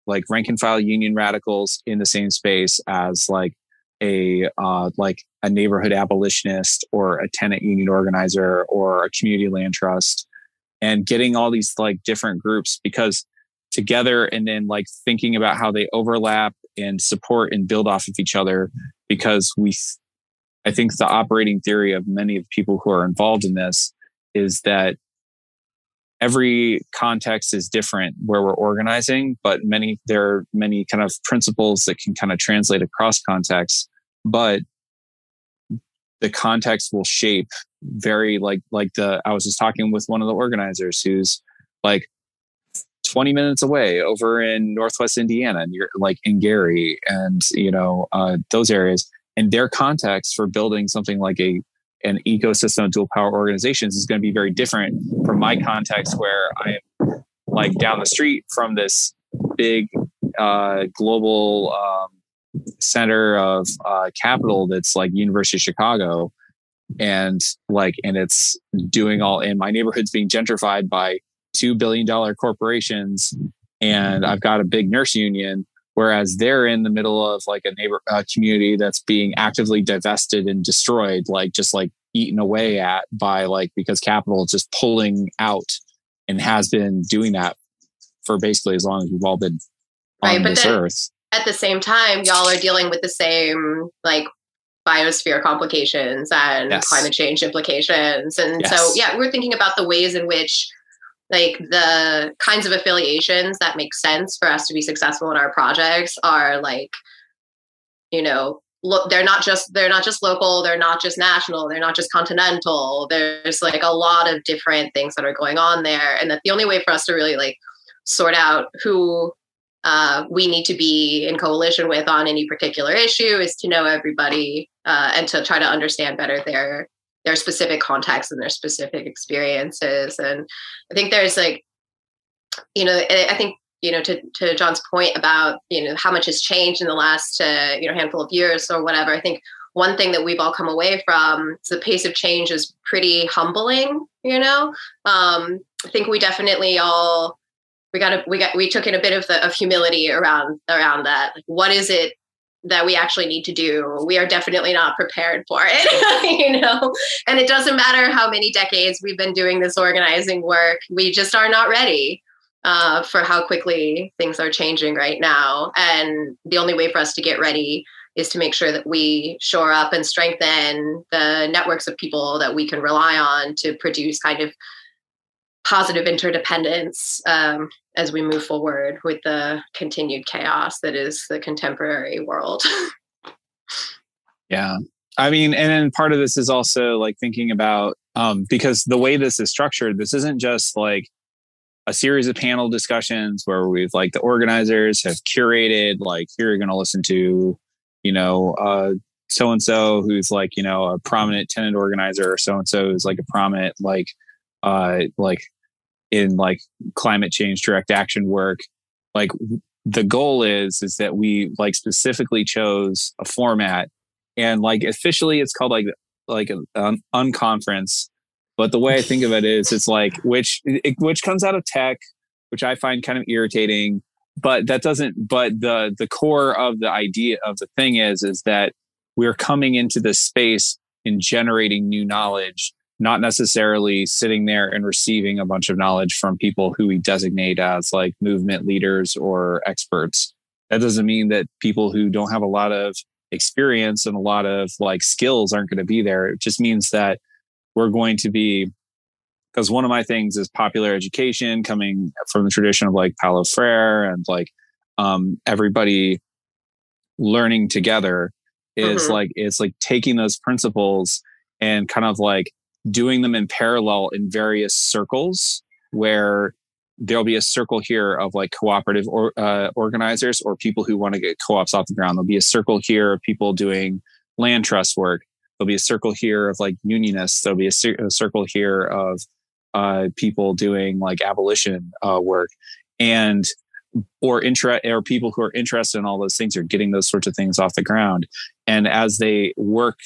like rank and file union radicals in the same space as like a uh, like a neighborhood abolitionist or a tenant union organizer or a community land trust and getting all these like different groups because together and then like thinking about how they overlap and support and build off of each other because we i think the operating theory of many of the people who are involved in this is that every context is different where we're organizing but many there are many kind of principles that can kind of translate across contexts but the context will shape very like like the i was just talking with one of the organizers who's like 20 minutes away over in northwest indiana and you're like in gary and you know uh, those areas. And their context for building something like a an ecosystem of dual power organizations is going to be very different from my context where I am like down the street from this big uh, global um, center of uh, capital that's like University of Chicago. And like, and it's doing all, and my neighborhood's being gentrified by $2 billion corporations. And I've got a big nurse union whereas they're in the middle of like a neighbor uh, community that's being actively divested and destroyed like just like eaten away at by like because capital is just pulling out and has been doing that for basically as long as we've all been on Right, but this earth At the same time, y'all are dealing with the same like biosphere complications and Yes. climate change implications. And so, yeah, we're thinking about the ways in which like the kinds of affiliations that make sense for us to be successful in our projects are like you know look they're not just they're not just local they're not just national they're not just continental there's like a lot of different things that are going on there and that the only way for us to really like sort out who uh, we need to be in coalition with on any particular issue is to know everybody uh, and to try to understand better their their specific context and their specific experiences. And i think there's like you know i think you know to, to john's point about you know how much has changed in the last uh, you know handful of years or whatever i think one thing that we've all come away from is the pace of change is pretty humbling you know? Um, i think we definitely all we got a, we got we took in a bit of the of humility around around that. Like what is it that we actually need to do? We are definitely not prepared for it (laughs) you know? And it doesn't matter how many decades we've been doing this organizing work we just are not ready uh, for how quickly things are changing right now. And the only way for us to get ready is to make sure that we shore up and strengthen the networks of people that we can rely on to produce kind of positive interdependence um, as we move forward with the continued chaos that is the contemporary world. (laughs) Yeah. I mean, and then part of this is also like thinking about um, because the way this is structured, this isn't just like a series of panel discussions where we've like the organizers have curated like here you're going to listen to you know uh so and so who's like you know a prominent tenant organizer or so and so who's like a prominent like uh like in like climate change direct action work like the goal is is that we like specifically chose a format and like officially it's called like like an unconference but the way i think of it is it's like which it, which comes out of tech which i find kind of irritating but that doesn't but the the core of the idea of the thing is is that we're coming into this space and generating new knowledge not necessarily sitting there and receiving a bunch of knowledge from people who we designate as like movement leaders or experts that doesn't mean that people who don't have a lot of experience and a lot of like skills aren't going to be there. It just means that we're going to be because one of my things is popular education coming from the tradition of like Paulo Freire and like um, everybody learning together is mm-hmm. like it's like taking those principles and kind of like doing them in parallel in various circles where there'll be a circle here of like cooperative or, uh, organizers or people who want to get co-ops off the ground. There'll be a circle here of people doing land trust work. There'll be a circle here of like unionists. There'll be a, cir- a circle here of uh, people doing like abolition uh, work, and or interest or people who are interested in all those things are getting those sorts of things off the ground. And as they work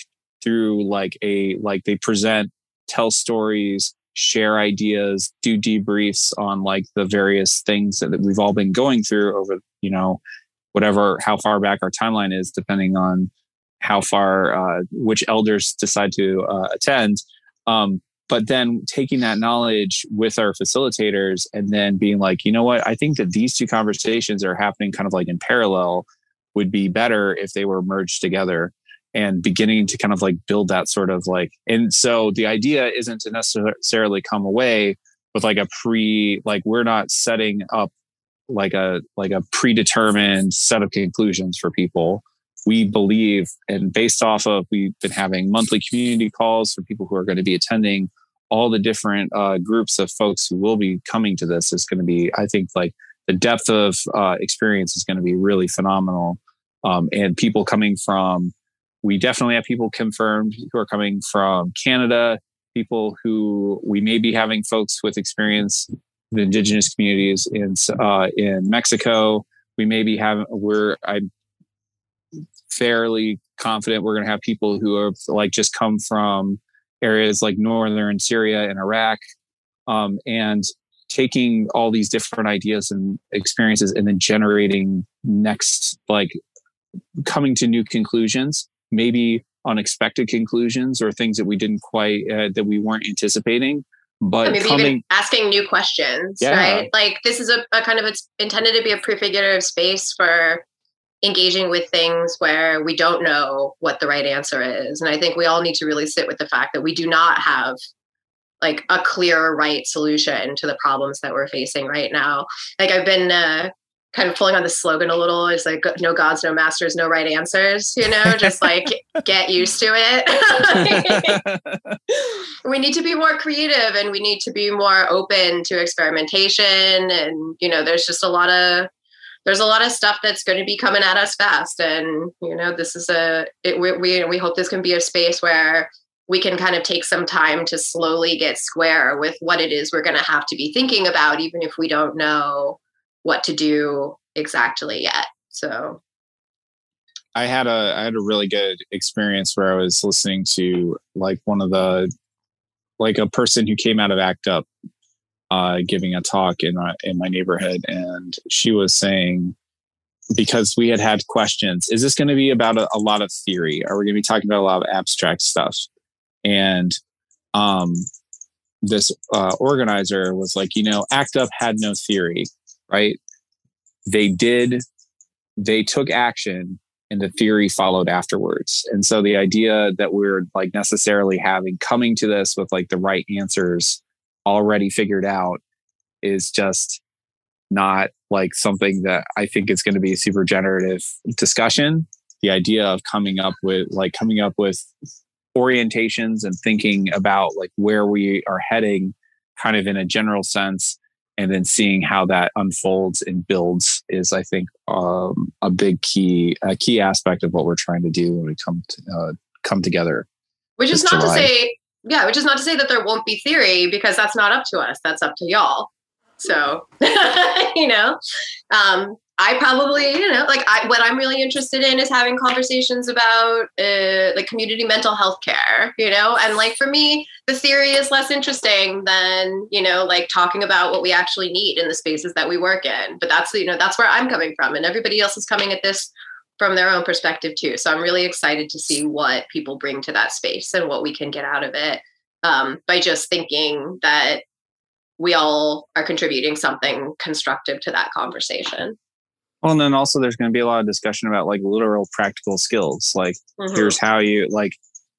through like a like they present, tell stories, share ideas, do debriefs on like the various things that we've all been going through over, you know, whatever, how far back our timeline is, depending on how far, uh, which elders decide to uh, attend. Um, but then taking that knowledge with our facilitators and then being like, you know what, I think that these two conversations are happening kind of like in parallel would be better if they were merged together and beginning to kind of like build that sort of like and so the idea isn't to necessarily come away with like a pre like we're not setting up like a like a predetermined set of conclusions for people. We believe and based off of we've been having monthly community calls for people who are going to be attending. All the different uh, groups of folks who will be coming to this is going to be i think like the depth of uh, experience is going to be really phenomenal. Um, and people coming from we definitely have people confirmed who are coming from Canada, people who we may be having folks with experience the indigenous communities in uh, in Mexico. We may be having we're I'm fairly confident we're going to have people who have like just come from areas like northern Syria and Iraq, um, and taking all these different ideas and experiences and then generating next like coming to new conclusions maybe unexpected conclusions or things that we didn't quite uh, that we weren't anticipating but maybe coming, even asking new questions yeah. right? Like this is a, a, kind of it's intended to be a prefigurative space for engaging with things where we don't know what the right answer is. And i think we all need to really sit with the fact that we do not have like a clear right solution to the problems that we're facing right now. Like i've been uh, kind of pulling on the slogan a little is like no gods no masters no right answers you know just like (laughs) get used to it. (laughs) We need to be more creative and we need to be more open to experimentation and you know there's just a lot of there's a lot of stuff that's going to be coming at us fast and you know this is a it, we, we we hope this can be a space where we can kind of take some time to slowly get square with what it is we're going to have to be thinking about even if we don't know what to do exactly yet. So I had a I had a really good experience where I was listening to like one of the like a person who came out of ACT UP uh, giving a talk in my in my neighborhood, and she was saying because we had had questions, is this going to be about a, a lot of theory? Are we going to be talking about a lot of abstract stuff? And um, this uh, organizer was like, you know, ACT UP had no theory, right? They did, they took action and the theory followed afterwards. And so the idea that we're like necessarily having coming to this with like the right answers already figured out is just not like something that I think is going to be a super generative discussion. The idea of coming up with like coming up with orientations and thinking about like where we are heading kind of in a general sense and then seeing how that unfolds and builds is i think um, a big key a key aspect of what we're trying to do when we come to, uh, come together Which is not July. to say, yeah, which is not to say that there won't be theory because that's not up to us. That's up to y'all. So, (laughs) you know, um, I probably, you know, like I, what I'm really interested in is having conversations about uh, like community mental health care, you know, and like for me, the theory is less interesting than, you know, like talking about what we actually need in the spaces that we work in. But that's, you know, that's where I'm coming from. And everybody else is coming at this from their own perspective too. So I'm really excited to see what people bring to that space and what we can get out of it um, by just thinking that we all are contributing something constructive to that conversation. Well, and then also there's going to be a lot of discussion about like literal practical skills. Like, Mhm. here's how you like,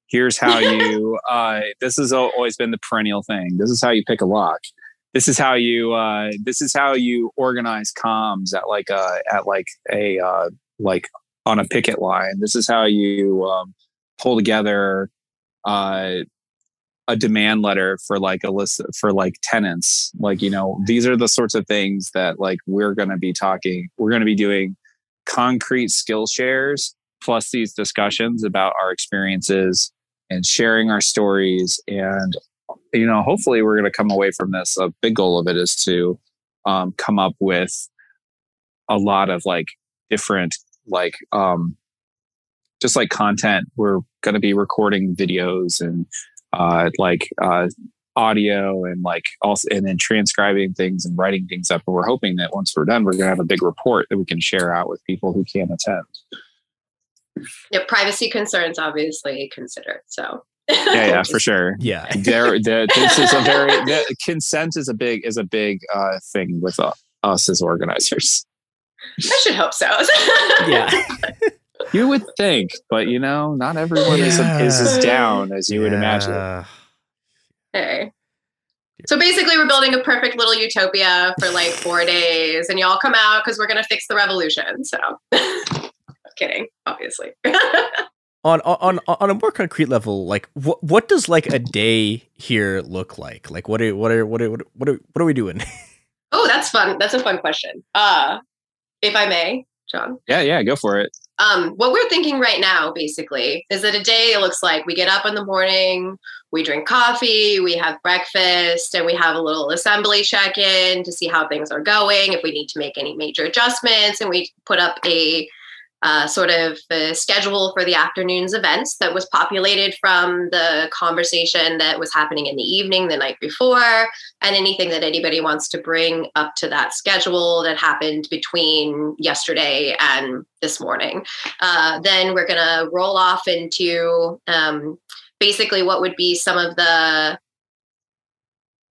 here's how (laughs) you. uh This has always been the perennial thing. This is how you pick a lock. This is how you. uh This is how you organize comms at like a at like a uh like on a picket line. This is how you um, pull together uh a demand letter for like a list for like tenants. Like you know these are the sorts of things that like we're going to be talking we're going to be doing concrete skill shares plus these discussions about our experiences and sharing our stories. And you know hopefully we're going to come away from this a big goal of it is to um, come up with a lot of like different like um just like content. We're going to be recording videos and uh like uh audio and like also and then transcribing things and writing things up. And we're hoping that once we're done we're going to have a big report that we can share out with people who can't attend. Yeah, privacy concerns obviously considered. So. Yeah yeah (laughs) for sure. Yeah. There the, this is a very the, consent is a big is a big uh thing with uh, us as organizers. I should hope so. (laughs) yeah (laughs) you would think but you know not everyone is, is as down as you would imagine Hey. So basically, we're building a perfect little utopia for like (laughs) four days, and y'all come out because we're gonna fix the revolution. So, (laughs) kidding, obviously. (laughs) on on on a more concrete level, like what what does like a day here look like? Like what are what are what are what are, what are, what are we doing? oh, that's fun. That's a fun question. Uh, if I may, John. yeah yeah go for it Um, what we're thinking right now, basically, is that a day looks like we get up in the morning, we drink coffee, we have breakfast, and we have a little assembly check in to see how things are going, if we need to make any major adjustments, and we put up a uh, sort of uh schedule for the afternoon's events that was populated from the conversation that was happening in the evening the night before, and anything that anybody wants to bring up to that schedule that happened between yesterday and this morning. Uh, then we're going to roll off into um, basically what would be some of the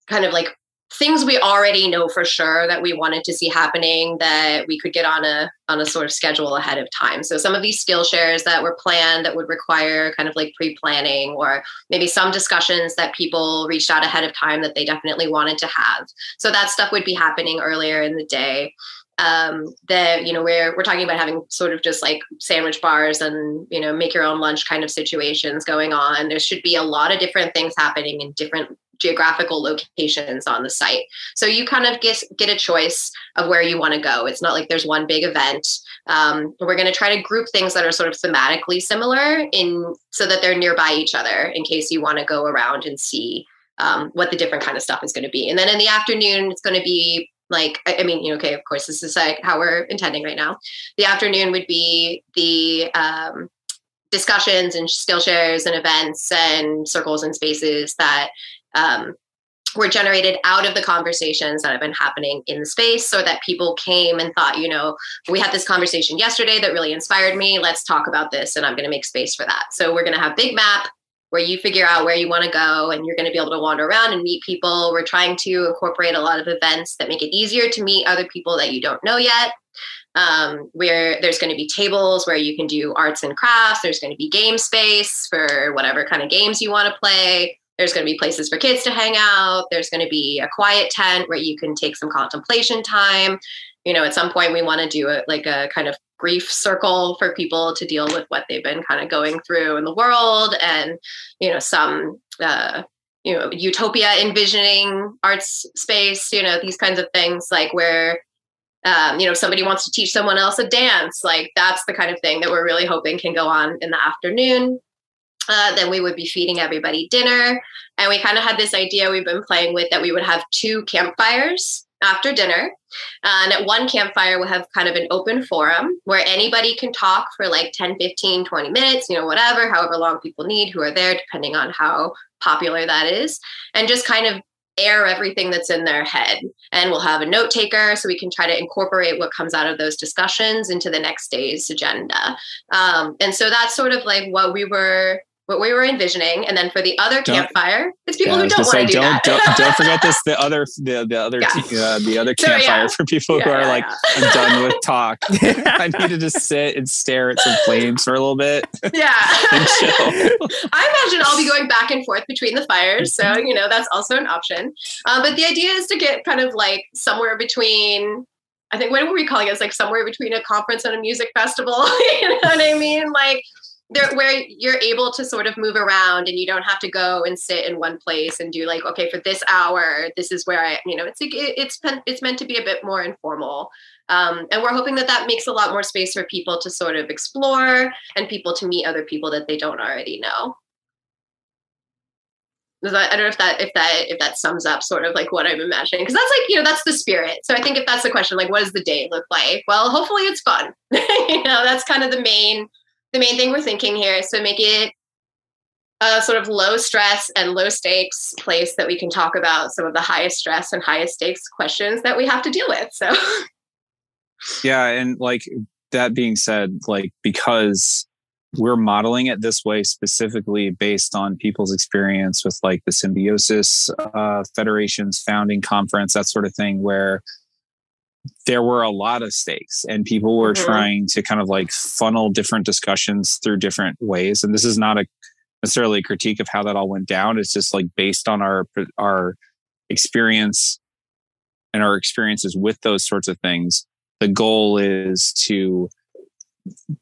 kind of like things we already know for sure that we wanted to see happening that we could get on a on a sort of schedule ahead of time. So some of these skill shares that were planned that would require kind of like pre-planning or maybe some discussions that people reached out ahead of time that they definitely wanted to have. So that stuff would be happening earlier in the day. Um that you know we're we're talking about having sort of just like sandwich bars and you know make your own lunch kind of situations going on. There should be a lot of different things happening in different geographical locations on the site. So you kind of get get a choice of where you want to go. It's not like there's one big event. Um, we're going to try to group things that are sort of thematically similar in so that they're nearby each other in case you want to go around and see um, what the different kind of stuff is going to be. And then in the afternoon it's going to be like I mean, you know, okay, of course, this is like how we're intending right now. The afternoon would be the um, discussions and skill shares and events and circles and spaces that um, were generated out of the conversations that have been happening in the space so that people came and thought, you know, we had this conversation yesterday that really inspired me. Let's talk about this. And I'm going to make space for that. So we're going to have big map. where you figure out where you want to go and you're going to be able to wander around and meet people. We're trying to incorporate a lot of events that make it easier to meet other people that you don't know yet. Um, where there's going to be tables where you can do arts and crafts. There's going to be game space for whatever kind of games you want to play. There's going to be places for kids to hang out. There's going to be a quiet tent where you can take some contemplation time. You know, at some point we want to do it like a kind of grief circle for people to deal with what they've been kind of going through in the world and you know some uh, you know utopia envisioning arts space you know these kinds of things like where um, you know somebody wants to teach someone else a dance like that's the kind of thing that we're really hoping can go on in the afternoon uh, then we would be feeding everybody dinner and we kind of had this idea we've been playing with that we would have two campfires after dinner. Uh, and at one campfire, we'll have kind of an open forum where anybody can talk for like 10, 15, 20 minutes, you know, whatever, however long people need who are there, depending on how popular that is, and just kind of air everything that's in their head. And we'll have a note taker so we can try to incorporate what comes out of those discussions into the next day's agenda. Um, and so that's sort of like what we were what we were envisioning, and then for the other don't, campfire, it's people yeah, who don't want to do don't, that. Don't, (laughs) don't forget this. The other, the, the other, yeah. uh, the other campfire so, yeah. for people who are like, I'm done with talk. (laughs) (laughs) I need to just sit and stare at some flames for a little bit. Yeah, I imagine I'll be going back and forth between the fires, so you know that's also an option. Um, but the idea is to get kind of like somewhere between I think what were we calling it? It's like somewhere between a conference and a music festival. you know what I mean? Like there where you're able to sort of move around and you don't have to go and sit in one place and do like okay for this hour this is where i you know it's it's it's meant to be a bit more informal um, and we're hoping that that makes a lot more space for people to sort of explore and people to meet other people that they don't already know I don't know if that if that if that sums up sort of like what I'm imagining because that's like you know that's the spirit. So I think if that's the question, like what does the day look like? Well, hopefully it's fun. (laughs) you know, that's kind of the main the main thing we're thinking here is to make it a sort of low stress and low stakes place that we can talk about some of the highest stress and highest stakes questions that we have to deal with. So, yeah. And like that being said, like because we're modeling it this way specifically based on people's experience with like the symbiosis uh, federation's founding conference that sort of thing where there were a lot of stakes and people were mm-hmm. trying to kind of like funnel different discussions through different ways and this is not a necessarily a critique of how that all went down it's just like based on our our experience and our experiences with those sorts of things the goal is to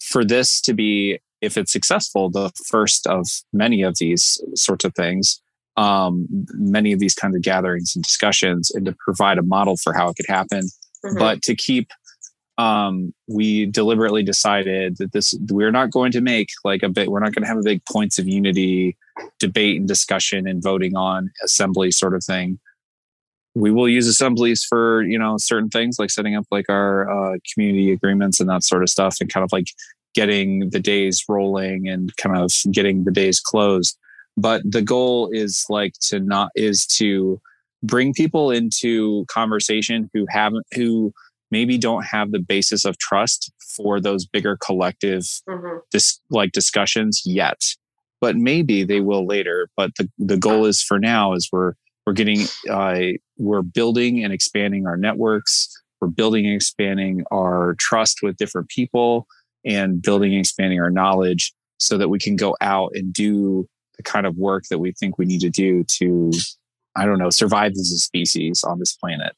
for this to be if it's successful the first of many of these sorts of things um, many of these kinds of gatherings and discussions and to provide a model for how it could happen Mm-hmm. But to keep, um, we deliberately decided that this, we're not going to make like a bit, we're not going to have a big points of unity debate and discussion and voting on assembly sort of thing. We will use assemblies for, you know, certain things like setting up like our uh, community agreements and that sort of stuff and kind of like getting the days rolling and kind of getting the days closed. But the goal is like to not, is to, bring people into conversation who haven't who maybe don't have the basis of trust for those bigger collective mm-hmm. dis, like discussions yet but maybe they will later but the, the goal is for now is we're we're getting uh, we're building and expanding our networks we're building and expanding our trust with different people and building and expanding our knowledge so that we can go out and do the kind of work that we think we need to do to I don't know, survive as a species on this planet.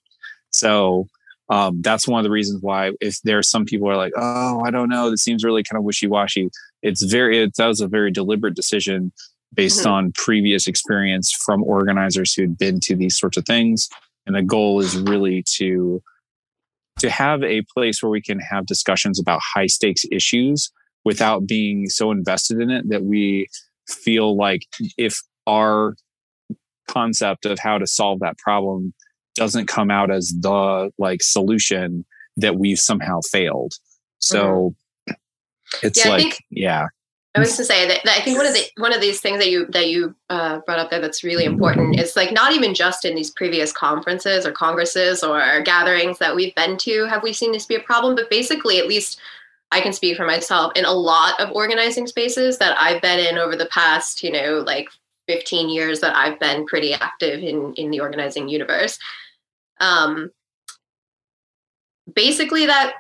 So um, that's one of the reasons why if there are some people are like, oh, I don't know, this seems really kind of wishy washy. It's very, it, that was a very deliberate decision based mm-hmm. on previous experience from organizers who had been to these sorts of things. And the goal is really to to have a place where we can have discussions about high stakes issues without being so invested in it that we feel like if our concept of how to solve that problem doesn't come out as the like solution that we've somehow failed. So mm-hmm. it's yeah, like, think, yeah. I was to say that, that, I think one of the one of these things that you that you uh, brought up there that's really important is like not even just in these previous conferences or congresses or gatherings that we've been to have we seen this be a problem, but basically at least I can speak for myself in a lot of organizing spaces that I've been in over the past, you know, like 15 years that I've been pretty active in in the organizing universe. Um, basically, that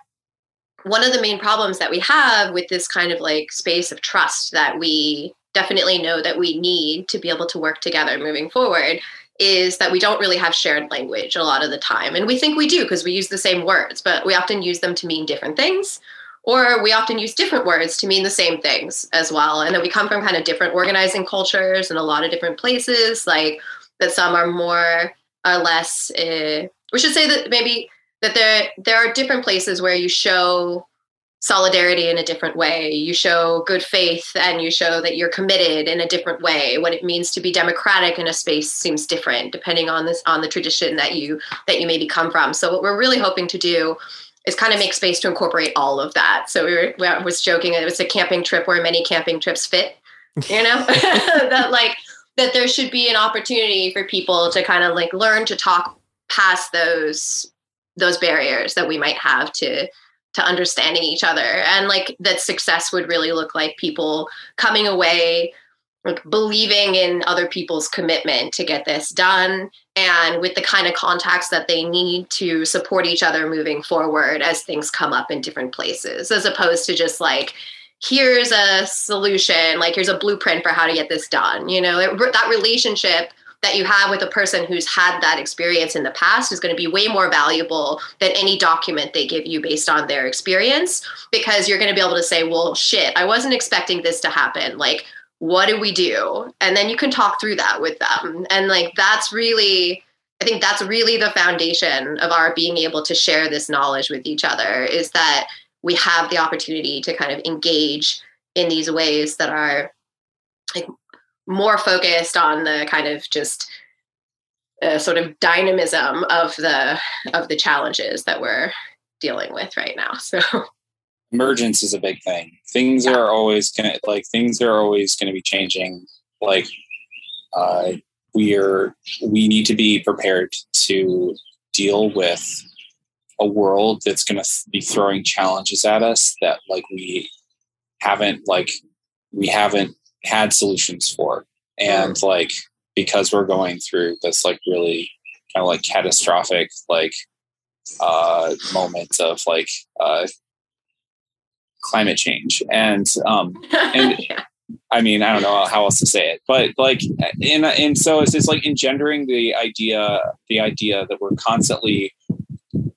one of the main problems that we have with this kind of like space of trust that we definitely know that we need to be able to work together moving forward is that we don't really have shared language a lot of the time. And we think we do because we use the same words, but we often use them to mean different things. Or we often use different words to mean the same things as well. And that we come from kind of different organizing cultures and a lot of different places, like that some are more or less, uh, we should say that maybe that there, there are different places where you show solidarity in a different way. You show good faith and you show that you're committed in a different way. What it means to be democratic in a space seems different depending on this on the tradition that you that you maybe come from. So what we're really hoping to do is kind of make space to incorporate all of that. So we were we was joking it was a camping trip where many camping trips fit, you know? (laughs) (laughs) that like that there should be an opportunity for people to kind of like learn to talk past those those barriers that we might have to to understanding each other and like that success would really look like people coming away like believing in other people's commitment to get this done and with the kind of contacts that they need to support each other moving forward as things come up in different places as opposed to just like here's a solution like here's a blueprint for how to get this done you know? It, that relationship that you have with a person who's had that experience in the past is going to be way more valuable than any document they give you based on their experience because you're going to be able to say well shit i wasn't expecting this to happen. Like what do we do? And then you can talk through that with them. And like that's really i think that's really the foundation of our being able to share this knowledge with each other is that we have the opportunity to kind of engage in these ways that are like more focused on the kind of just uh, sort of dynamism of the of the challenges that we're dealing with right now. (laughs) So emergence is a big thing. Things are always gonna like things are always gonna be changing like uh, we are we need to be prepared to deal with a world that's going to be throwing challenges at us that like we haven't like we haven't had solutions for. And like because we're going through this like really kind of like catastrophic like uh moment of like uh climate change and um and (laughs) I mean, I don't know how else to say it, but like, and and so it's just like engendering the idea, the idea that we're constantly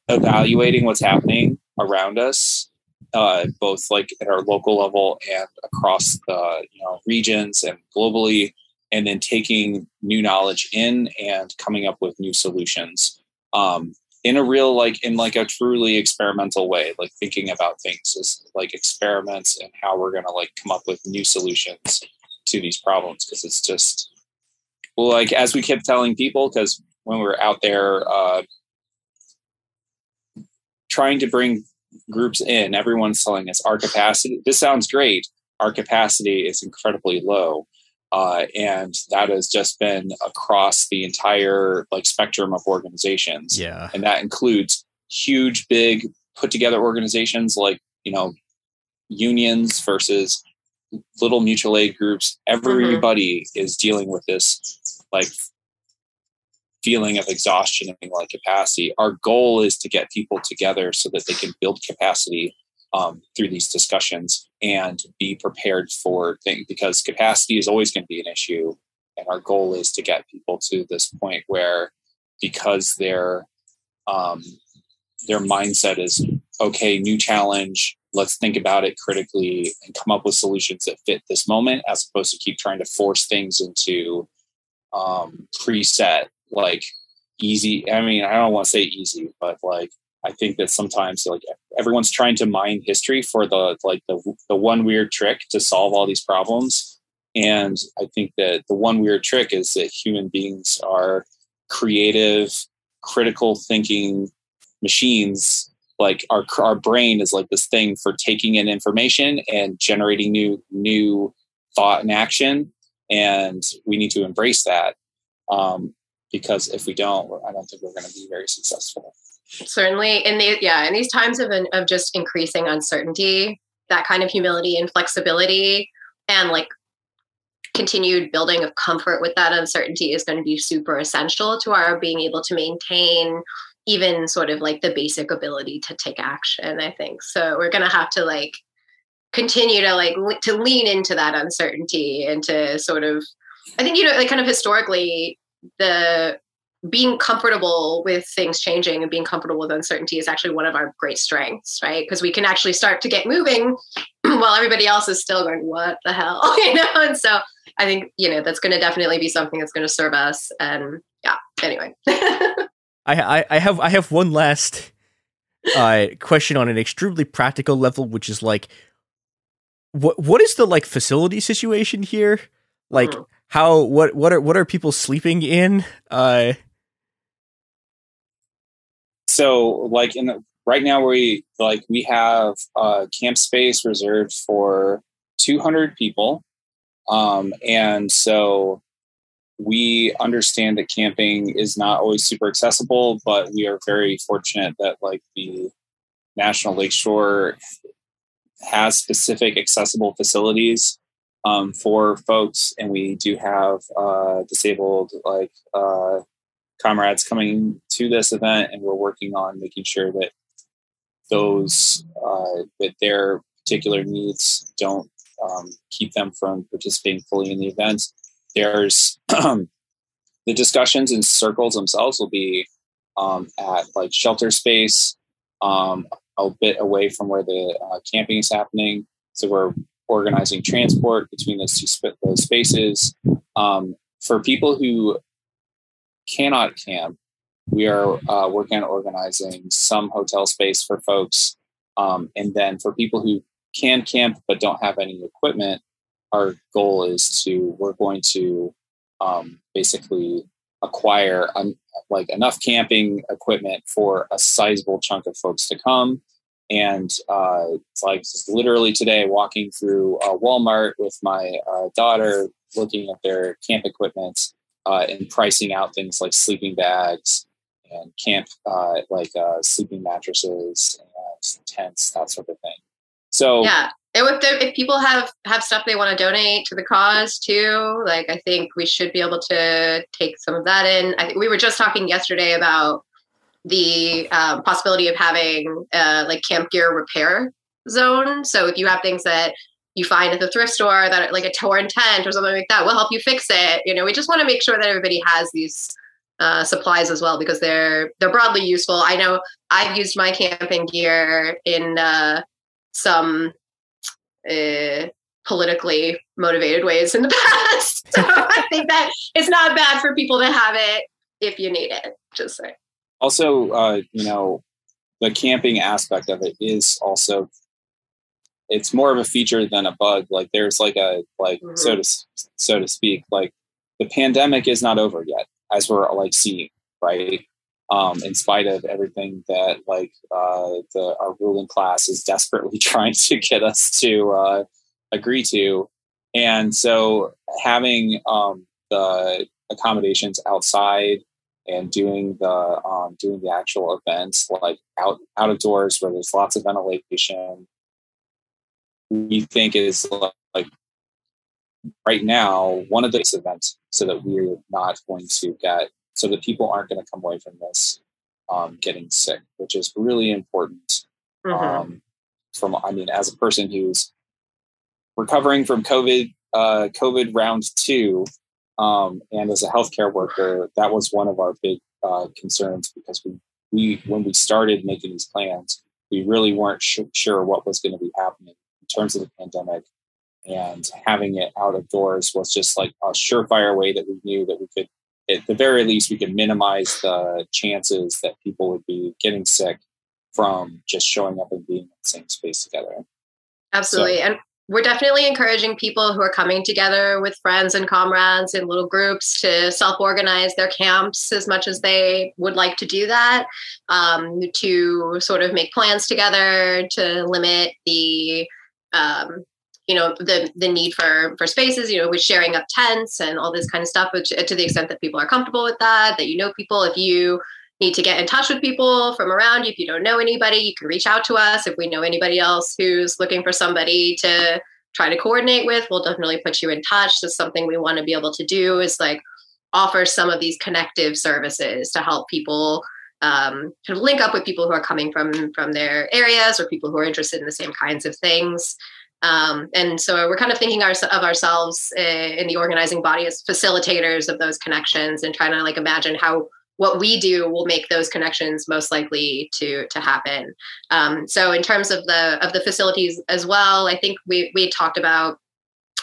evaluating what's happening around us, uh, both like at our local level and across the you know regions and globally, and then taking new knowledge in and coming up with new solutions. Um, in a real like in like a truly experimental way like thinking about things as like experiments and how we're going to like come up with new solutions to these problems because it's just well like as we kept telling people because when we were out there uh trying to bring groups in everyone's telling us our capacity this sounds great our capacity is incredibly low uh, and that has just been across the entire like spectrum of organizations. Yeah, and that includes huge, big, put together organizations like you know unions versus little mutual aid groups. Everybody mm-hmm. is dealing with this like feeling of exhaustion and like capacity. Our goal is to get people together so that they can build capacity um, through these discussions and be prepared for things because capacity is always going to be an issue. And our goal is to get people to this point where, because their um, their mindset is okay, new challenge, let's think about it critically and come up with solutions that fit this moment, as opposed to keep trying to force things into um, preset like easy. I mean, I don't want to say easy, but like I think that sometimes like everyone's trying to mine history for the like the the one weird trick to solve all these problems. And I think that the one weird trick is that human beings are creative, critical thinking machines. Like our our brain is like this thing for taking in information and generating new new thought and action. And we need to embrace that um, because if we don't, I don't think we're going to be very successful. Certainly in the yeah in these times of of just increasing uncertainty that kind of humility and flexibility and like continued building of comfort with that uncertainty is going to be super essential to our being able to maintain even sort of like the basic ability to take action i think. So we're going to have to like continue to like le- to lean into that uncertainty and to sort of i think you know like kind of historically the being comfortable with things changing and being comfortable with uncertainty is actually one of our great strengths, right? Because we can actually start to get moving (clears throat) while everybody else is still going, what the hell? (laughs) you know? And so I think, you know, that's going to definitely be something that's going to serve us. And yeah, anyway. (laughs) I, I, I have I have one last uh, question on an extremely practical level, which is like, what what is the like facility situation here? Like, mm. how what what are what are people sleeping in? Uh, so like in the, right now we like we have camp space reserved for 200 people. Um, and so we understand that camping is not always super accessible but we are very fortunate that like the national lakeshore has specific accessible facilities um, for folks. And we do have uh, disabled like uh, comrades coming to this event, and we're working on making sure that those uh, that their particular needs don't um, keep them from participating fully in the event. There's (clears throat) the discussions and circles themselves will be um, at like shelter space, um, a bit away from where the uh, camping is happening. So we're organizing transport between those two sp- those spaces. Um, for people who cannot camp, we are uh, working on organizing some hotel space for folks. Um, and then for people who can camp but don't have any equipment, our goal is to, we're going to um, basically acquire like enough camping equipment for a sizable chunk of folks to come. And uh, it's like literally today, walking through uh, Walmart with my uh, daughter, looking at their camp equipment uh, and pricing out things like sleeping bags and camp uh, like uh, sleeping mattresses and tents, that sort of thing. So yeah, and if, if people have have stuff they want to donate to the cause too, like I think we should be able to take some of that in. I think we were just talking yesterday about the um, possibility of having uh, like camp gear repair zone. So if you have things that you find at the thrift store that like a torn tent or something like that, we'll help you fix it. You know, we just want to make sure that everybody has these uh, supplies as well because they're they're broadly useful. I know I've used my camping gear in uh, some uh, politically motivated ways in the (laughs) past. (laughs) so I think that it's not bad for people to have it if you need it. Just say. Also, uh, you know, the camping aspect of it is also it's more of a feature than a bug. Like there's like a like mm-hmm. so to so to speak. Like the pandemic is not over yet, as we're like seeing, right? Um, in spite of everything that like uh, the our ruling class is desperately (laughs) trying to get us to uh, agree to, and so having um, the accommodations outside and doing the um, doing the actual events like out out of doors where there's lots of ventilation we think is like right now one of those events so that we're not going to get so that people aren't going to come away from this um, getting sick which is really important mm-hmm. um, from i mean as a person who's recovering from covid uh, covid round two um, and as a healthcare worker that was one of our big uh, concerns because we we when we started making these plans we really weren't sh- sure what was going to be happening terms of the pandemic. And having it out of doors was just like a surefire way that we knew that we could, at the very least, we could minimize the chances that people would be getting sick from just showing up and being in the same space together. Absolutely. So, and we're definitely encouraging people who are coming together with friends and comrades in little groups to self-organize their camps as much as they would like to do that um, to sort of make plans together to limit the um, you know the the need for for spaces you know with sharing up tents and all this kind of stuff which to the extent that people are comfortable with that that you know people if you need to get in touch with people from around you, if you don't know anybody, you can reach out to us. If we know anybody else who's looking for somebody to try to coordinate with, we'll definitely put you in touch. That's something we want to be able to do is like offer some of these connective services to help people um, kind of link up with people who are coming from from their areas or people who are interested in the same kinds of things. Um, and so we're kind of thinking our, of ourselves uh, in the organizing body as facilitators of those connections and trying to like imagine how what we do will make those connections most likely to to happen. Um, so in terms of the of the facilities as well, I think we we talked about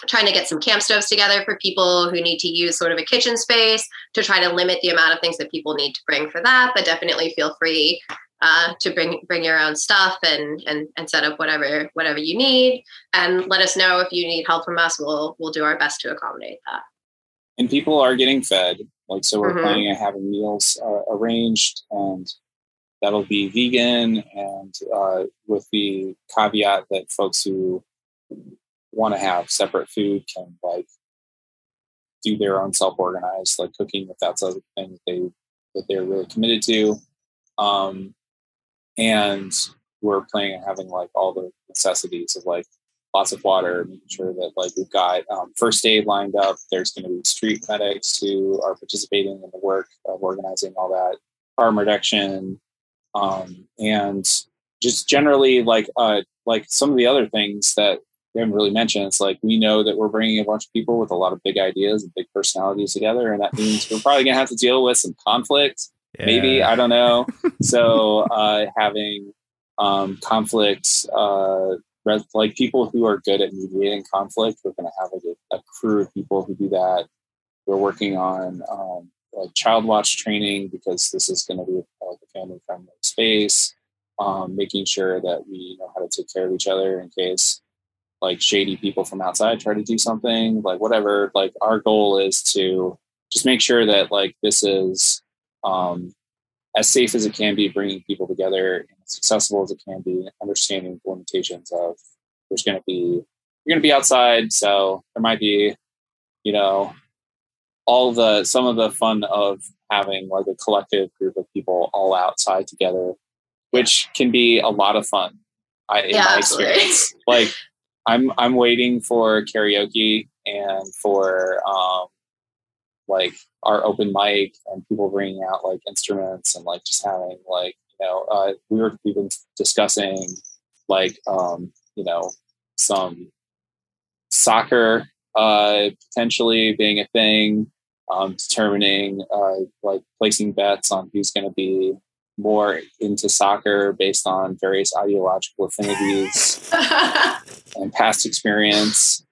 trying to get some camp stoves together for people who need to use sort of a kitchen space to try to limit the amount of things that people need to bring for that. But definitely feel free uh, to bring bring your own stuff and and and set up whatever whatever you need and let us know if you need help from us we'll we'll do our best to accommodate that and people are getting fed like so we're Mhm. planning on having meals uh, arranged and that'll be vegan and uh, with the caveat that folks who want to have separate food can like do their own self-organized like cooking if that's a thing that they that they're really committed to um, and we're planning on having like all the necessities of like lots of water, making sure that like we've got um, first aid lined up. There's going to be street medics who are participating in the work of organizing all that harm reduction, um, and just generally like uh, like some of the other things that we haven't really mentioned. It's like we know that we're bringing a bunch of people with a lot of big ideas and big personalities together, and that (laughs) means we're probably going to have to deal with some conflict. Maybe I don't know. (laughs) so uh, having um, conflicts, uh, like people who are good at mediating conflict, we're going to have like a, a crew of people who do that. We're working on um, like child watch training because this is going to be like a family friendly space. Um, making sure that we know how to take care of each other in case like shady people from outside try to do something like whatever like our goal is to just make sure that like this is um, as safe as it can be bringing people together and as accessible as it can be understanding the limitations of there's going to be you're going to be outside so there might be you know all the some of the fun of having like a collective group of people all outside together which can be a lot of fun I, in Yeah, my absolutely. experience like i'm i'm waiting for karaoke and for um like our open mic and people bringing out like instruments and like just having like you know uh, we were we've been discussing like um you know some soccer uh potentially being a thing um determining uh like placing bets on who's going to be more into soccer based on various ideological affinities (laughs) and past experience.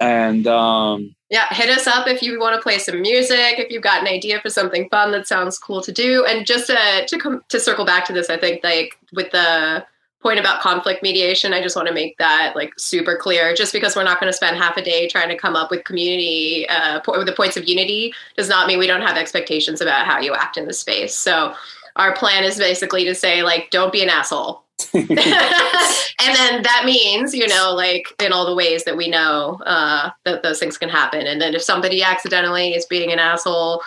And um yeah hit us up if you want to play some music if you've got an idea for something fun that sounds cool to do. And just to to come to circle back to this i think like with the point about conflict mediation i just want to make that like super clear. Just because we're not going to spend half a day trying to come up with community uh, po- the points of unity does not mean we don't have expectations about how you act in the space. So our plan is basically to say like don't be an asshole. (laughs) And then that means you know like in all the ways that we know uh, that those things can happen. And then if somebody accidentally is being an asshole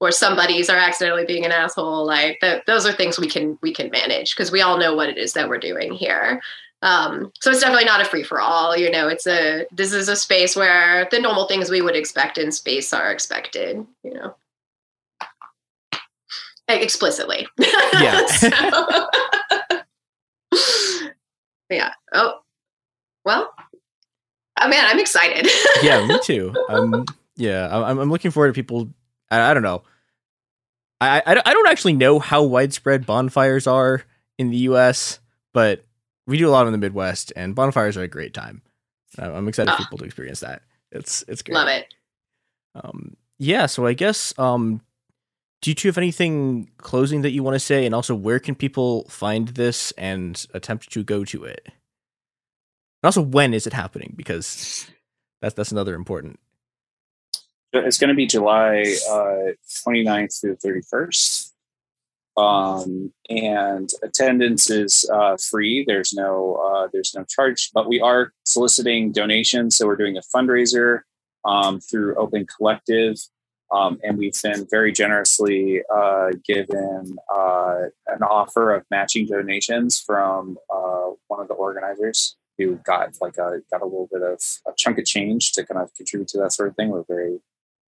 or somebody's are accidentally being an asshole like th- those are things we can we can manage because we all know what it is that we're doing here. Um, so it's definitely not a free for all you know it's a this is a space where the normal things we would expect in space are expected you know explicitly (laughs) Yeah. (laughs) So- (laughs) yeah. Oh, well. Oh man, I'm excited. yeah, me too. Um, yeah, I'm, I'm looking forward to people. I, I don't know. I, I I don't actually know how widespread bonfires are in the U.S., but we do a lot in the Midwest, and bonfires are a great time. I'm excited for Ah. people to experience that. It's it's great. Love it. Um, yeah, so I guess um, do you two have anything closing that you want to say, and also where can people find this and attempt to go to it? And also, when is it happening? Because that's that's another important. it's going to be July uh, 29th through 31st. Um, and attendance is uh, free. There's no uh, there's no charge, but we are soliciting donations. So we're doing a fundraiser um, through Open Collective. Um, and we've been very generously uh, given uh, an offer of matching donations from uh, one of the organizers who got like a got a little bit of a chunk of change to kind of contribute to that sort of thing. We're very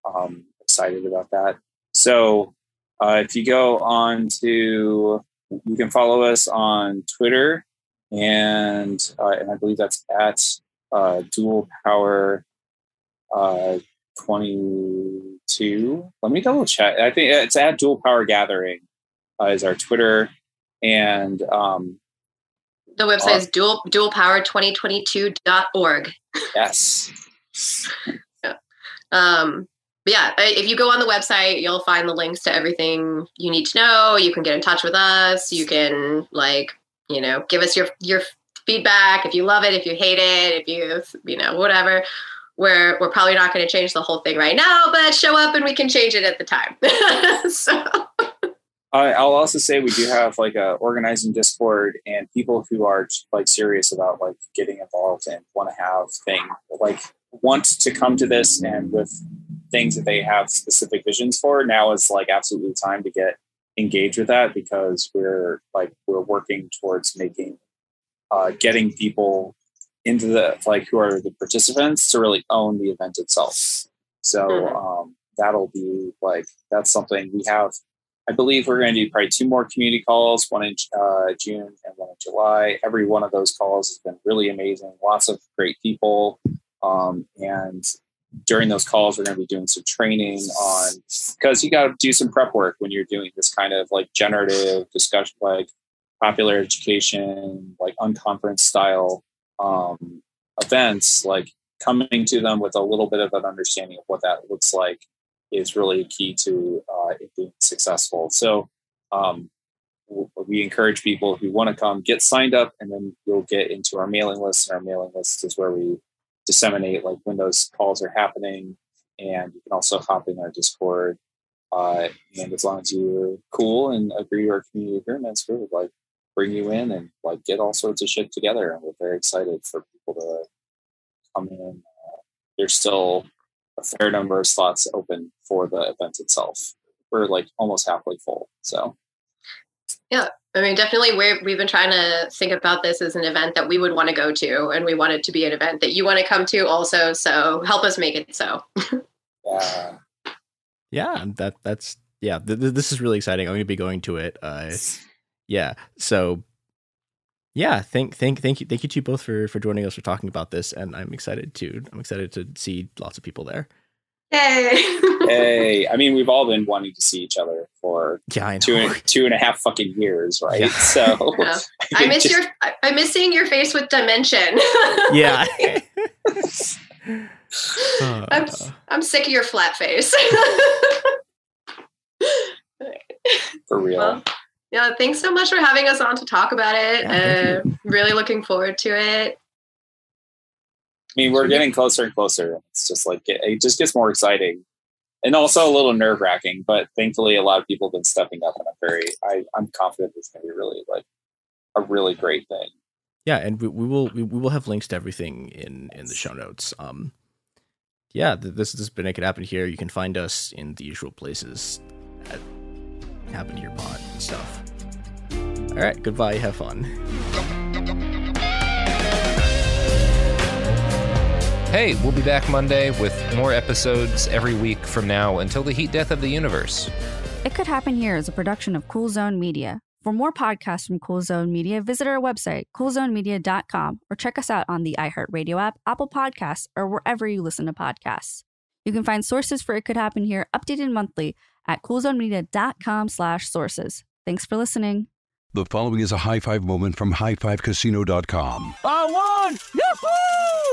um, excited about that. So uh, if you go on to, you can follow us on Twitter, and uh, and I believe that's at uh, Dual Power twenty two. Let me double check. I think it's at Dual Power Gathering uh, is our Twitter, and um, The website is dual dualpower2022.org. yes, (laughs) yeah. Um, yeah, if you go on the website, you'll find the links to everything you need to know. You can get in touch with us. You can like, you know, give us your your feedback if you love it, if you hate it, if you you know whatever. We're we're probably not going to change the whole thing right now, but show up and we can change it at the time. (laughs) so I'll also say we do have like a organizing Discord and people who are like serious about like getting involved and want to have thing like want to come to this and with things that they have specific visions for. Now is like absolutely time to get engaged with that because we're like we're working towards making uh, getting people into the like who are the participants to really own the event itself. So um, that'll be like that's something we have. I believe we're going to do probably two more community calls, one in uh, June and one in July. Every one of those calls has been really amazing. Lots of great people, um, and during those calls, we're going to be doing some training on because you got to do some prep work when you're doing this kind of like generative discussion, like popular education, like unconference style um, events. Like coming to them with a little bit of an understanding of what that looks like is really key to uh, it being successful. So um, we encourage people who want to come get signed up, and then you'll get into our mailing list. And our mailing list is where we disseminate like when those calls are happening, and you can also hop in our Discord. Uh, and as long as you're cool and agree to our community agreements, we would like bring you in and like get all sorts of shit together. And we're very excited for people to come in. Uh, there's still a fair number of slots open for the event itself. We're like almost halfway full. So Yeah, I mean, definitely, we're, we've been trying to think about this as an event that we would want to go to, and we want it to be an event that you want to come to also. So help us make it so. (laughs) yeah, Yeah, that that's yeah. Th- th- this is really exciting. I'm going to be going to it. Uh, yeah. So, yeah. Thank thank thank you thank you to you both for for joining us for talking about this, and I'm excited to I'm excited to see lots of people there. Hey, hey, (laughs) I mean, we've all been wanting to see each other for yeah, two and, two and a half fucking years, right? Yeah. So (laughs) Yeah. (laughs) I miss just- your I- I miss seeing your face with dimension. Yeah. Uh. I'm I'm sick of your flat face. for real. Well, yeah, thanks so much for having us on to talk about it. Yeah, uh, really looking forward to it. I mean, we're getting closer and closer. It's just like it, it just gets more exciting, and also a little nerve wracking. But thankfully, a lot of people have been stepping up, and I'm very, I, I'm confident it's going to be really like a really great thing. Yeah, and we, we will we, we will have links to everything in in the show notes. Um, yeah, this this has been It Could Happen Here. You can find us in the usual places at HappenHerePod and stuff. All right, goodbye. Have fun. Hey, we'll be back Monday with more episodes every week from now until the heat death of the universe. It Could Happen Here is a production of Cool Zone Media. For more podcasts from Cool Zone Media, visit our website, coolzonemedia.com, or check us out on the iHeartRadio app, Apple Podcasts, or wherever you listen to podcasts. You can find sources for It Could Happen Here updated monthly at coolzonemedia.com slash sources. Thanks for listening. The following is a high five moment from highfivecasino.com. I won! Yahoo!